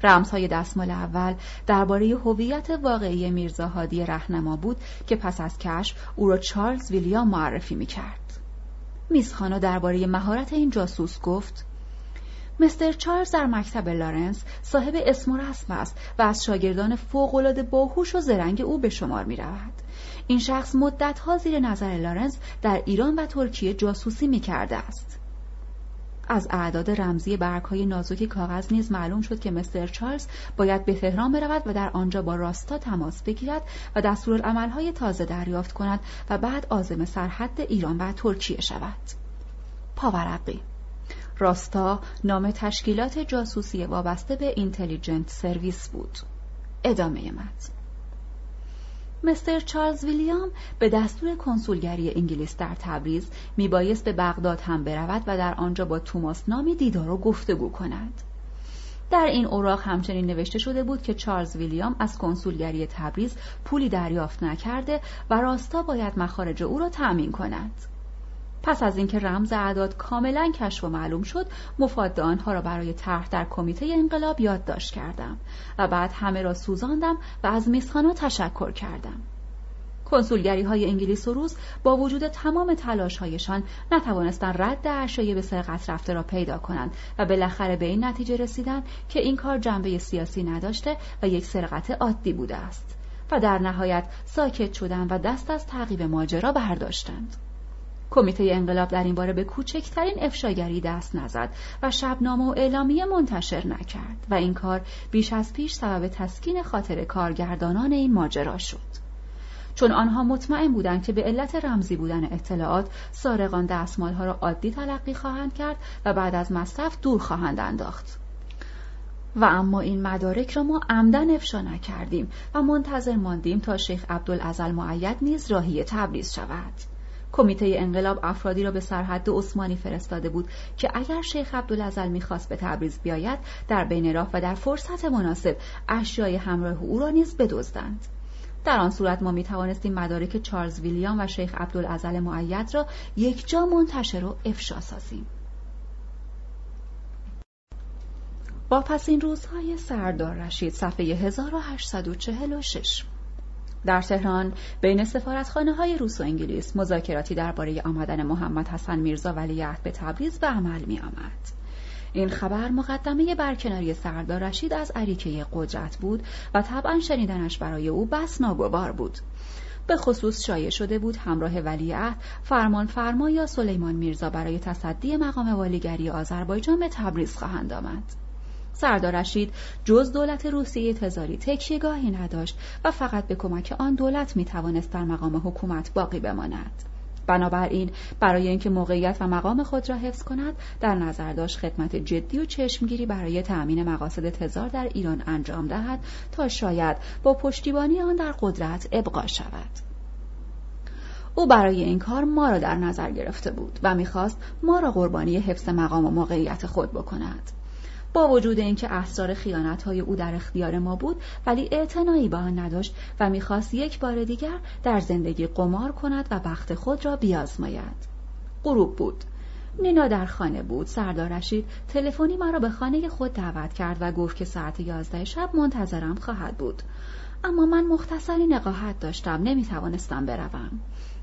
رمزهای دستمال اول درباره هویت واقعی میرزا هادی رهنما بود که پس از کشف او را چارلز ویلیام معرفی می‌کرد میزخانا درباره مهارت این جاسوس گفت مستر چارلز در مکتب لارنس صاحب اسم و رسم است و از شاگردان فوقالعاده باهوش و زرنگ او به شمار می رود. این شخص مدتها زیر نظر لارنس در ایران و ترکیه جاسوسی می کرده است. از اعداد رمزی برگ های نازک کاغذ نیز معلوم شد که مستر چارلز باید به تهران برود و در آنجا با راستا تماس بگیرد و های تازه دریافت کند و بعد آزم سرحد ایران و ترکیه شود. پاورقی راستا نام تشکیلات جاسوسی وابسته به اینتلیجنت سرویس بود. ادامه متن مستر چارلز ویلیام به دستور کنسولگری انگلیس در تبریز میبایست به بغداد هم برود و در آنجا با توماس نامی دیدار و گفتگو کند. در این اوراق همچنین نوشته شده بود که چارلز ویلیام از کنسولگری تبریز پولی دریافت نکرده و راستا باید مخارج او را تأمین کند. پس از اینکه رمز اعداد کاملا کشف و معلوم شد مفاد آنها را برای طرح در کمیته انقلاب یادداشت کردم و بعد همه را سوزاندم و از میزخانا تشکر کردم. کنسولگری های انگلیس و روس با وجود تمام تلاش هایشان نتوانستند رد اشیای به سرقت رفته را پیدا کنند و بالاخره به این نتیجه رسیدند که این کار جنبه سیاسی نداشته و یک سرقت عادی بوده است و در نهایت ساکت شدند و دست از تعقیب ماجرا برداشتند. کمیته انقلاب در این باره به کوچکترین افشاگری دست نزد و شبنامه و اعلامیه منتشر نکرد و این کار بیش از پیش سبب تسکین خاطر کارگردانان این ماجرا شد. چون آنها مطمئن بودند که به علت رمزی بودن اطلاعات سارقان دستمالها را عادی تلقی خواهند کرد و بعد از مصرف دور خواهند انداخت. و اما این مدارک را ما عمدن افشا نکردیم و منتظر ماندیم تا شیخ عبدالعزل معید نیز راهی تبریز شود. کمیته انقلاب افرادی را به سرحد عثمانی فرستاده بود که اگر شیخ عبدالعزل می‌خواست به تبریز بیاید در بین راه و در فرصت مناسب اشیای همراه او را نیز بدزدند. در آن صورت ما می توانستیم مدارک چارلز ویلیام و شیخ عبدالعزل معید را یک جا منتشر و افشا سازیم. با پس این روزهای سردار رشید صفحه 1846 در تهران بین سفارتخانه های روس و انگلیس مذاکراتی درباره آمدن محمد حسن میرزا ولیعهد به تبریز به عمل می آمد. این خبر مقدمه برکناری سردار رشید از عریکه قدرت بود و طبعا شنیدنش برای او بس ناگوار بود. به خصوص شایع شده بود همراه ولیعهد فرمان فرما یا سلیمان میرزا برای تصدی مقام والیگری آذربایجان به تبریز خواهند آمد. سردار رشید جز دولت روسیه تزاری تکیهگاهی نداشت و فقط به کمک آن دولت می توانست در مقام حکومت باقی بماند. بنابراین برای اینکه موقعیت و مقام خود را حفظ کند در نظر داشت خدمت جدی و چشمگیری برای تأمین مقاصد تزار در ایران انجام دهد تا شاید با پشتیبانی آن در قدرت ابقا شود او برای این کار ما را در نظر گرفته بود و می‌خواست ما را قربانی حفظ مقام و موقعیت خود بکند با وجود اینکه اسرار های او در اختیار ما بود ولی اعتنایی به آن نداشت و می‌خواست یک بار دیگر در زندگی قمار کند و بخت خود را بیازماید. غروب بود. نینا در خانه بود. سردار رشید تلفنی مرا به خانه خود دعوت کرد و گفت که ساعت یازده شب منتظرم خواهد بود. اما من مختصری نقاهت داشتم. نمی‌توانستم بروم.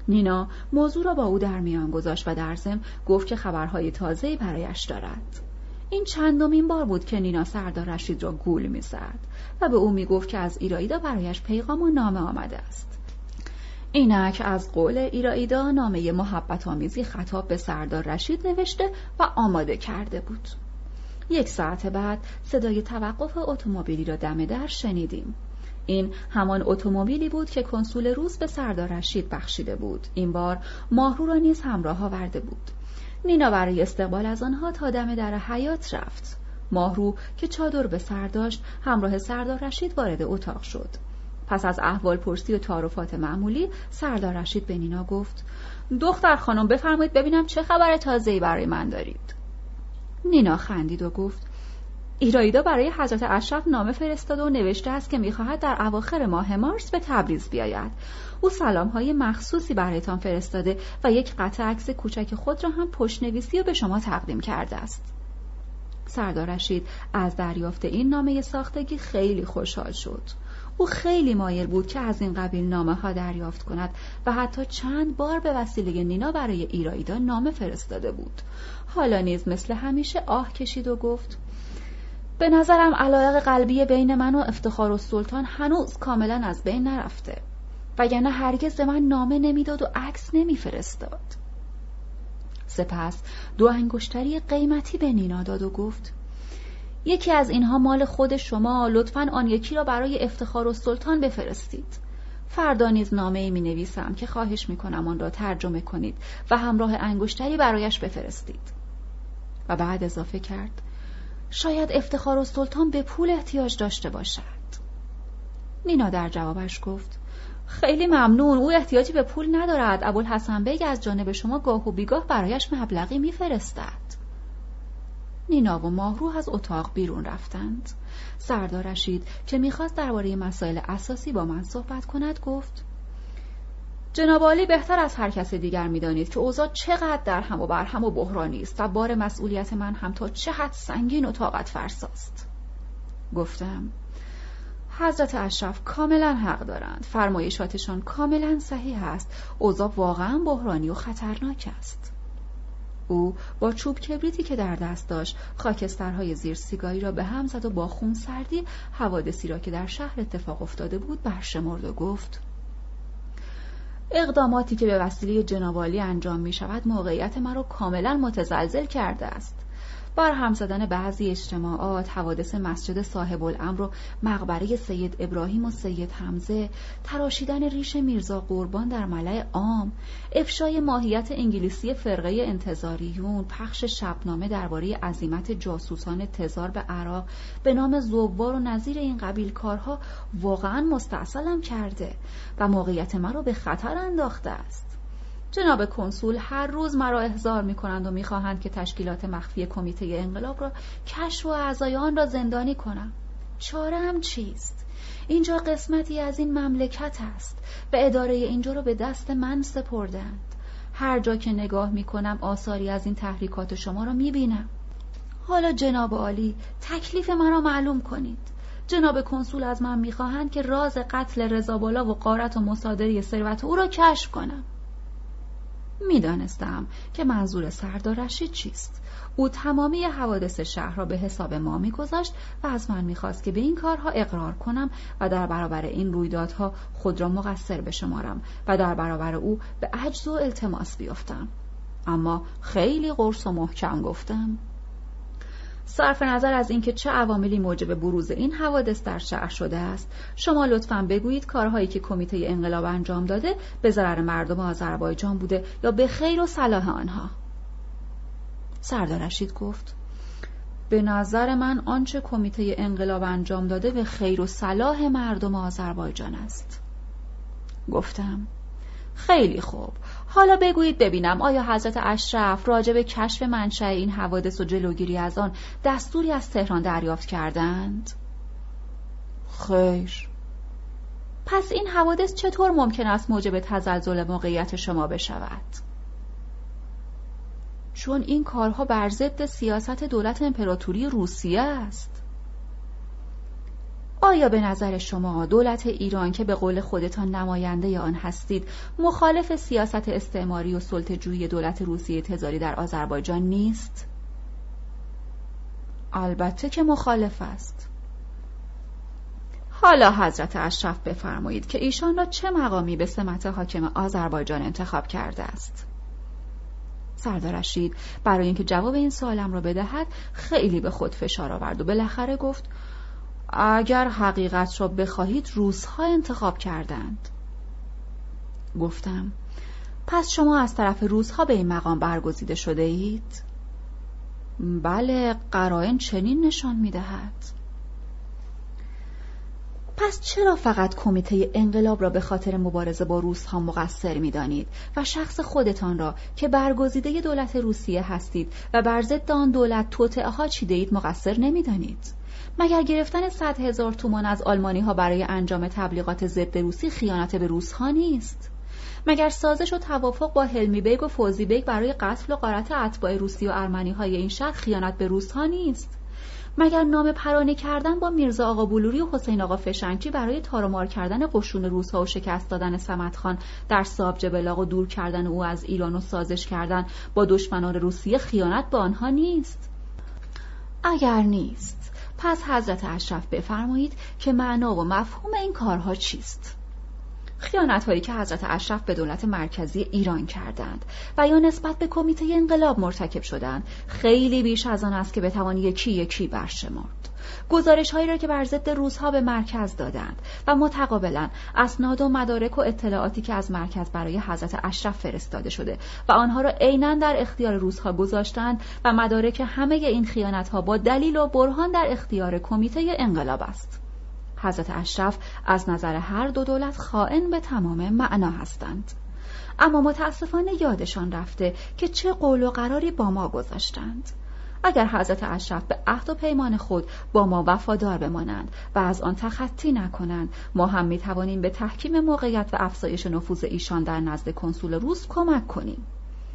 نینا موضوع را با او در میان گذاشت و در ضمن گفت که خبرهای تازه برایش دارد. این چندمین بار بود که نینا سردار رشید را گول می‌زد و به او می‌گفت که از ایرایدا برایش پیغام و نامه آمده است. اینک از قول ایرایدا نامه محبت آمیزی خطاب به سردار رشید نوشته و آماده کرده بود. یک ساعت بعد صدای توقف اتومبیلی را دم در شنیدیم. این همان اتومبیلی بود که کنسول روز به سردار رشید بخشیده بود. این بار ماهرو را نیز همراه آورده بود. نینا برای استقبال از آنها تا دم در حیات رفت. ماهرو که چادر به سر داشت همراه سردار رشید وارد اتاق شد. پس از احوال پرسی و تعارفات معمولی سردار رشید به نینا گفت دختر خانم بفرمایید ببینم چه خبر تازه‌ای برای من دارید. نینا خندید و گفت ایرایدا برای حضرت اشرف نامه فرستاده و نوشته است که می‌خواهد در اواخر ماه مارس به تبریز بیاید. او سلام های مخصوصی برایتان فرستاده و یک قطع عکس کوچک خود را هم پشت نویسی و به شما تقدیم کرده است. سردار رشید از دریافت این نامه ساختگی خیلی خوشحال شد. او خیلی مایل بود که از این قبیل نامه ها دریافت کند و حتی چند بار به وسیله نینا برای ایرایدا نامه فرستاده بود. حالا نیز مثل همیشه آه کشید و گفت به نظرم علایق قلبی بین من و افتخار و سلطان هنوز کاملا از بین نرفته. وگرنه هرگز به من نامه نمی‌داد و عکس نمیفرستاد. سپس دو انگشتری قیمتی به نینا داد و گفت یکی از اینها مال خود شما لطفا آن یکی را برای افتخار و سلطان بفرستید. فردا نیز نامه ای می نویسم که خواهش می کنم آن را ترجمه کنید و همراه انگشتری برایش بفرستید. و بعد اضافه کرد شاید افتخار و سلطان به پول احتیاج داشته باشد. نینا در جوابش گفت خیلی ممنون. او احتیاجی به پول ندارد. ابوالحسن بیگ از جانب شما گاه و بیگاه برایش مبلغی میفرستد. نینا و ماهرو از اتاق بیرون رفتند. سردار رشید که می‌خواست درباره مسائل اساسی با من صحبت کند گفت جناب عالی بهتر از هر کس دیگر می‌دانید که اوضاع چقدر در هم و بر هم و بحرانی است و بار مسئولیت من هم تا چه حد سنگین و طاقت فرساست گفتم حضرت اشرف کاملا حق دارند. فرمایشاتشان کاملا صحیح است. اوضاع واقعا بحرانی و خطرناک است. او با چوب کبریتی که در دست داشت خاکسترهای زیر سیگاری را به هم زد و با خون سردی حوادثی را که در شهر اتفاق افتاده بود برشمرد و گفت اقداماتی که به وسیله جنابالی انجام می شود موقعیت مرا کاملا متزلزل کرده است. بر هم زدن بعضی اجتماعات حوادث مسجد صاحب الامر و مقبره سید ابراهیم و سید حمزه تراشیدن ریش میرزا قربان در ملع عام افشای ماهیت انگلیسی فرقه انتظاریون پخش شبنامه درباره عظیمت جاسوسان تزار به عراق به نام زوار و نظیر این قبیل کارها واقعا مستاصلم کرده و موقعیت مرا به خطر انداخته است. جناب کنسول هر روز مرا احضار می کنند و می‌خواهند که تشکیلات مخفی کمیته انقلاب را کشف و اعضای آن را زندانی کنم. چارم چیست؟ اینجا قسمتی از این مملکت است. و اداره اینجا رو به دست من سپردند. هر جا که نگاه می کنم آثاری از این تحریکات شما را می بینم حالا جناب عالی تکلیف مرا معلوم کنید. جناب کنسول از من می‌خواهند که راز قتل رضابالا و قارت و مصادره ثروت او را کشف کنم. می‌دانستم که منظور سردار رشید چیست. او تمامی حوادث شهر را به حساب ما میگذاشت و از من می‌خواست که به این کارها اقرار کنم و در برابر این رویدادها خود را مقصر بشمارم و در برابر او به عجز و التماس بیفتم اما خیلی قرص و محکم گفتم. صرف نظر از اینکه چه عواملی موجب بروز این حوادث در شهر شده است. شما لطفا بگویید کارهایی که کمیته انقلاب انجام داده به ضرر مردم آذربایجان بوده یا به خیر و صلاح آنها. سردار رشید گفت به نظر من آنچه کمیته انقلاب انجام داده به خیر و صلاح مردم آذربایجان است. گفتم خیلی خوب. حالا بگویید ببینم آیا حضرت اشرف راجع به کشف منشأ این حوادث و جلوگیری از آن دستوری از تهران دریافت کردند؟
خیر
پس این حوادث چطور ممکن است موجب تزلزل موقعیت شما بشود؟ چون این کارها بر ضد سیاست دولت امپراتوری روسیه است. آیا به نظر شما دولت ایران که به قول خودتان نماینده آن هستید مخالف سیاست استعماری و سلطه‌جویی دولت روسیه تزاری در آذربایجان نیست؟
البته که مخالف است.
حالا حضرت اشرف بفرمایید که ایشان را چه مقامی به سمت حاکم آذربایجان انتخاب کرده است؟ سردار رشید برای اینکه جواب این سوالم را بدهد خیلی به خود فشار آورد و بالاخره گفت اگر حقیقت را بخواهید روزها انتخاب کردند گفتم پس شما از طرف روزها به این مقام برگزیده شده اید؟
بله قرائن چنین نشان می‌دهد
پس چرا فقط کمیته انقلاب را به خاطر مبارزه با روسها مقصر می‌دانید و شخص خودتان را که برگزیده دولت روسیه هستید و بر ضد آن دولت توطعه ها چیده اید مقصر نمی‌دانید؟ مگر گرفتن صد هزار تومان از آلمانی ها برای انجام تبلیغات ضد روسی خیانت به روس ها نیست؟ مگر سازش و توافق با حلمی بیگ و فوزی بیگ برای قتل و غارت اتباع روسی و ارمنی های این شهر خیانت به روس ها نیست؟ مگر نامه پرانی کردن با میرزا آقا بلوری و حسین آقا فشنگچی برای تار و مار کردن قشون روسها و شکست دادن سمت خان در ساوجبلاغ و دور کردن او از ایران و سازش کردن با دشمنان روسیه خیانت به آنها نیست اگر نیست پس حضرت اشرف بفرمایید که معنا و مفهوم این کارها چیست؟ خیانت هایی که حضرت اشرف به دولت مرکزی ایران کردند و یا نسبت به کمیته انقلاب مرتکب شدند خیلی بیش از آن است که بتوان یکی یکی برشمرد گزارش هایی را که بر ضد روزها به مرکز دادند و متقابلا اسناد و مدارک و اطلاعاتی که از مرکز برای حضرت اشرف فرستاده شده و آنها را عینا در اختیار روزها گذاشتند و مدارک همه این خیانت ها با دلیل و برهان در اختیار کمیته انقلاب است. حضرت اشرف از نظر هر دو دولت خائن به تمام معنا هستند. اما متاسفانه یادشان رفته که چه قول و قراری با ما گذاشتند. اگر حضرت اشرف به عهد و پیمان خود با ما وفادار بمانند و از آن تخطی نکنند ما هم می توانیم به تحکیم موقعیت و افزایش نفوذ ایشان در نزد کنسول روس کمک کنیم.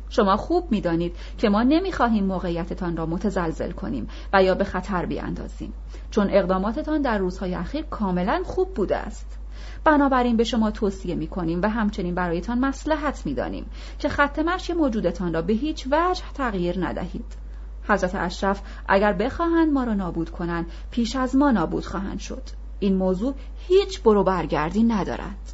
شما خوب می‌دانید که ما نمی‌خواهیم موقعیتتان را متزلزل کنیم و یا به خطر بیاندازیم چون اقداماتتان در روزهای اخیر کاملا خوب بوده است. بنابراین به شما توصیه می کنیم و همچنین برایتان مسلحت می دانیم که خط مشی موجودتان را به هیچ وجه تغییر ندهید. حضرت اشرف اگر بخواهند ما را نابود کنند پیش از ما نابود خواهند شد. این موضوع هیچ برو برگردی ندارد.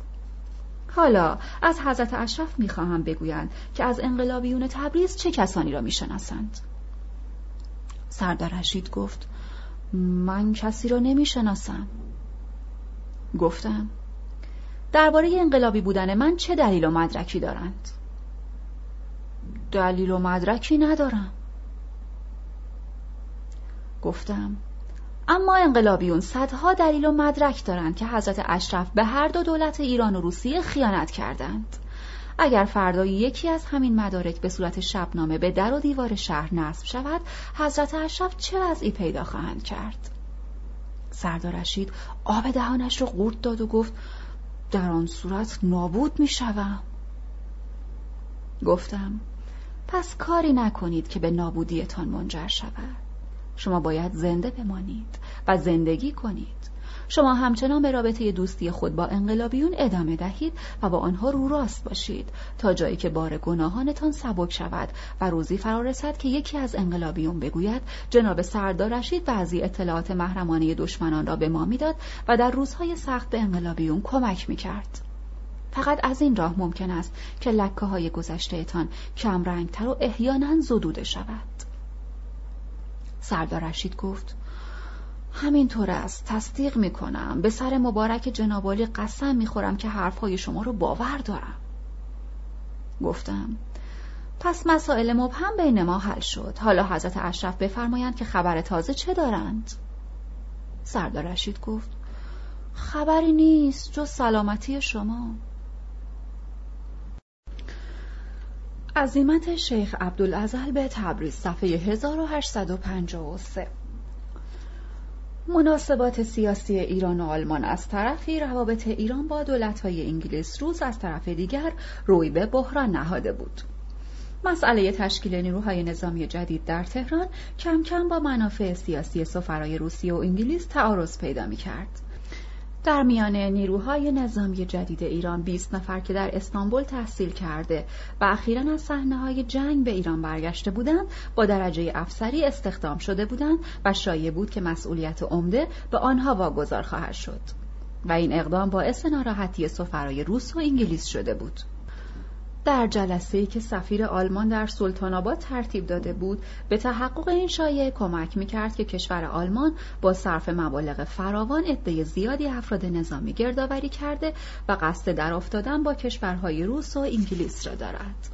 حالا از حضرت اشرف می‌خواهم بگویند که از انقلابیون تبریز چه کسانی را می‌شناسند؟
سردار رشید گفت من کسی را نمی‌شناسم.
گفتم درباره انقلابی بودن من چه دلیل و مدرکی دارند؟
دلیل و مدرکی ندارم.
گفتم. اما انقلابیون صدها دلیل و مدرک دارند که حضرت اشرف به هر دو دولت ایران و روسیه خیانت کردند. اگر فردا یکی از همین مدارک به صورت شبنامه به در و دیوار شهر نصب شود حضرت اشرف چه وضعی پیدا خواهند کرد؟
سردارشید آب دهانش رو قورت داد و گفت در آن صورت نابود می شوم. گفتم پس کاری نکنید که به نابودیتان منجر شود. شما باید زنده بمانید و زندگی کنید. شما همچنان به رابطه دوستی خود با انقلابیون ادامه دهید و با آنها رو راست باشید تا جایی که بار گناهانتان سبک شود و روزی فرا رسد که یکی از انقلابیون بگوید جناب سردار رشید بعضی اطلاعات محرمانه دشمنان را به ما می‌داد و در روزهای سخت به انقلابیون کمک می‌کرد. فقط از این راه ممکن است که لکه های کم رنگتر و احیانا زدوده شود. سردار رشید گفت همینطور است تصدیق می‌کنم. به سر مبارک جنابالی قسم می‌خورم که حرفهای شما رو باور دارم. گفتم پس مسائل مبهم بین ما حل شد. حالا حضرت اشرف بفرمایند که خبر تازه چه دارند؟ سردار رشید گفت خبری نیست جز سلامتی شما. عظیمت شیخ عبدالعزل به تبریز صفحه 1853 مناسبات سیاسی ایران و آلمان از طرفی روابط ایران با دولت‌های انگلیس روز از طرف دیگر روی به بحران نهاده بود. مسئله تشکیل نیروهای نظامی جدید در تهران کم کم با منافع سیاسی سفرای روسیه و انگلیس تعارض پیدا می کرد. در میان نیروهای نظامی جدید ایران 20 نفر که در استانبول تحصیل کرده و اخیرا از صحنه های جنگ به ایران برگشته بودند با درجه افسری استخدام شده بودند و شایع بود که مسئولیت عمده به آنها واگذار خواهد شد. و این اقدام باعث ناراحتی سفرای روس و انگلیس شده بود. در جلسه که سفیر آلمان در سلطان آباد ترتیب داده بود به تحقق این شایعه کمک می‌کرد که کشور آلمان با صرف مبالغ فراوان عده زیادی افراد نظامی گردآوری کرده و قصد در افتادن با کشورهای روس و انگلیس را دارد.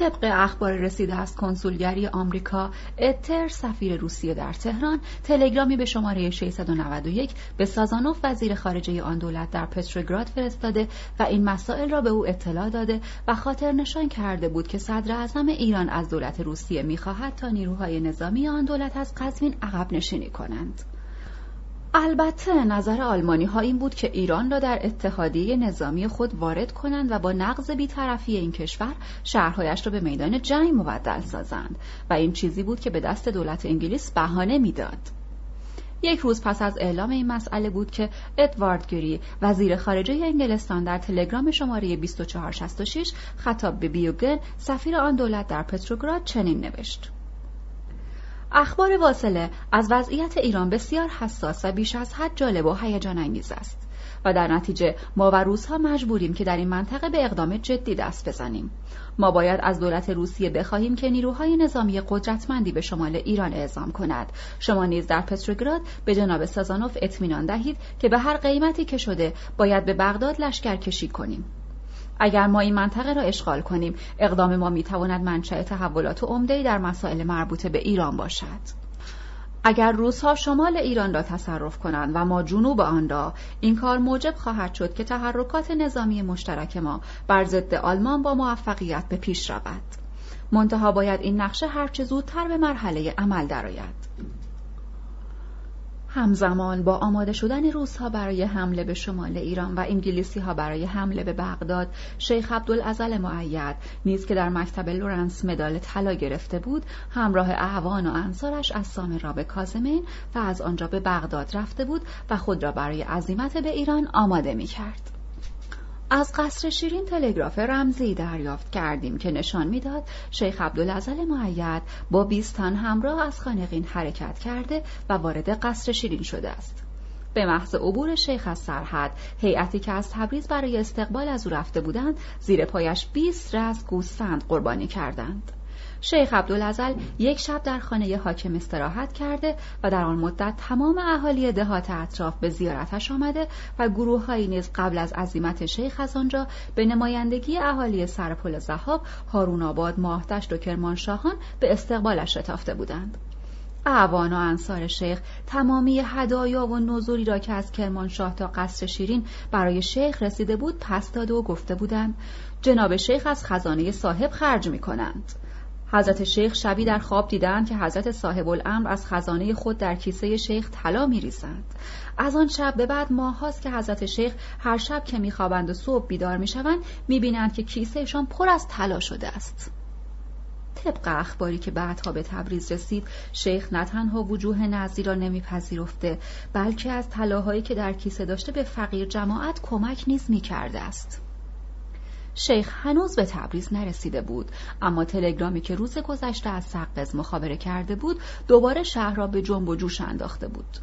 طبق اخبار رسیده از کنسولگری آمریکا اتر سفیر روسیه در تهران تلگرامی به شماره 691 به سازانوف وزیر خارجه آن دولت در پتروگراد فرستاده و این مسائل را به او اطلاع داده و خاطر نشان کرده بود که صدر اعظم ایران از دولت روسیه می‌خواهد تا نیروهای نظامی آن دولت از قزوین عقب نشینی کنند. البته نظر آلمانی ها این بود که ایران را در اتحادیه نظامی خود وارد کنند و با نقض بیطرفی این کشور شهرهایش را به میدان جنگ مبدل سازند و این چیزی بود که به دست دولت انگلیس بهانه می‌داد. یک روز پس از اعلام این مسئله بود که ادوارد گری وزیر خارجه انگلستان در تلگرام شماره 2466 خطاب به بیوگن سفیر آن دولت در پتروگراد چنین نوشت اخبار واصله از وضعیت ایران بسیار حساس و بیش از حد جالب و هیجان انگیز است. و در نتیجه ما و روزها مجبوریم که در این منطقه به اقدام جدی دست بزنیم. ما باید از دولت روسیه بخواهیم که نیروهای نظامی قدرتمندی به شمال ایران اعزام کند. شما نیز در پتروگراد به جناب سازانوف اطمینان دهید که به هر قیمتی که شده باید به بغداد لشکر کشی کنیم. اگر ما این منطقه را اشغال کنیم اقدام ما می‌تواند منشأ تحولات عمدهای در مسائل مربوطه به ایران باشد. اگر روزها شمال ایران را تصرف کنند و ما جنوب آن را این کار موجب خواهد شد که تحرکات نظامی مشترک ما بر ضد آلمان با موفقیت به پیش رود. منتها باید این نقشه هرچه زودتر به مرحله عمل درآید. همزمان با آماده شدن روسها برای حمله به شمال ایران و انگلیسی ها برای حمله به بغداد شیخ عبدالعزل معید نیز که در مکتب لورنس مدال طلا گرفته بود همراه اعوان و انصارش از سامرا به کازمین و از آنجا به بغداد رفته بود و خود را برای عزیمت به ایران آماده می کرد. از قصر شیرین تلگراف رمزی دریافت کردیم که نشان می‌داد شیخ عبدالعزل معید با بیستان همراه از خانقین حرکت کرده و وارد قصر شیرین شده است. به محض عبور شیخ از سرحد هیئتی که از تبریز برای استقبال از او رفته بودند زیر پایش 20 رز گوسفند قربانی کردند شیخ عبدالعزل یک شب در خانه حاکم استراحت کرده و در آن مدت تمام اهالی دهات اطراف به زیارتش آمده و گروههایی نیز قبل از عزیمت شیخ از آنجا به نمایندگی اهالی سرپل زهاب هارون آباد ماهدشت و کرمانشاهان به استقبالش شتافته بودند اعوان و انصار شیخ تمامی هدایا و نزولی را که از کرمانشاه تا قصر شیرین برای شیخ رسیده بود پس داده و گفته بودند جناب شیخ از خزانه صاحب خرج می کنند.
حضرت شیخ شبی در خواب دیدند که حضرت صاحب الامر از خزانه خود در کیسه شیخ طلا میریزند. از آن شب به بعد ماه هاست که حضرت شیخ هر شب که میخوابند و صبح بیدار می‌شوند می‌بینند که کیسهشان پر از طلا شده است. طبق اخباری که بعدها به تبریز رسید شیخ نه تنها وجوه نزدی را نمیپذیرفته بلکه از طلاهایی که در کیسه داشته به فقیر جماعت کمک نیز می‌کرده است. شیخ هنوز به تبریز نرسیده بود اما تلگرامی که روز گذشته از سقز مخابره کرده بود دوباره شهر را به جنب و جوش انداخته بود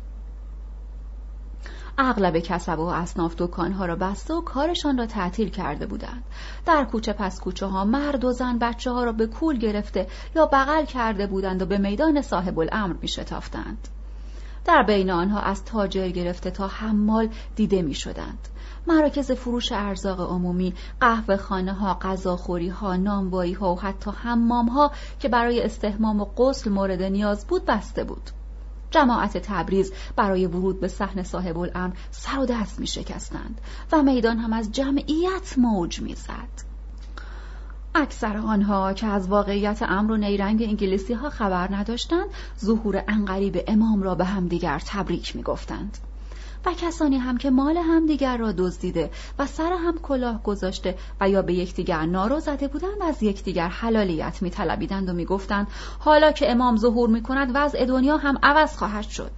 اغلب کسب و اصناف دکانها را بسته و کارشان را تعطیل کرده بودند در کوچه پس کوچه ها مرد و زن بچه ها را به کول گرفته یا بغل کرده بودند و به میدان صاحب الامر می شتافتند. در بین آنها از تاجر گرفته تا حمال دیده می شدند. مراکز فروش ارزاق عمومی، قهوه خانه ها، غذاخوری ها، نانوایی ها و حتی حمام ها که برای استحمام و غسل مورد نیاز بود بسته بود. جماعت تبریز برای ورود به صحن صاحب الامر سر و دست می شکستند و میدان هم از جمعیت موج می زد. اکثر آنها که از واقعیت امر و نیرنگ انگلیسی ها خبر نداشتند ظهور انقریب امام را به همدیگر تبریک می گفتند. و کسانی هم که مال همدیگر را دزدیده و سر هم کلاه گذاشته و یا به یکدیگر نارو زده بودند از یکدیگر حلالیت میطلبیدند و می‌گفتند حالا که امام ظهور می‌کند وضع دنیا هم عوض خواهد شد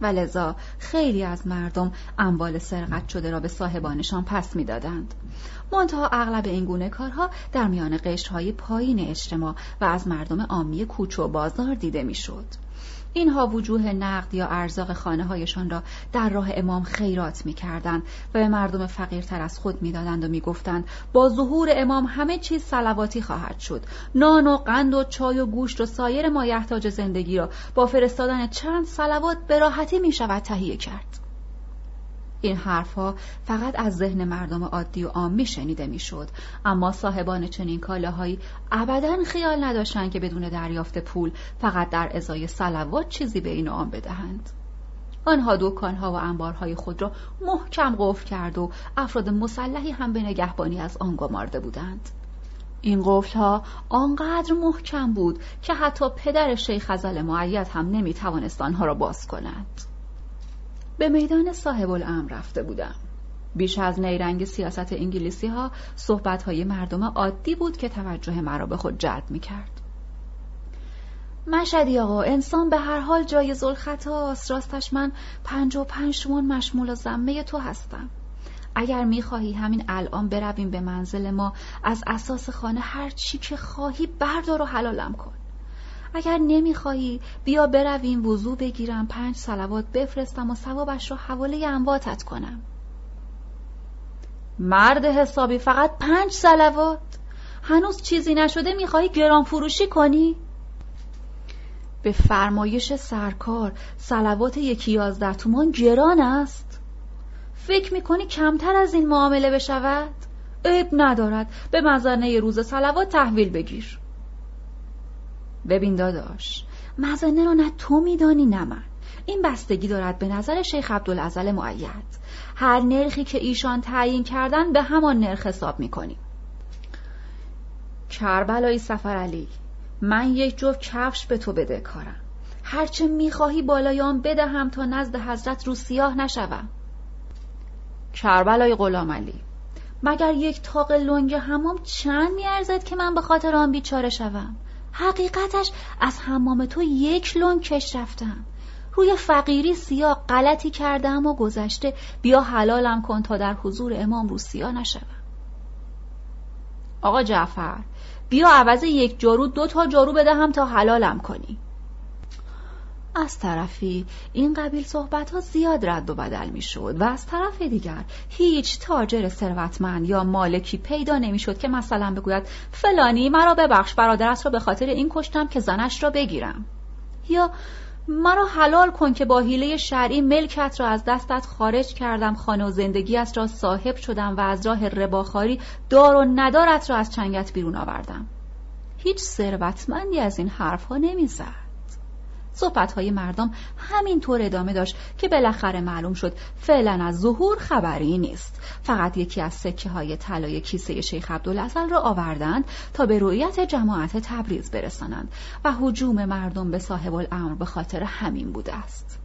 و لذا خیلی از مردم اموال سرقت شده را به صاحبانشان پس می‌دادند منتها اغلب این گونه کارها در میان قشرهای پایین اجتماع و از مردم عامی کوچه و بازار دیده می‌شد. اینها وجوه نقد یا ارزاق خانه هایشان را در راه امام خیرات می کردند و به مردم فقیرتر از خود می دادند و می گفتند با ظهور امام همه چیز سلواتی خواهد شد. نان و قند و چای و گوشت و سایر مایحتاج زندگی را با فرستادن چند سلوات به راحتی می شود تهیه کرد. این حرفها فقط از ذهن مردم عادی و عامی شنیده می‌شد. اما صاحبان چنین کالاهایی ابدا خیال نداشتند که بدون دریافت پول فقط در ازای سلوات چیزی به این آن بدهند. آنها دکانها و انبارهای خود را محکم قفل کرد و افراد مسلحی هم به نگهبانی از آن گمارده بودند. این قفلها آنقدر محکم بود که حتی پدر شیخ ازل معید هم نمی توانست آنها را باز کند. به میدان صاحب الامر رفته بودم. بیش از نیرنگ سیاست انگلیسی ها صحبت های مردم عادی بود که توجه مرا به خود جلب می کرد. مشدی آقا انسان به هر حال جای خطاست راستش من پنج و پنج مشمول و زمه تو هستم. اگر می‌خواهی همین الان برویم به منزل ما از اساس خانه هر چی که خواهی بردار و حلالم کن. اگر نمی‌خواهی بیا برویم وضوع بگیرم پنج سلوات بفرستم و ثوابش را حواله امواتت کنم. مرد حسابی فقط پنج سلوات هنوز چیزی نشده می‌خواهی گران فروشی کنی؟ به فرمایش سرکار سلوات یکی یازده تومان گران است. فکر می‌کنی کمتر از این معامله بشود؟ عیب ندارد. به مزنه روز سلوات تحویل بگیر. ببین داداش مزنه را نه تو میدانی نه من. این بستگی دارد به نظر شیخ عبدالعزل معید. هر نرخی که ایشان تعیین کردن به همان نرخ حساب می‌کنیم. کربلای سفر علی من یک جفت کفش به تو بده کارم. هرچه می‌خواهی بالای آن بدهم تا نزد حضرت رو سیاه نشوم. کربلای غلام علی مگر یک تاق لنگ همام چند میارزد که من به خاطر آن بیچاره شوم؟ حقیقتش از حمام تو یک لون کش رفتم. روی فقیری سیاه غلطی کردم و گذشته بیا حلالم کن تا در حضور امام رو سیاه نشوم. آقا جعفر بیا عوض یک جارو دو تا جارو بدهم تا حلالم کنی. از طرفی این قبیل صحبت ها زیاد رد و بدل می شد و از طرف دیگر هیچ تاجر ثروتمند یا مالکی پیدا نمی شد که مثلا بگوید فلانی مرا ببخش برادرت را به خاطر این کشتم که زنش را بگیرم. یا مرا حلال کن که با حیله شرعی ملکت را از دستت خارج کردم خانه و زندگیت را صاحب شدم و از راه رباخاری دار و ندارت را از چنگت بیرون آوردم. هیچ ثروتمندی از این حرفها نمی‌زد. صحبتهای مردم همینطور ادامه داشت که بالاخره معلوم شد فعلا از ظهور خبری نیست. فقط یکی از سکه های طلای کیسه شیخ عبدالعزل را آوردند تا به رؤیت جماعت تبریز برسانند و حجوم مردم به صاحب الامر به خاطر همین بوده است.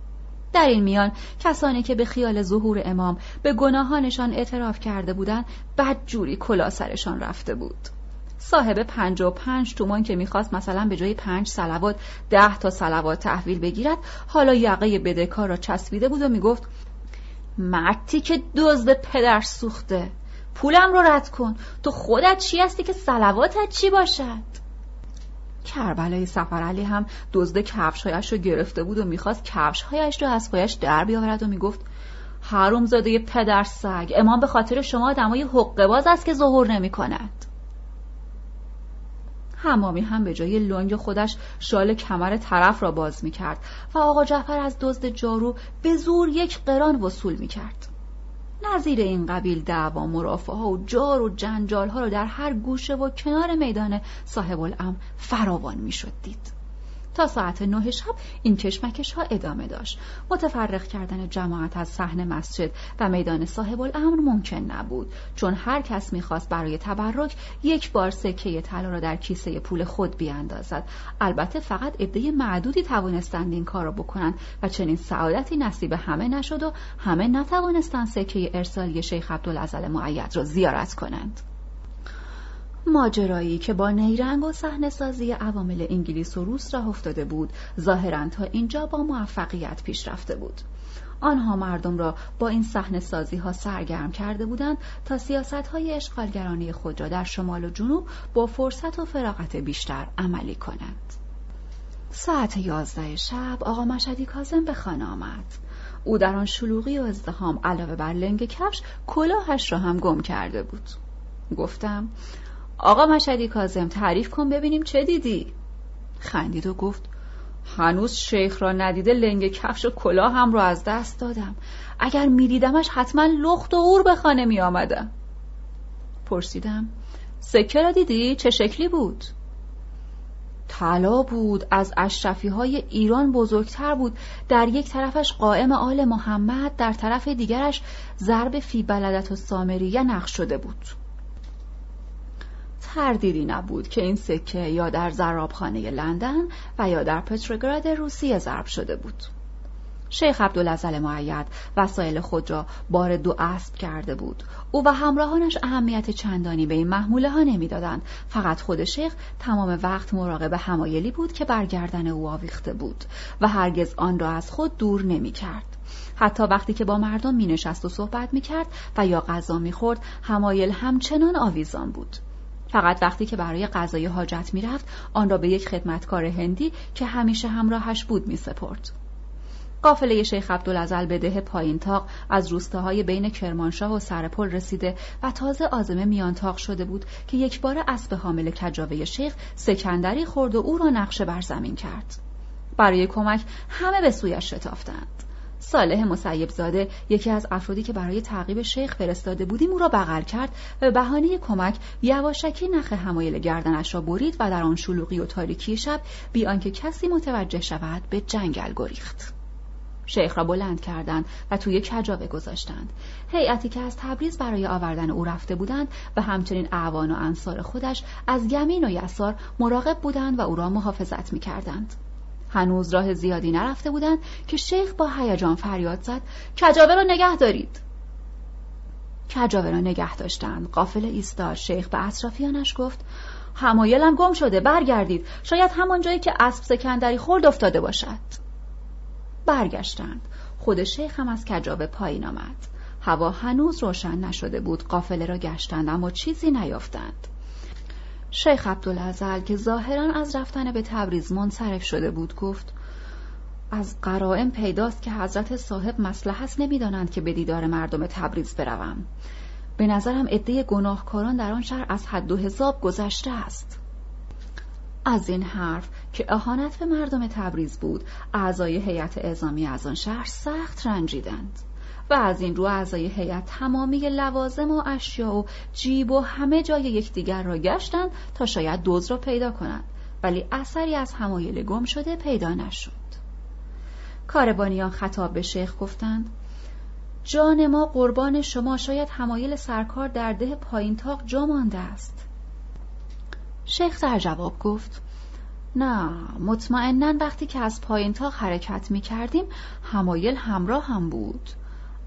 در این میان کسانی که به خیال ظهور امام به گناهانشان اعتراف کرده بودند بدجوری کلا سرشان رفته بود. صاحب پنج و پنج تومان که می‌خواست مثلا به جای پنج سلوات ده تا سلوات تحویل بگیرد حالا یقه بدهکار را چسبیده بود و می‌گفت مرتی که دزد پدر سوخته پولم رو رد کن تو خودت چی هستی که سلواتت چی باشد؟ کربلای سفر هم دزد کفشهایش رو گرفته بود و می‌خواست کفشهایش رو از پایش در بیاورد و می‌گفت حروم زاده پدر سگ امام به خاطر شما دمای حقه باز است که ظهور نمی کند همامی هم به جای لنگ خودش شال کمر طرف را باز می کرد و آقا جعفر از دزد جارو به زور یک قران وصول می کرد. نظیر این قبیل دعوا مرافعه ها و جار و جنجال ها را در هر گوشه و کنار میدان صاحب الام فراوان می شد دید. تا ساعت نه شب این کشمکش ها ادامه داشت. متفرق کردن جماعت از صحن مسجد و میدان صاحب الامر ممکن نبود چون هر کس می‌خواست برای تبرک یک بار سکه طلا را در کیسه پول خود بیاندازد. البته فقط عده معدودی توانستند این کار را بکنند و چنین سعادتی نصیب همه نشد و همه نتوانستند سکه ارسالی شیخ عبدالعزل معید را زیارت کنند. ماجرایی که با نیرنگ و صحنه سازی عوامل انگلیس و روس را افتاده بود ظاهرا تا اینجا با موفقیت پیش رفته بود آنها مردم را با این صحنه سازی ها سرگرم کرده بودند تا سیاست های اشغالگرانه خود را در شمال و جنوب با فرصت و فراغت بیشتر عملی کنند. ساعت یازده شب آقا مشدی کازم به خانه آمد. او در آن شلوغی و ازدهام علاوه بر لنگ کفش کلاهش را هم گم کرده بود. گفتم آقا مشدی کازم تعریف کن ببینیم چه دیدی؟ خندید و گفت هنوز شیخ را ندیده لنگ کفش و کلاه هم را از دست دادم. اگر میدیدمش حتما لخت و اور به خانه می آمدم پرسیدم سکه را دیدی؟ چه شکلی بود؟ طلا بود از اشرفی های ایران بزرگتر بود. در یک طرفش قائم آل محمد در طرف دیگرش ضرب فی بلدت و سامریه نقش شده بود. تردیدی نبود که این سکه یا در زرابخانه لندن و یا در پتروگراد روسیه ضرب شده بود. شیخ عبدالعزل معید وسایل خود را بار دو اسب کرده بود او و همراهانش اهمیت چندانی به این محموله ها نمی‌دادند فقط خود شیخ تمام وقت مراقب همایلی بود که برگردن او آویخته بود و هرگز آن را از خود دور نمی کرد. حتی وقتی که با مردم می نشست و صحبت می کرد و یا غذا می خورد همایل همچنان آویزان بود فقط وقتی که برای غذای حاجت می‌رفت آن را به یک خدمتکار هندی که همیشه همراهش بود می سپرد. قافله شیخ عبدالعزل به ده پایین تاق از روستاهای بین کرمانشاه و سرپل رسیده و تازه آزمه میانتاق شده بود که یک بار اسب حامل کجاوه شیخ سکندری خورد و او را نقشه بر زمین کرد. برای کمک همه به سویش شتافتند. صالح مسیب زاده یکی از افرادی که برای تعقیب شیخ فرستاده بودیم او را بغل کرد و به بهانه کمک یواشکی نخ همایل گردنش را برید و در آن شلوغی و تاریکی شب بی آنکه کسی متوجه شود به جنگل گریخت. شیخ را بلند کردند و توی کجاوه گذاشتند. هیئتی که از تبریز برای آوردن او رفته بودند و همچنین اعوان و انصار خودش از گمین و یسار مراقب بودند و او را محافظت می‌کردند. هنوز راه زیادی نرفته بودند که شیخ با هیجان فریاد زد کجاوه را نگه دارید. کجاوه را نگه داشتند. قافل ایستاد. شیخ به اطرافیانش گفت همایلم گم شده برگردید. شاید همان جایی که اسب سکندری خورد افتاده باشد. برگشتند. خود شیخ هم از کجاوه پایین آمد. هوا هنوز روشن نشده بود. قافله را گشتند اما چیزی نیافتند. شیخ عبدالعزل که ظاهرا از رفتن به تبریز منصرف شده بود گفت از قرائم پیداست که حضرت صاحب مسلح نمی‌دانند که به دیدار مردم تبریز بروم. به نظرم عده گناهکاران در آن شهر از حد و حساب گذشته است. از این حرف که اهانت به مردم تبریز بود اعضای هیئت اعزامی از آن شهر سخت رنجیدند. و از این رو اعضای هیئت تمامی لوازم و اشیا و جیب و همه جای یکدیگر را گشتند تا شاید دوز را پیدا کنند. ولی اثری از همایل گم شده پیدا نشد. کاربانیان خطاب به شیخ گفتند جان ما قربان شما شاید همایل سرکار در ده پایینتاق جا مانده است. شیخ در جواب گفت نه مطمئنا وقتی که از پایینتاق حرکت می کردیم همایل همراه هم بود.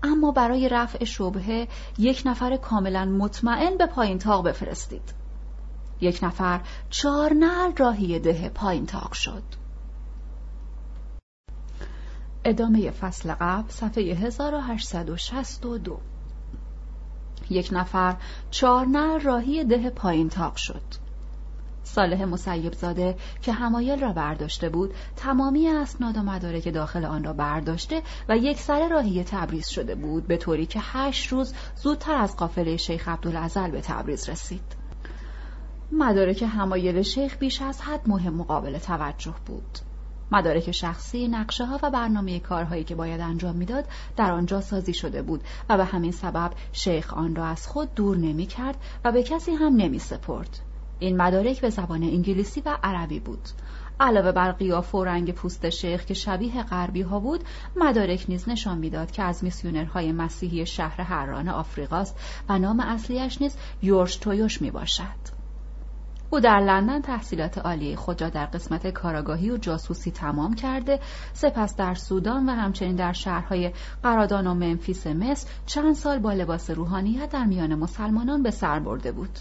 اما برای رفع شبهه یک نفر کاملا مطمئن به پایینتاق بفرستید. یک نفر چهار نل راهی ده پایینتاق شد. ادامه فصل قبل صفحه 1862 یک نفر چهار نر راهی ده پایین تاق شد. صالح مسیب زاده که همایل را برداشته بود تمامی اسناد و مدارک داخل آن را برداشته و یک سر راهی تبریز شده بود به طوری که هشت روز زودتر از قافله شیخ عبدالعزل به تبریز رسید مدارک همایل شیخ بیش از حد مهم مقابل توجه بود مدارک شخصی، نقشه ها و برنامه کارهایی که باید انجام می‌داد در آنجا سازی شده بود و به همین سبب شیخ آن را از خود دور نمی کرد و به کسی هم نمی سپرد. این مدارک به زبان انگلیسی و عربی بود. علاوه بر قیاف و رنگ پوست شیخ که شبیه غربی ها بود مدارک نیز نشان می‌داد که از میسیونرهای مسیحی شهر حران آفریقاست و نام اصلیش نیز یورش تویوش می باشد. او در لندن تحصیلات عالی خود را در قسمت کاراگاهی و جاسوسی تمام کرده سپس در سودان و همچنین در شهرهای قرادان و منفیس مصر چند سال با لباس روحانیت در میان مسلمانان به سر برده بود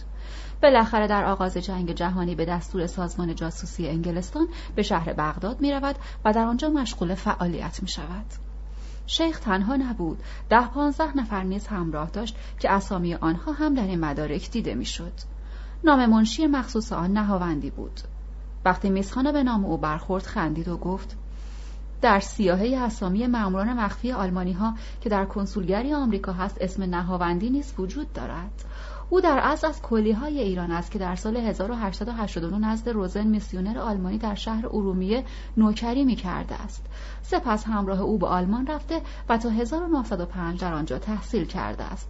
بالاخره در آغاز جنگ جهانی به دستور سازمان جاسوسی انگلستان به شهر بغداد می رود و در آنجا مشغول فعالیت می شود. شیخ تنها نبود ده پانزده نفر نیز همراه داشت که اسامی آنها هم در این مدارک دیده می‌شد. نام منشی مخصوص آن نهاوندی بود وقتی میسخانا به نام او برخورد خندید و گفت در سیاهه اسامی ماموران مخفی آلمانی ها که در کنسولگری آمریکا هست اسم نهاوندی نیز وجود دارد او در اصل از کلی های ایران است که در سال 1889 نزد روزن میسیونر آلمانی در شهر ارومیه نوکری می کرده است سپس همراه او به آلمان رفته و تا 1905 در آنجا تحصیل کرده است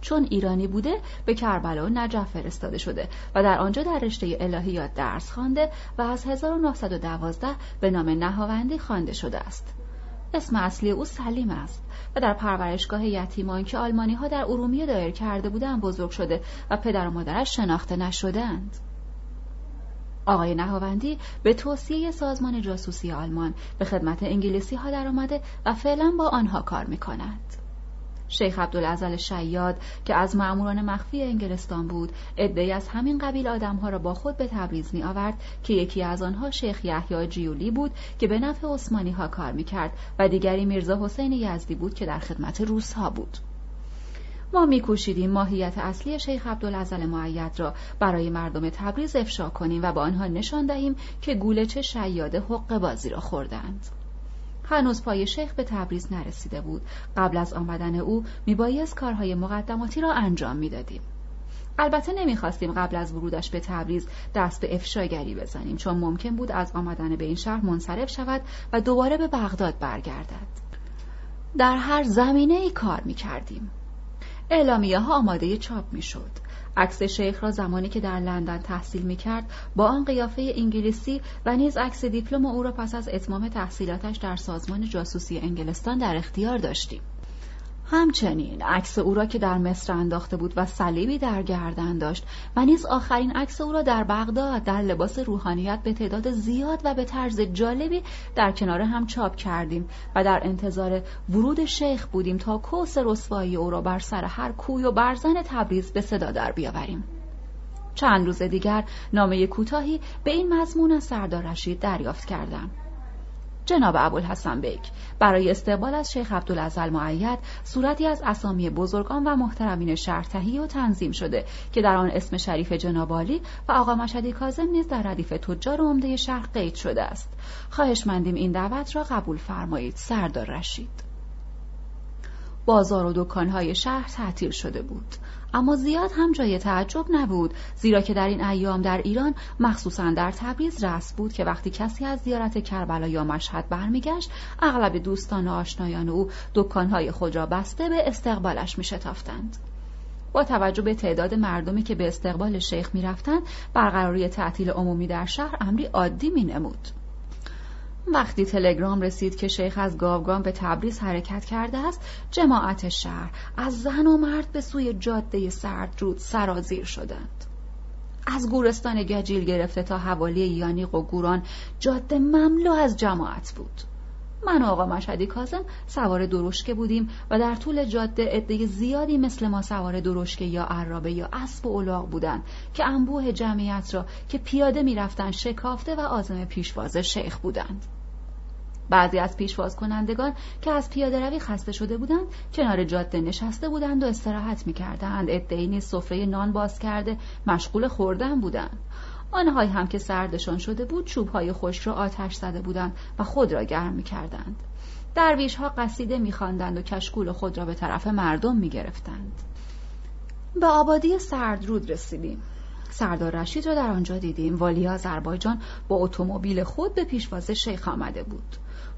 چون ایرانی بوده به کربلا و نجف فرستاده شده و در آنجا در رشته الهیات درس خوانده و از 1912 به نام نهاوندی خوانده شده است. اسم اصلی او سلیم است و در پرورشگاه یتیمان که آلمانی ها در ارومیه دایر کرده بودند بزرگ شده و پدر و مادرش شناخته نشدند. آقای نهاوندی به توصیه سازمان جاسوسی آلمان به خدمت انگلیسی ها در آمده و فعلا با آنها کار می کند. شیخ عبدالعزل شیاد که از معموران مخفی انگلستان بود عدهای از همین قبیل آدمها را با خود به تبریز می آورد که یکی از آنها شیخ یحیی جیولی بود که به نفع عثمانی ها کار می کرد و دیگری میرزا حسین یزدی بود که در خدمت روس ها بود. ما میکوشیدیم ماهیت اصلی شیخ عبدالعزل معید را برای مردم تبریز افشا کنیم و به آنها نشان دهیم که گوله چه شیاد حق بازی را خوردند. هنوز پای شیخ به تبریز نرسیده بود قبل از آمدن او میبایست کارهای مقدماتی را انجام می‌دادیم البته نمی‌خواستیم قبل از ورودش به تبریز دست به افشاگری بزنیم چون ممکن بود از آمدن به این شهر منصرف شود و دوباره به بغداد برگردد در هر زمینه ای کار می کردیم. اعلامیه ها آماده چاپ می شد. عکس شیخ را زمانی که در لندن تحصیل می کرد با آن قیافه انگلیسی و نیز عکس دیپلم او را پس از اتمام تحصیلاتش در سازمان جاسوسی انگلستان در اختیار داشتیم. همچنین عکس او را که در مصر انداخته بود و صلیبی در گردن داشت و نیز آخرین عکس او را در بغداد در لباس روحانیت به تعداد زیاد و به طرز جالبی در کنار هم چاپ کردیم و در انتظار ورود شیخ بودیم تا کوس رسوایی او را بر سر هر کوی و برزن تبریز به صدا در بیاوریم. چند روز دیگر نامه کوتاهی به این مضمون از سردار رشید دریافت کردم. جناب ابوالحسن بیک برای استقبال از شیخ عبدالعزل معید صورتی از اسامی بزرگان و محترمین شهر تهیه و تنظیم شده که در آن اسم شریف جناب عالی و آقا مشهدی کاظم نیز در ردیف تجار عمده شهر قید شده است. خواهش مندیم این دعوت را قبول فرمایید سردار رشید. بازار و دکانهای شهر تعطیل شده بود. اما زیاد هم جای تعجب نبود. زیرا که در این ایام در ایران مخصوصا در تبریز رسم بود که وقتی کسی از زیارت کربلا یا مشهد برمیگشت اغلب دوستان و آشنایان او دکانهای خود را بسته به استقبالش میشتافتند. با توجه به تعداد مردمی که به استقبال شیخ می‌رفتند برقراری تعطیل عمومی در شهر امری عادی مینمود. وقتی تلگرام رسید که شیخ از گاوگان به تبریز حرکت کرده است جماعت شهر از زن و مرد به سوی جاده سردرود سرازیر شدند. از گورستان گجیل گرفته تا حوالی یانیق و گوران جاده مملو از جماعت بود. من و آقا مشهدی کازم سوار درشکه بودیم و در طول جاده عده زیادی مثل ما سوار درشکه یا عرابه یا اسب و الاغ بودند که انبوه جمعیت را که پیاده می‌رفتند شکافته و آزم پیشواز شیخ بودند. بعضی از پیشواز کنندگان که از پیاده روی خسته شده بودند کنار جاده نشسته بودند و استراحت عدهای نیز سفره نان باز کرده مشغول خوردن بودند. آنهایی هم که سردشان شده بود چوبهای خشک را آتش زده بودند و خود را گرم می‌کردند. درویش ها قصیده میخواندند و کشکول خود را به طرف مردم می‌گرفتند. به آبادی سردرود رسیدیم. سردار رشید را در آنجا دیدیم. والی آذربایجان با اتومبیل خود به پیشواز شیخ آمده بود.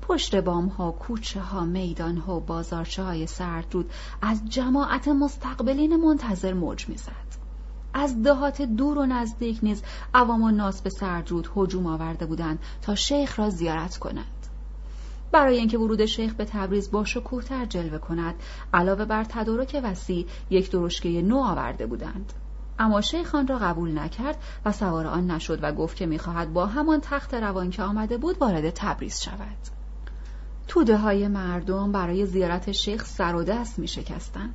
پشت بام ها، کوچه ها، میدان ها بازارچه های سردرود از جماعت مستقبلین منتظر موج می‌زد. از دهات دور و نزدیک نیز عوام و ناس به سردرود هجوم آورده بودند تا شیخ را زیارت کنند. برای اینکه ورود شیخ به تبریز با شکوهتر جلوه کند علاوه بر تدارک وسیع یک درشکه نو آورده بودند اما شیخ آن را قبول نکرد و سوار آن نشد و گفت که می‌خواهد با همان تخت روان که آمده بود وارد تبریز شود توده های مردم برای زیارت شیخ سر و دست می شکستن.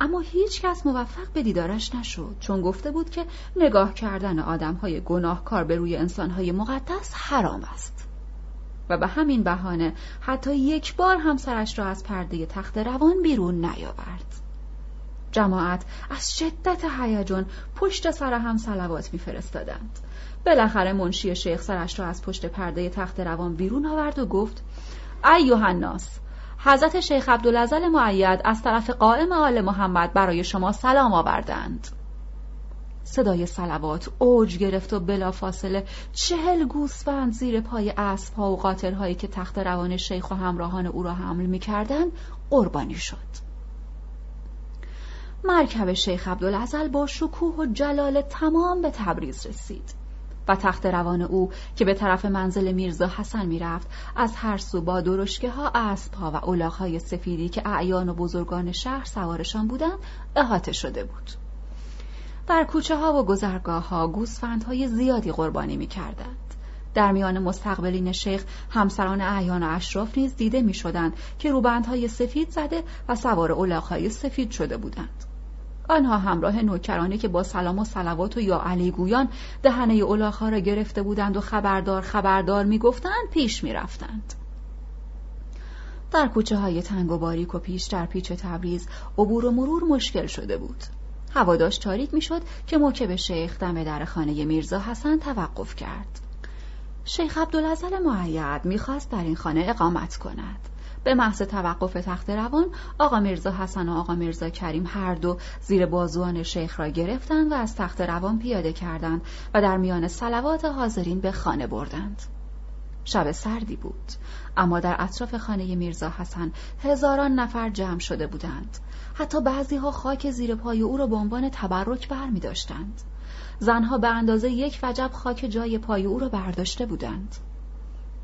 اما هیچ کس موفق به دیدارش نشد چون گفته بود که نگاه کردن آدم های گناهکار به روی انسان های مقدس حرام است. و به همین بهانه حتی یک بار هم سرش را از پرده تخت روان بیرون نیاورد. جماعت از شدت هیجان پشت سر هم سلوات میفرستادند. بالاخره منشی شیخ سرش را از پشت پرده تخت روان بیرون آورد و گفت ایوه الناس حضرت شیخ عبدالعزل معید از طرف قائم آل محمد برای شما سلام آوردند. صدای سلوات اوج گرفت و بلا فاصله چهل گوسفند زیر پای اسب ها و قاطرهایی که تخت روان شیخ و همراهان او را حمل می کردن قربانی شد. مرکب شیخ عبدالعزل با شکوه و جلال تمام به تبریز رسید. و تخت روان او که به طرف منزل میرزا حسن می‌رفت از هر سو با درشکه ها اسب ها و های سفیدی که اعیان و بزرگان شهر سوارشان بودند احاطه شده بود در کوچه ها و گذرگاه ها های زیادی قربانی می کردند. در میان مستقبلین شیخ همسران اعیان و اشراف نیز دیده می شدند که روبندهای سفید زده و سوار های سفید شده بودند. آنها همراه نوکرانی که با سلام و سلوات و یا علی گویان دهنه اولاخا را گرفته بودند و خبردار خبردار می‌گفتند پیش می‌رفتند. در کوچه های تنگ و باریک و پیش در پیچ تبریز عبور و مرور مشکل شده بود. هوا داشت تاریک می‌شد که موکب شیخ دم در خانه میرزا حسن توقف کرد. شیخ عبدالعزل معید می‌خواست در این خانه اقامت کند. به محض توقف تخت روان آقا میرزا حسن و آقا میرزا کریم هر دو زیر بازوان شیخ را گرفتند و از تخت روان پیاده کردند و در میان سلوات حاضرین به خانه بردند. شب سردی بود اما در اطراف خانه میرزا حسن هزاران نفر جمع شده بودند. حتی بعضی ها خاک زیر پای او را به عنوان تبرک بر می داشتند. زنها به اندازه یک وجب خاک جای پای او را برداشته بودند.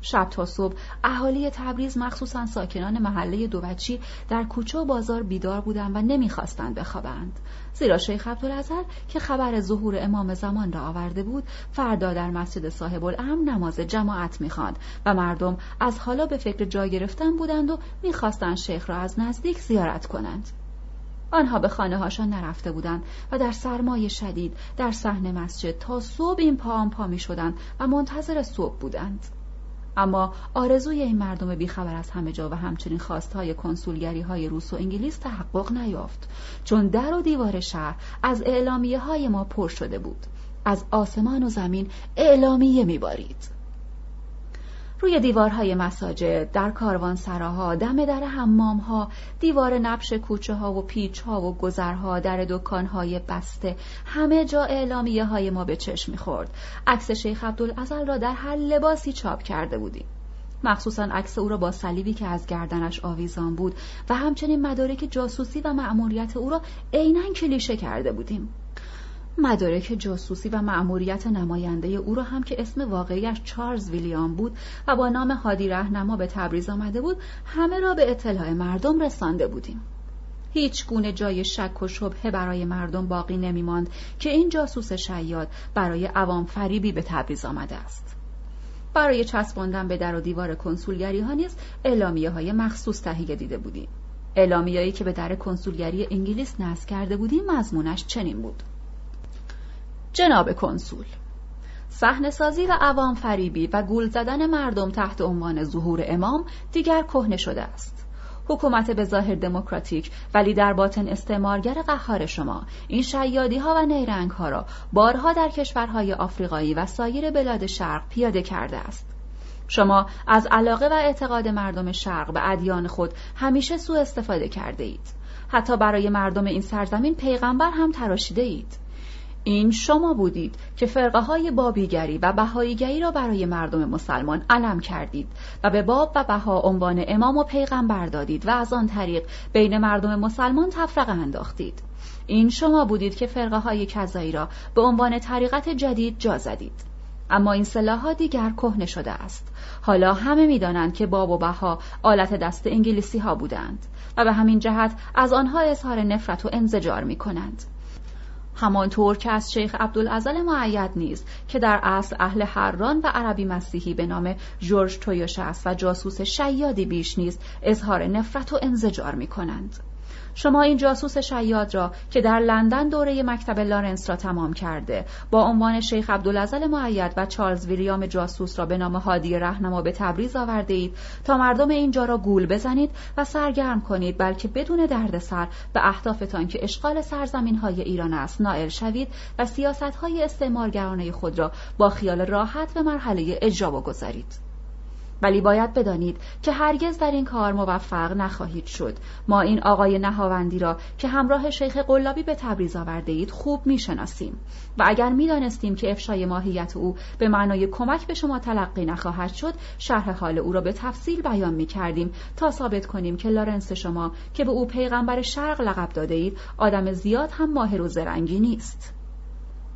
شب تا صبح. اهالی تبریز مخصوصا ساکنان محله دوچی در کوچه و بازار بیدار بودند و نمی‌خواستند بخوابند. زیرا شیخ عبدالعزل که خبر ظهور امام زمان را آورده بود فردا در مسجد صاحب الامر نماز جماعت می‌خواند و مردم از حالا به فکر جا گرفتن بودند و می‌خواستند شیخ را از نزدیک زیارت کنند. آنها به خانه هاشان نرفته بودند و در سرمایه شدید در صحن مسجد تا صبح این پا پا می شدند و منتظر صبح بودند. اما آرزوی این مردم بیخبر از همه جا و همچنین خواستهای کنسولگری های روس و انگلیس تحقق نیافت. چون در و دیوار شهر اعلامیه اعلامیه های ما پر شده بود. از آسمان و زمین اعلامیه میبارید. روی دیوارهای مساجد، در کاروان سراها، دم در حمامها، دیوار نبش کوچه ها و پیچ ها و گذرها، در دکانهای بسته، همه جا اعلامیه های ما به چشم می‌خورد. عکس شیخ عبدالعزل را در هر لباسی چاپ کرده بودیم. مخصوصا عکس او را با صلیبی که از گردنش آویزان بود و همچنین مدارک جاسوسی و مأموریت او را عینا کلیشه کرده بودیم مدارک جاسوسی و مأموریت نماینده او را هم که اسم واقعیش چارلز ویلیام بود و با نام هادی رهنما به تبریز آمده بود همه را به اطلاع مردم رسانده بودیم. هیچ گونه جای شک و شبهه برای مردم باقی نمیماند که این جاسوس شیاد برای عوام فریبی به تبریز آمده است. برای چسباندن به در و دیوار کنسولگری ها نیز اعلامیه های مخصوص تهیه دیده بودیم. اعلامیه‌ای که به در کنسولگری انگلیس نصب کرده بودیم مضمونش چنین بود. جناب کنسول. صحنه سازی و عوام فریبی و گول زدن مردم تحت عنوان ظهور امام دیگر کهنه شده است. حکومت به ظاهر دموکراتیک ولی در باطن استعمارگر قهار شما این شیادی ها و نیرنگ ها را بارها در کشورهای آفریقایی و سایر بلاد شرق پیاده کرده است. شما از علاقه و اعتقاد مردم شرق به ادیان خود همیشه سوء استفاده کرده اید. حتی برای مردم این سرزمین پیغمبر هم تراشیده اید. این شما بودید که فرقه های بابیگری و بهاییگری را برای مردم مسلمان علم کردید و به باب و بها عنوان امام و پیغمبر دادید و از آن طریق بین مردم مسلمان تفرقه انداختید. این شما بودید که فرقه های کذایی را به عنوان طریقت جدید جا زدید. اما این سلاح دیگر کهنه شده است. حالا همه می‌دانند که باب و بها آلت دست انگلیسی ها بودند و به همین جهت از آنها اظهار نفرت و انزجار می کنند همانطور که از شیخ عبدالعزل معید نیست که در اصل اهل حران و عربی مسیحی به نام جورج تویوش است و جاسوس شیادی بیش نیست اظهار نفرت و انزجار می کنند. شما این جاسوس شیاد را که در لندن دوره مکتب لارنس را تمام کرده با عنوان شیخ عبدالعزل معید و چارلز ویلیام جاسوس را به نام هادی رهنما به تبریز آورده اید تا مردم اینجا را گول بزنید و سرگرم کنید بلکه بدون دردسر به اهدافتان که اشغال سرزمین های ایران است نائل شوید و سیاست های استعمارگرانه خود را با خیال راحت به مرحله اجرا بگذارید. ولی باید بدانید که هرگز در این کار موفق نخواهید شد. ما این آقای نهاوندی را که همراه شیخ قلابی به تبریز آورده اید خوب می‌شناسیم. و اگر می‌دانستیم که افشای ماهیت او به معنای کمک به شما تلقی نخواهد شد شرح حال او را به تفصیل بیان می کردیم تا ثابت کنیم که لارنس شما که به او پیغمبر شرق لقب داده اید آدم زیاد هم ماهر و زرنگی نیست.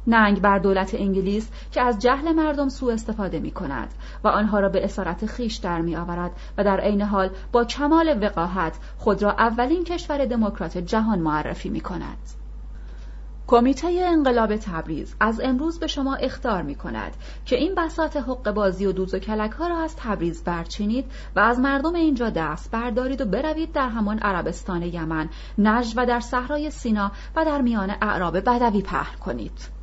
ننگ بر دولت انگلیس که از جهل مردم سوء استفاده می کند و آنها را به اسارت خیش در می آورد و در عین حال با کمال وقاحت خود را اولین کشور دموکرات جهان معرفی می کند. کمیته انقلاب تبریز از امروز به شما اختار می کند که این بساط حق بازی و دوز و کلک ها را از تبریز برچینید و از مردم اینجا دست بردارید و بروید در همان عربستان یمن، نجد و در صحرای سینا و در میان اعراب بدوی پهن کنید.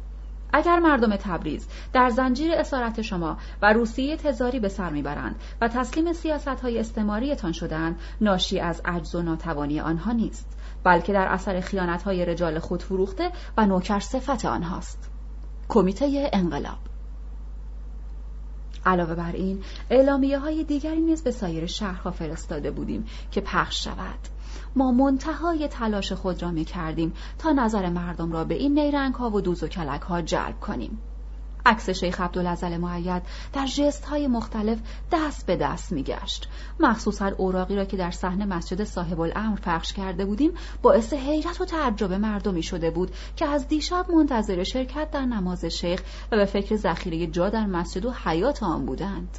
اگر مردم تبریز در زنجیر اسارت شما و روسیه تزاری به سر می‌برند و تسلیم سیاست های استعماریتان شدند ناشی از عجز و ناتوانی آنها نیست بلکه در اثر خیانت های رجال خود فروخته و نوکر صفت آنهاست. کمیته انقلاب. علاوه بر این اعلامیه های دیگری نیز به سایر شهرها فرستاده بودیم که پخش شود. ما منتهای تلاش خود را می کردیم تا نظر مردم را به این نیرنگ ها و دوز و کلک ها جلب کنیم. عکس شیخ عبدالعزل معید در جست های مختلف دست به دست می گشت. مخصوصا اوراقی را که در صحنه مسجد صاحب الامر پخش کرده بودیم باعث حیرت و تعجب مردمی شده بود که از دیشب منتظر شرکت در نماز شیخ و به فکر ذخیره جا در مسجد و حیات آن بودند.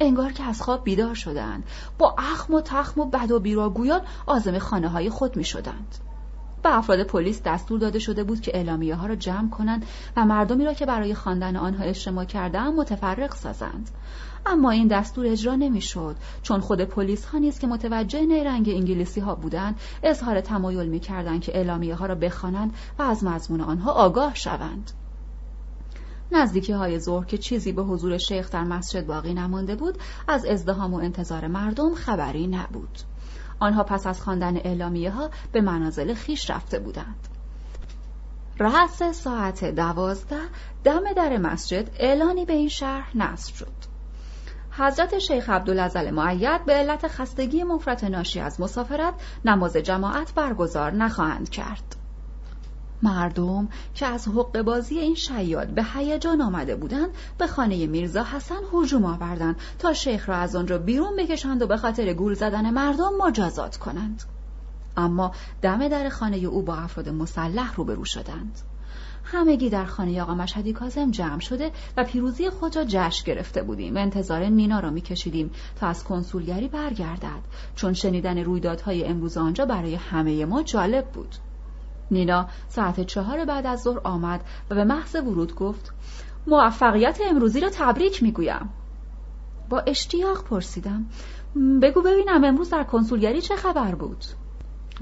انگار که از خواب بیدار شدند. با اخم و تخم و بد و بیراگویان آزم خانه های خود می شدند. به افراد پلیس دستور داده شده بود که اعلامیه ها را جمع کنند و مردمی را که برای خواندن آنها اجتماع کردهاند متفرق سازند. اما این دستور اجرا نمی‌شد چون خود پلیس ها نیز که متوجه نیرنگ انگلیسی ها بودند اظهار تمایل می‌کردند که اعلامیه ها را بخوانند و از مضمون آنها آگاه شوند. نزدیکی های ظهر که چیزی به حضور شیخ در مسجد باقی نمانده بود از ازدهام و انتظار مردم خبری نبود. آنها پس از خواندن اعلامیه ها به منازل خیش رفته بودند. رأس ساعت دوازده دم در مسجد اعلانی به این شهر نصب شد. حضرت شیخ عبدالعزل معید به علت خستگی مفرت ناشی از مسافرت نماز جماعت برگزار نخواهند کرد. مردم که از حق بازی این شیاد به هیجان آمده بودند به خانه میرزا حسن هجوم آوردند تا شیخ را از آنجا بیرون بکشند و به خاطر گول زدن مردم مجازات کنند. اما دم در خانه او با افراد مسلح روبرو شدند. همگی در خانه آقا مشهدی کازم جمع شده و پیروزی خود را جشن گرفته بودیم. و انتظار نینا را میکشیدیم تا از کنسولگری برگردد. چون شنیدن رویدادهای امروز آنجا برای همه ما جالب بود. نینا ساعت چهار بعد از ظهر آمد و به محض ورود گفت موفقیت امروزی را تبریک می‌گویم. با اشتیاق پرسیدم بگو ببینم امروز در کنسولگری چه خبر بود؟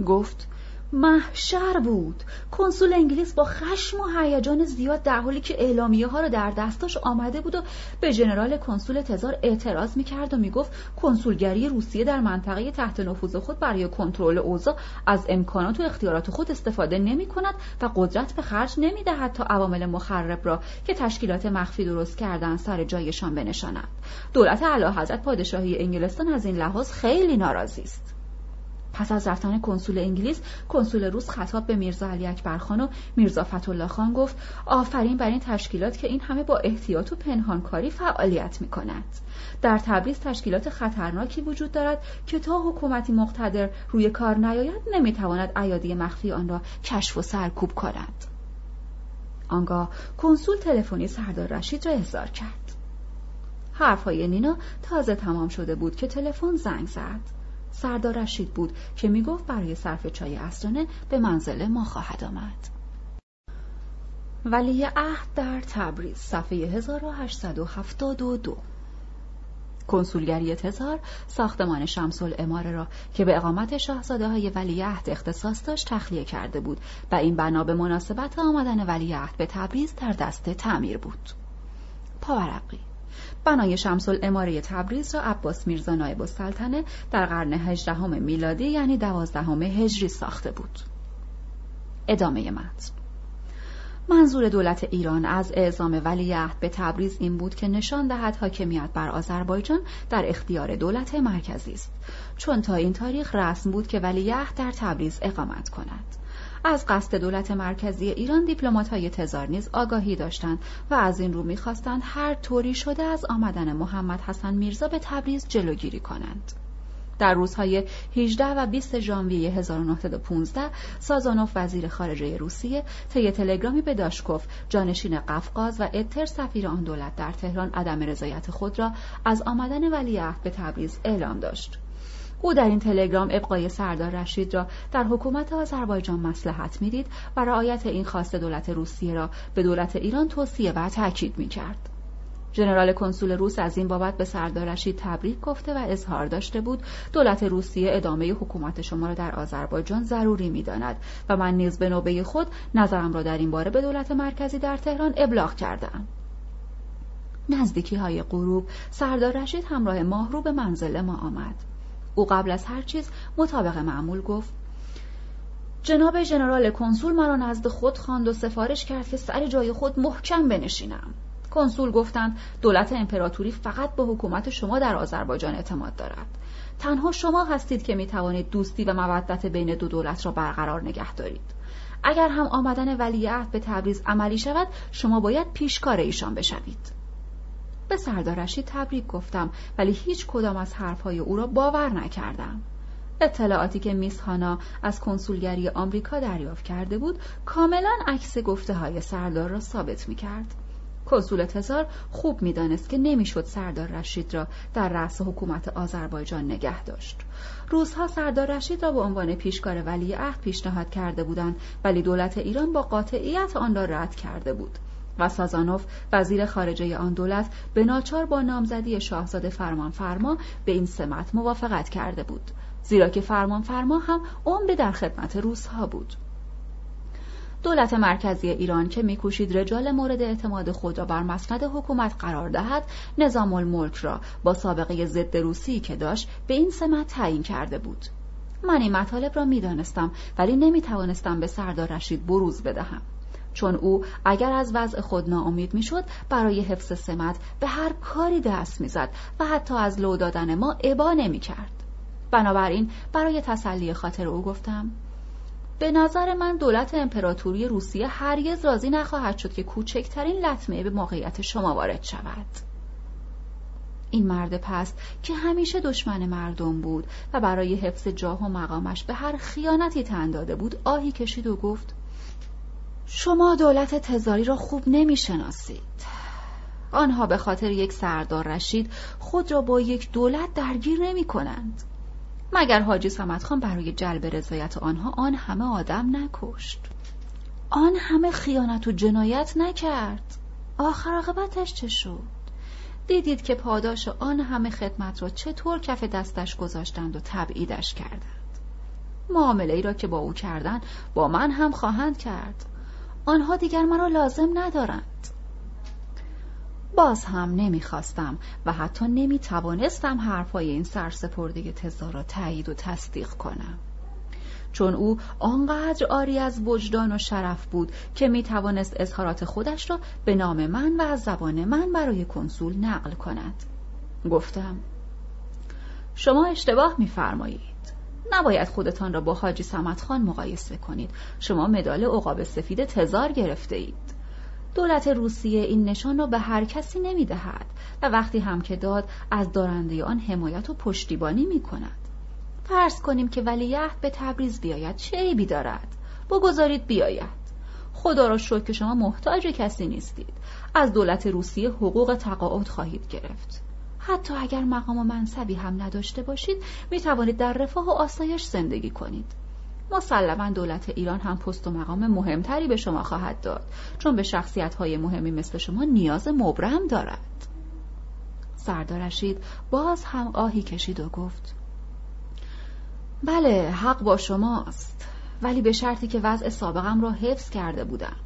گفت محشر بود. کنسول انگلیس با خشم و هیجان زیاد در حالی که اعلامیه ها را در دستاش آمده بود و به ژنرال کنسول تزار اعتراض می‌کرد و می‌گفت کنسولگری روسیه در منطقه تحت نفوذ خود برای کنترل اوضاع از امکانات و اختیارات خود استفاده نمی کند و قدرت به خرج نمی دهد تا عوامل مخرب را که تشکیلات مخفی درست کردن سر جایشان بنشاند دولت اعلی حضرت پادشاهی انگلستان از این لحاظ خیلی ناراضی است. پس از رفتن کنسول انگلیس کنسول روس خطاب به میرزا علی اکبرخان و میرزا فتولا خان گفت آفرین بر این تشکیلات که این همه با احتیاط و پنهانکاری فعالیت می کند. در تبریز تشکیلات خطرناکی وجود دارد که تا حکومتی مقتدر روی کار نیاید نمی‌تواند ایادی مخفی آن را کشف و سرکوب کند. آنگاه کنسول تلفنی سردار رشید را احضار کرد. حرفهای نینا تازه تمام شده بود که تلفن زنگ زد. سردار رشید بود که می‌گفت برای صرف چای استانه به منزل ما خواهد آمد. ولی عهد در تبریز صفحه 1872 کنسولگری تزار ساختمان شمس اماره را که به اقامت شاهزاده های ولیعهد اختصاص داشت تخلیه کرده بود و این بنا به مناسبت آمدن ولیعهد به تبریز در دست تعمیر بود. پاورقی بنای شمس الاماره تبریز را عباس میرزا نایب السلطنه در قرن هجدهم میلادی یعنی دوازدهم هجری ساخته بود. ادامه متن. منظور دولت ایران از اعزام ولیعهد به تبریز این بود که نشان دهد حاکمیت بر آذربایجان در اختیار دولت مرکزی است. چون تا این تاریخ رسم بود که ولیعهد در تبریز اقامت کند. از قصد دولت مرکزی ایران دیپلمات های تزار نیز آگاهی داشتند و از این رو می‌خواستند هر طوری شده از آمدن محمد حسن میرزا به تبریز جلوگیری کنند. در روزهای 18 و 20 ژانویه 1915 سازانوف وزیر خارجه روسیه طی تلگرامی به داشکوف جانشین قفقاز و اتر سفیر آن دولت در تهران عدم رضایت خود را از آمدن ولیعهد به تبریز اعلام داشت او در این تلگرام ابقای سردار رشید را در حکومت آذربایجان مسلحت می‌دید و رعایت این خواست دولت روسیه را به دولت ایران توصیه و تاکید می‌کرد. ژنرال کنسول روس از این بابت به سردار رشید تبریک گفته و اظهار داشته بود دولت روسیه ادامه حکومت شما را در آذربایجان ضروری می‌داند و من نیز به نوبه خود نظرم را در این باره به دولت مرکزی در تهران ابلاغ کردم نزدیکی های غروب سردار رشید همراه ماهرو به منزل ما آمد. او قبل از هر چیز مطابق معمول گفت. جناب ژنرال کنسول مرا نزد خود خواند و سفارش کرد که سر جای خود محکم بنشینم. کنسول گفتند دولت امپراتوری فقط به حکومت شما در آذربایجان اعتماد دارد. تنها شما هستید که می توانید دوستی و مودت بین دو دولت را برقرار نگه دارید. اگر هم آمدن ولیعهد به تبریز عملی شود شما باید پیشکار ایشان بشوید. به سردار رشید تبریک گفتم ولی هیچ کدام از حرفهای او را باور نکردم. اطلاعاتی که میس هانا از کنسولگری آمریکا دریافت کرده بود کاملا عکس گفته های سردار را ثابت می کرد. کنسول تزار خوب می‌دانست که نمی‌شد سردار رشید را در رأس حکومت آذربایجان نگه داشت. روزها سردار رشید را به عنوان پیشکار ولی عهد پیشنهاد کرده بودند ولی دولت ایران با قاطعیت آن را رد کرده بود. و سازانوف وزیر خارجه آن دولت به ناچار با نامزدی شاهزاده فرمان فرما به این سمت موافقت کرده بود. زیرا که فرمان فرما هم عمر در خدمت روسها بود. دولت مرکزی ایران که میکوشید رجال مورد اعتماد خود را بر مسند حکومت قرار دهد نظام الملک را با سابقه ضد روسی که داشت به این سمت تعیین کرده بود. من این مطالب را می‌دانستم ولی نمی‌توانستم به سردار رشید بروز بدهم. چون او اگر از وضع خود ناامید می‌شد برای حفظ سمت به هر کاری دست می‌زد و حتی از لو دادن ما ابا نمی‌کرد. بنابراین برای تسلی خاطر او گفتم به نظر من دولت امپراتوری روسیه هرگز راضی نخواهد شد که کوچکترین لطمه به موقعیت شما وارد شود. این مرد پست که همیشه دشمن مردم بود و برای حفظ جاه و مقامش به هر خیانتی تن داده بود آهی کشید و گفت
شما دولت تزاری را خوب نمی‌شناسید. آنها به خاطر یک سردار رشید خود را با یک دولت درگیر نمی کنند مگر حاجی سمت خان برای جلب رضایت آنها آن همه آدم نکشت؟ آن همه خیانت و جنایت نکرد. آخر عاقبتش چه شد؟ دیدید که پاداش آن همه خدمت را چطور کف دستش گذاشتند و تبعیدش کردند. معامله ای را که با او کردند با من هم خواهند کرد. آنها دیگر مرا لازم ندارند. باز هم نمی‌خواستم و حتی نمی‌توانستم حرفهای این سرسپرده تزار را تایید و تصدیق کنم. چون او آنقدر آری از وجدان و شرف بود که می توانست اظهارات خودش را به نام من و از زبان من برای کنسول نقل کند. گفتم شما اشتباه میفرمایید. نباید خودتان را با حاجی سمت خان مقایسه کنید. شما مدال عقاب سفید تزار گرفته اید. دولت روسیه این نشان را به هر کسی نمی دهد و وقتی هم که داد از دارنده آن حمایت و پشتیبانی می کند فرض کنیم که ولیعهد به تبریز بیاید چه عیبی دارد؟ بگذارید بیاید. خدا را شکر که شما محتاج کسی نیستید. از دولت روسیه حقوق تقاعد خواهید گرفت. حتی اگر مقام و منصبی هم نداشته باشید می توانید در رفاه و آسایش زندگی کنید. مسلما دولت ایران هم پست و مقام مهمتری به شما خواهد داد چون به شخصیت های مهمی مثل شما نیاز مبرم دارد. سردار رشید باز هم آهی کشید و گفت بله حق با شماست ولی به شرطی که وضع سابقم را حفظ کرده بودم.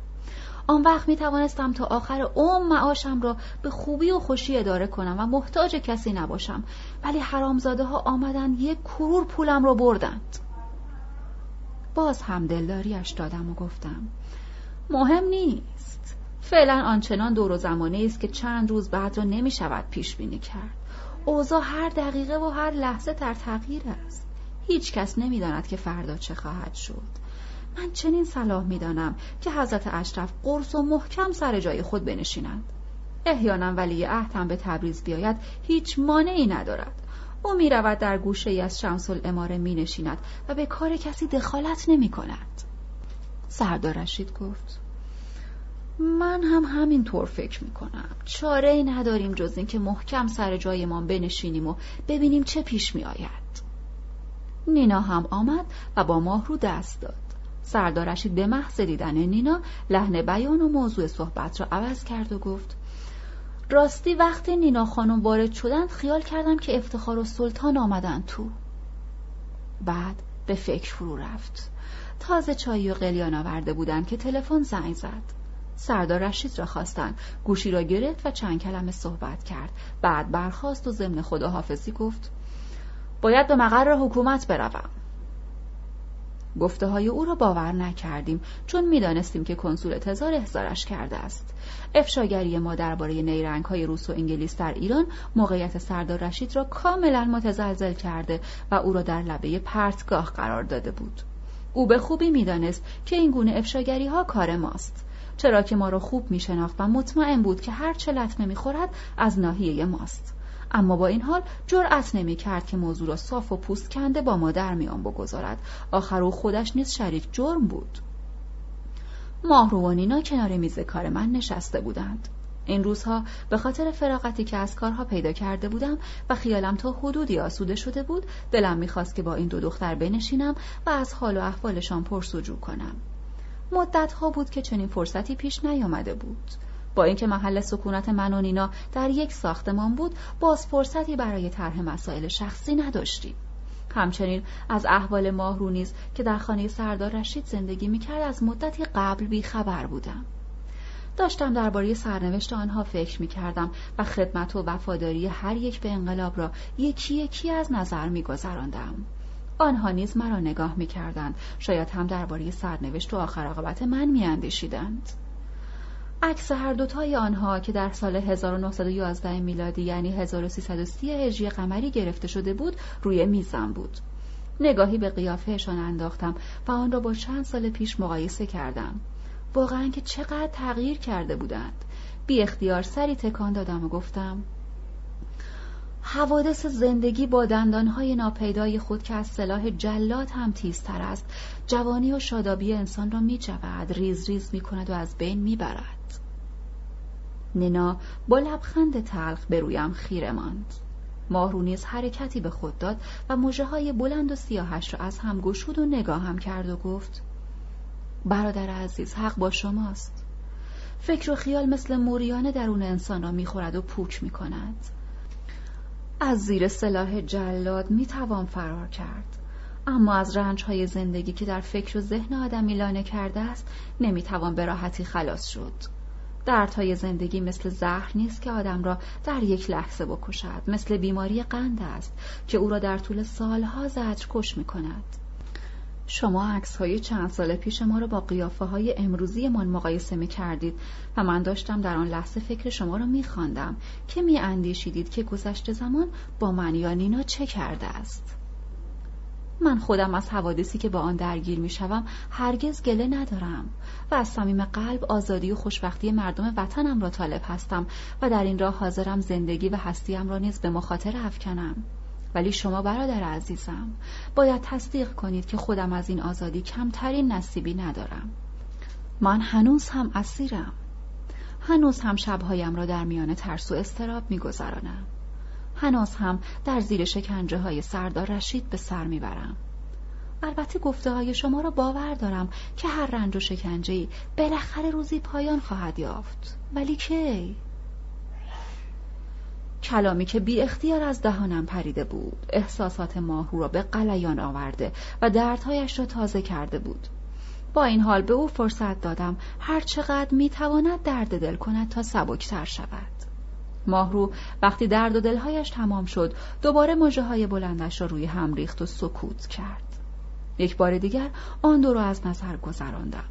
آن وقت می توانستم تا آخر عمر معاشم را به خوبی و خوشی اداره کنم و محتاج کسی نباشم. ولی حرامزاده ها آمدن یک کرور پولم را بردند. باز هم دلداریش دادم و گفتم مهم نیست. فعلا آنچنان دور و زمانه است که چند روز بعد را نمی شود پیش بینی کرد. اوضاع هر دقیقه و هر لحظه در تغییر است. هیچ کس نمی‌داند که فردا چه خواهد شد. من چنین صلاح می‌دانم که حضرت اشرف قرص و محکم سر جای خود بنشینند. احیانا ولی عهدم به تبریز بیاید هیچ مانعی ندارد. او می رود در گوشه ای از شمس الاماره می نشیند و به کار کسی دخالت نمی کند سردار رشید گفت من هم همین طور فکر می کنم چاره ای نداریم جز اینکه محکم سر جایمان بنشینیم و ببینیم چه پیش می آید نینا هم آمد و با ماه رو دست داد. سردار رشید به محض دیدن نینا لحن بیان و موضوع صحبت را عوض کرد و گفت راستی وقتی نینا خانم وارد شدند خیال کردم که افتخار و سلطان آمدن تو. بعد به فکر فرو رفت. تازه چایی و قلیان آورده بودند که تلفن زنگ زد. سردار رشید را خواستند. گوشی را گرفت و چند کلمه صحبت کرد. بعد برخاست و ضمن خداحافظی گفت باید به مقر حکومت بروم. گفته های او را باور نکردیم چون می‌دانستیم که کنسول تزار احضارش کرده است. افشاگری ما درباره نیرنگ های روس و انگلیس در ایران موقعیت سردار رشید را کاملا متزلزل کرده و او را در لبه پرتگاه قرار داده بود. او به خوبی می‌دانست که این گونه افشاگری ها کار ماست. چرا که ما را خوب می شناخت و مطمئن بود که هر چه لطمه می خورد از ناحیه ماست. اما با این حال جرأت نمی کرد که موضوع را صاف و پوست کنده با ما در میان بگذارد. آخر او خودش نیز شریک جرم بود. ماهرو و نینا کنار میز کار من نشسته بودند. این روزها به خاطر فراغتی که از کارها پیدا کرده بودم و خیالم تا حدودی آسوده شده بود دلم می‌خواست که با این دو دختر بنشینم و از حال و احوالشان پرسجو کنم. مدتها بود که چنین فرصتی پیش نیامده بود. با اینکه محل سکونت من و نینا در یک ساختمان بود باز فرصتی برای طرح مسائل شخصی نداشتیم همچنین از احوال ماهرو نیز که در خانه سردار رشید زندگی می‌کرد از مدتی قبل بی خبر بودم داشتم درباره سرنوشت آنها فکر می کردم و خدمت و وفاداری هر یک به انقلاب را یکی یکی از نظر می گذراندم. آنها نیز مرا نگاه می کردند. شاید هم درباره سرنوشت و آخر عاقبت من می اندیشیدند. عکس هر دوتای آنها که در سال 1911 میلادی یعنی 1330 هجری قمری گرفته شده بود روی میزم بود. نگاهی به قیافهشان انداختم و آن را با چند سال پیش مقایسه کردم. واقعا که چقدر تغییر کرده بودند. بی اختیار سری تکان دادم و گفتم
حوادث زندگی با دندانهای ناپیدای خود که از سلاح جلاد هم تیزتر است جوانی و شادابی انسان را می جود ریز ریز می کند و از بین می برد ننا با لبخند تلخ به رویم خیره ماند. ماهرو نیز حرکتی به خود داد و مژه های بلند و سیاهش را از هم گشود و نگاهم کرد و گفت برادر عزیز حق با شماست. فکر و خیال مثل موریانه درون انسان را می‌خورد و پوک می‌کند. از زیر سلاح جلاد می‌توان فرار کرد. اما از رنجهای زندگی که در فکر و ذهن آدمی لانه کرده است نمی‌توان به راحتی خلاص شد. دردهای زندگی مثل زهر نیست که آدم را در یک لحظه بکشد. مثل بیماری قند است که او را در طول سالها زجر کش می کند شما عکس های چند سال پیش ما را با قیافه های امروزی من مقایسه می کردید و من داشتم در آن لحظه فکر شما را می خواندم که می اندیشیدید که گذشته زمان با من یا نینا چه کرده است؟ من خودم از حوادثی که با آن درگیر می شوم هرگز گله ندارم و از صمیم قلب آزادی و خوشبختی مردم وطنم را طالب هستم و در این راه حاضرم زندگی و هستیم را نیز به مخاطر افکنم. ولی شما برادر عزیزم باید تصدیق کنید که خودم از این آزادی کمترین نصیبی ندارم. من هنوز هم اسیرم. هنوز هم شبهایم را در میان ترس و استراب میگذرانم. هنوز هم در زیر شکنجه های سردار رشید به سر می‌برم. البته گفته های شما را باور دارم که هر رنج و شکنجه بالاخره روزی پایان خواهد یافت. ولی کی؟ کلامی که بی اختیار از دهانم پریده بود. احساسات ماهو را به قلیان آورده و دردهایش را تازه کرده بود. با این حال به او فرصت دادم هر چقدر می‌تواند درد دل کند تا سبکتر شود. ماهرو وقتی درد و دلهایش تمام شد دوباره مجه های بلندش را روی هم ریخت و سکوت کرد. یک بار دیگر آن دو را از نظر گذراندم.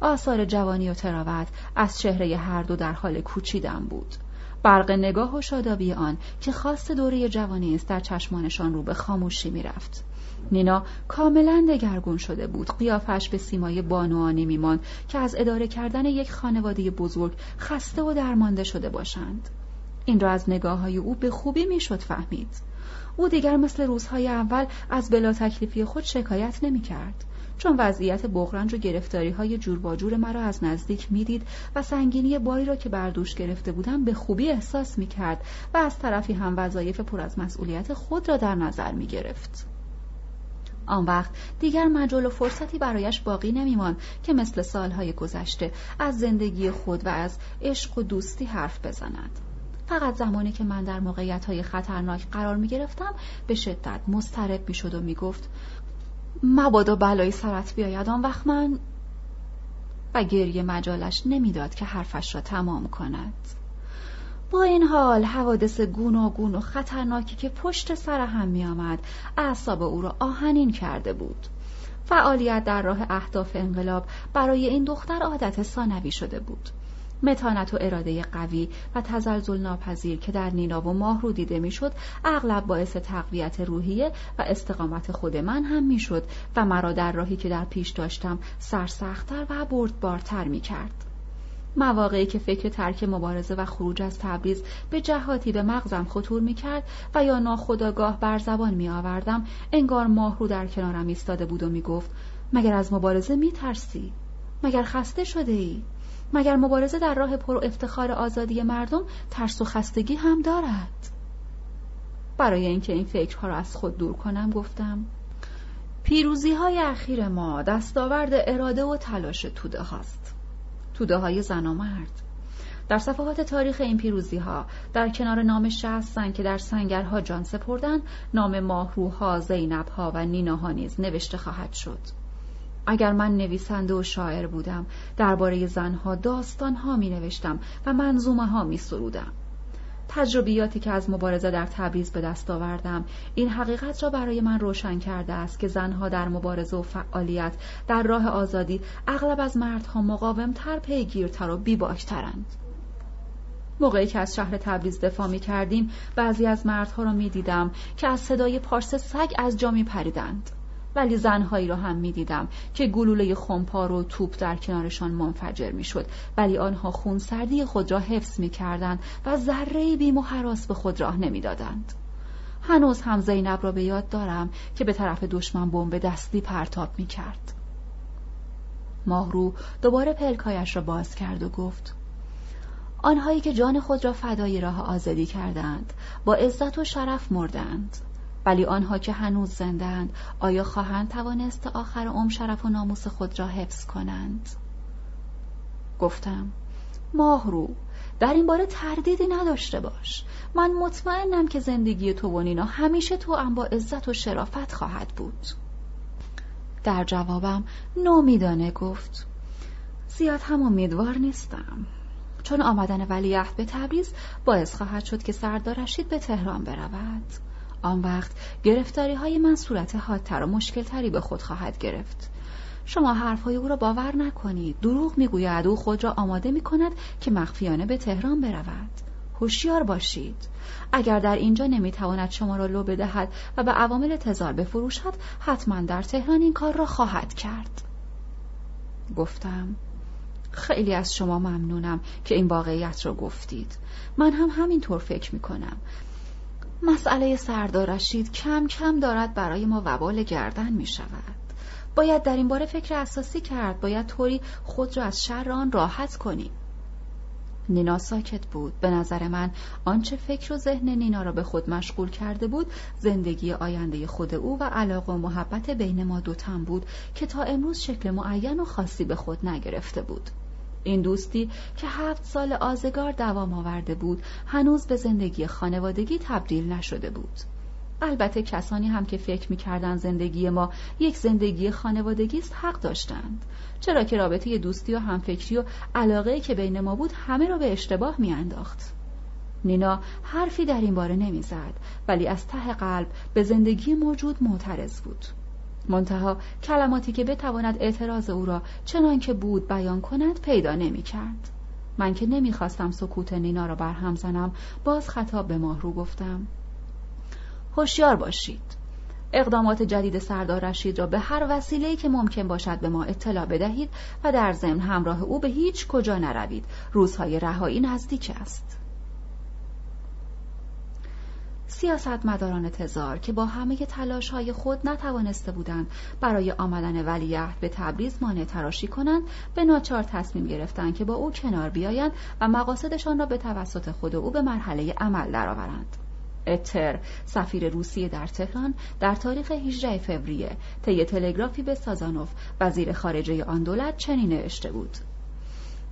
آثار جوانی و تراوت از چهره هر دو در حال کوچیدن بود. برق نگاه و شادابی آن که خواست دوره جوانی است در چشمانشان رو به خاموشی می‌رفت. نینا کاملا دگرگون شده بود. قیافش به سیمای بانوانی میماند که از اداره کردن یک خانواده بزرگ خسته و درمانده شده باشند. این را از نگاه های او به خوبی می‌شد فهمید او دیگر مثل روزهای اول از بلا تکلیفی خود شکایت نمی کرد. چون وضعیت بغرنج و گرفتاری های جور با جور مرا از نزدیک می‌دید و سنگینی باری را که بر دوش گرفته بودم به خوبی احساس می کرد و از طرفی هم وظایف پر از مسئولیت خود را در نظر می گرفت. آن وقت دیگر مجال و فرصتی برایش باقی نمیماند که مثل سالهای گذشته از زندگی خود و از عشق و دوستی حرف بزند. فقط زمانی که من در موقعیت های خطرناک قرار می گرفتم به شدت مسترب می شد و می گفت مبادا بلایی سرت بیاید آن وقت من. و گریه مجالش نمی‌داد که حرفش را تمام کند. با این حال حوادث گوناگون و خطرناکی که پشت سر هم می آمد اعصاب او را آهنین کرده بود. فعالیت در راه اهداف انقلاب برای این دختر عادت ثانوی شده بود. متانت و اراده قوی و تزلزل ناپذیر که در نینا و ماه رو دیده می‌شد اغلب باعث تقویت روحیه و استقامت خود من هم می‌شد و مرا در راهی که در پیش داشتم سرسختتر و بردبارتر می کرد. مواقعی که فکر ترک مبارزه و خروج از تبریز به جهاتی به مغزم خطور می کرد و یا ناخداگاه بر زبان می آوردم انگار ماه رو در کنارم ایستاده بود و می گفت مگر از مبارزه می ترسی؟ مگر خسته شده ای؟ مگر مبارزه در راه پر افتخار آزادی مردم ترس و خستگی هم دارد؟ برای اینکه این فکرها را از خود دور کنم گفتم پیروزی های اخیر ما دستاورد اراده و تلاش توده هاست. توده های زن و مرد در صفحات تاریخ این پیروزی ها در کنار نام شهستن که در سنگرها جان سپردن نام ماهروها، زینبها و نیناها نیز نوشته خواهد شد. اگر من نویسنده و شاعر بودم درباره زنها داستانها می نوشتم و منظومه ها می سرودم. تجربیاتی که از مبارزه در تبریز به دست آوردم این حقیقت را برای من روشن کرده است که زنها در مبارزه و فعالیت در راه آزادی اغلب از مردها مقاومتر پیگیرتر و بیباکترند موقعی که از شهر تبریز دفاع می کردیم بعضی از مردها را می دیدم که از صدای پارس سگ از جا می پریدند ولی زنهایی را هم می‌دیدم که گلوله خمپار و توپ در کنارشان منفجر می‌شد. ولی آنها خونسردی خود را حفظ می‌کردند و ذره بیم و به خود راه نمی‌دادند. هنوز هم زینب را به یاد دارم که به طرف دشمن بمب دستی پرتاب می کرد. ماهرو دوباره پلکایش را باز کرد و گفت آنهایی که جان خود را فدای راه آزادی کردند با عزت و شرف مردند. ولی آنها که هنوز زندند آیا خواهند توانست آخر عمر شرف و ناموس خود را حفظ کنند؟ گفتم ماهرو در این باره تردیدی نداشته باش. من مطمئنم که زندگی تو و نینا همیشه تو هم با عزت و شرافت خواهد بود. در جوابم نومیدانه گفت زیاد هم امیدوار نیستم. چون آمدن ولیعهد به تبریز باعث خواهد شد که سردار رشید به تهران برود. آن وقت گرفتاری های من صورت حادتر و مشکلتری به خود خواهد گرفت. شما حرفهای او را باور نکنید. دروغ می‌گوید. او خود را آماده می کند که مخفیانه به تهران برود. هوشیار باشید. اگر در اینجا نمی‌تواند شما را لو بدهد و به عوامل تزار بفروشد حتما در تهران این کار را خواهد کرد. گفتم خیلی از شما ممنونم که این واقعیت را گفتید. من هم همینطور فکر می کنم مسئله سردار رشید کم کم دارد برای ما وبال گردن می شود. باید در این باره فکر اساسی کرد. باید طوری خود را از شر آن راحت کنیم. نینا ساکت بود. به نظر من آنچه فکر و ذهن نینا را به خود مشغول کرده بود زندگی آینده خود او و علاقه و محبت بین ما دوتن بود که تا امروز شکل معین و خاصی به خود نگرفته بود. این دوستی که هفت سال آزگار دوام آورده بود هنوز به زندگی خانوادگی تبدیل نشده بود. البته کسانی هم که فکر می‌کردند زندگی ما یک زندگی خانوادگی است حق داشتند. چرا که رابطه دوستی و همفکری و علاقه که بین ما بود همه را به اشتباه میانداخت. نینا حرفی در این باره نمی‌زد ولی از ته قلب به زندگی موجود معترض بود. منتها کلماتی که بتواند اعتراض او را چنان که بود بیان کند پیدا نمی کرد. من که نمی‌خواستم سکوت نینا را برهم زنم باز خطاب به ماهرو گفتم. هوشیار باشید. اقدامات جدید سردار رشید را به هر وسیله‌ای که ممکن باشد به ما اطلاع بدهید و در ضمن همراه او به هیچ کجا نروید. روزهای رهایی نزدیک است. سیاستمداران تزار که با همه تلاش های خود نتوانسته بودند برای آمدن ولیعهد به تبریز مانع تراشی کنند به ناچار تصمیم گرفتند که با او کنار بیایند و مقاصدشان را به توسط خود او به مرحله عمل درآورند اتر سفیر روسیه در تهران در تاریخ 18 فوریه طی تلگرافی به سازانوف وزیر خارجه آن دولت چنین نوشته بود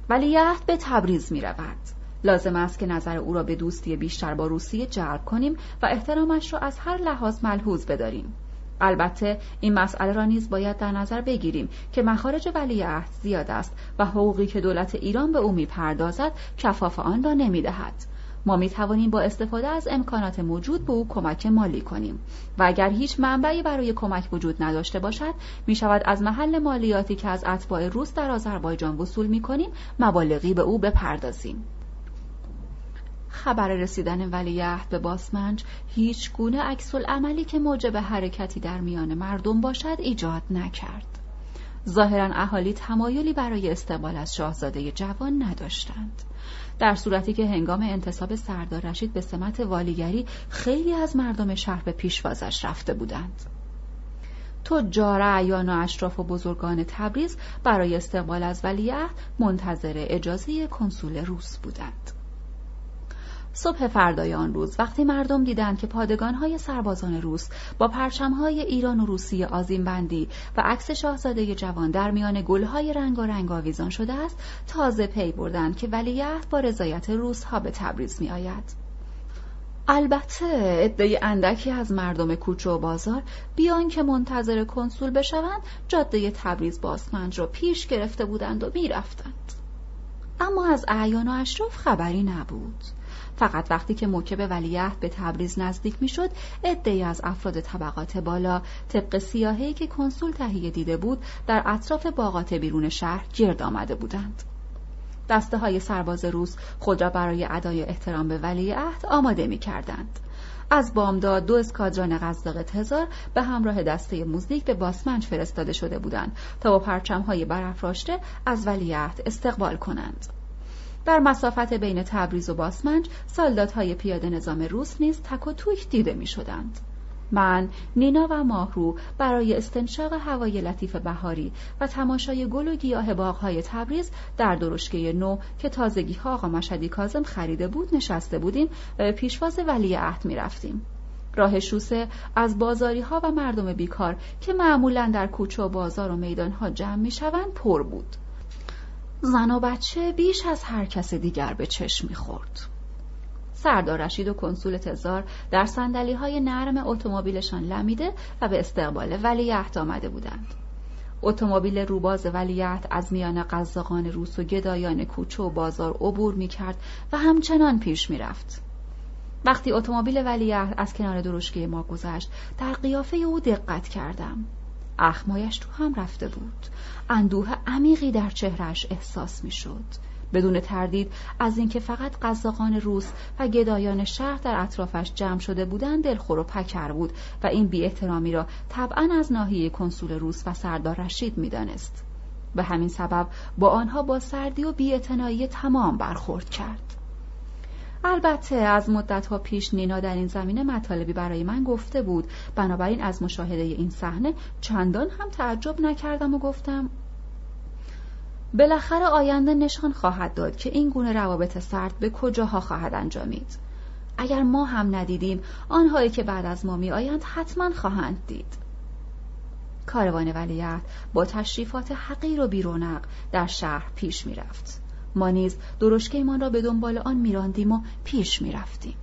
ولیعهد به تبریز می رود. لازم است که نظر او را به دوستی بیشتر با روسیه جلب کنیم و احترامش را از هر لحاظ ملحوظ بداریم. البته این مسئله را نیز باید در نظر بگیریم که مخارج ولیعهد زیاد است و حقوقی که دولت ایران به او می‌پردازد کفاف آن را نمی‌دهد. ما می توانیم با استفاده از امکانات موجود به او کمک مالی کنیم و اگر هیچ منبعی برای کمک وجود نداشته باشد می شود از محل مالیاتی که از اتباع روس در آذربایجان وصول می کنیم مبالغی به او بپردازیم. خبر رسیدن ولیعهد به باسمنج هیچ گونه عکس عملی که موجب حرکتی در میان مردم باشد ایجاد نکرد. ظاهرا اهالی تمایلی برای استقبال از شاهزاده جوان نداشتند. در صورتی که هنگام انتصاب سردار رشید به سمت والیگری خیلی از مردم شهر به پیشوازش رفته بودند. تجار اعیان و اشراف و بزرگان تبریز برای استقبال از ولیعهد منتظر اجازه کنسول روس بودند. صبح فردای آن روز وقتی مردم دیدند که پادگانهای سربازان روس با پرچمهای ایران و روسیه آزیم بندی و عکس شاهزاده جوان در میان گلهای رنگ و رنگ آویزان شده است تازه پی بردند که ولیعهد با رضایت روس ها به تبریز می آید. البته عده اندکی از مردم کوچه و بازار بیان که منتظر کنسول بشوند جاده تبریز باسمنج را پیش گرفته بودند و می‌رفتند اما از اعیان و اشراف خبری نبود فقط وقتی که موکب ولیعهد به تبریز نزدیک می‌شد عدهای از افراد طبقات بالا طبق سیاهی که کنسول تهیه دیده بود در اطراف باغات بیرون شهر گرد آمده بودند دسته های سرباز روس خود را برای ادای احترام به ولیعهد آماده می کردند. از بامداد دو اسکادران قزاق تزار به همراه دسته موزیک به باسمنج فرستاده شده بودند تا با پرچمهای برافراشته از ولیعهد استقبال کنند. در مسافت بین تبریز و باسمنج سالدادهای پیاده نظام روس نیز تک و توک دیده می شدند. من نینا و ماهرو برای استنشاق هوای لطیف بهاری و تماشای گل و گیاه باغهای تبریز در درشکه نو که تازگی ها آقا مشدی کازم خریده بود نشسته بودیم و پیشواز ولی عهد می رفتیم. راه شوسه از بازاری ها و مردم بیکار که معمولا در کوچه و بازار و میدان ها جمع می شوند پر بود. زن و بچه بیش از هر کس دیگر به چشم می خورد. سردار رشید و کنسول تزار در سندلی های نرم اتومبیلشان لمیده و به استقبال ولیعهد آمده بودند. اتومبیل روباز ولیعهد از میان قزاقان روس و گدایان کوچه و بازار عبور می کرد و همچنان پیش می رفت. وقتی اتومبیل ولیعهد از کنار درشکه ما گذشت در قیافه او دقت کردم اخمایش تو هم رفته بود. اندوه عمیقی در چهرش احساس می شد بدون تردید از اینکه فقط قزاقان روس و گدایان شهر در اطرافش جمع شده بودند دلخور و پکر بود و این بی احترامی را طبعا از ناحیه کنسول روس و سردار رشید می‌دانست. به همین سبب با آنها با سردی و بیاعتنایی تمام برخورد کرد. البته از مدتها پیش نینا در این زمینه مطالبی برای من گفته بود. بنابراین از مشاهده این صحنه چندان هم تعجب نکردم و گفتم بالاخره آینده نشان خواهد داد که این گونه روابط سرد به کجاها خواهد انجامید. اگر ما هم ندیدیم آنهایی که بعد از ما می آیند حتما خواهند دید. کاروان ولیعت با تشریفات حقیر و بیرونق در شهر پیش می رفت. ما نیز درشکهمان را به دنبال آن میراندیم و پیش می‌رفتیم.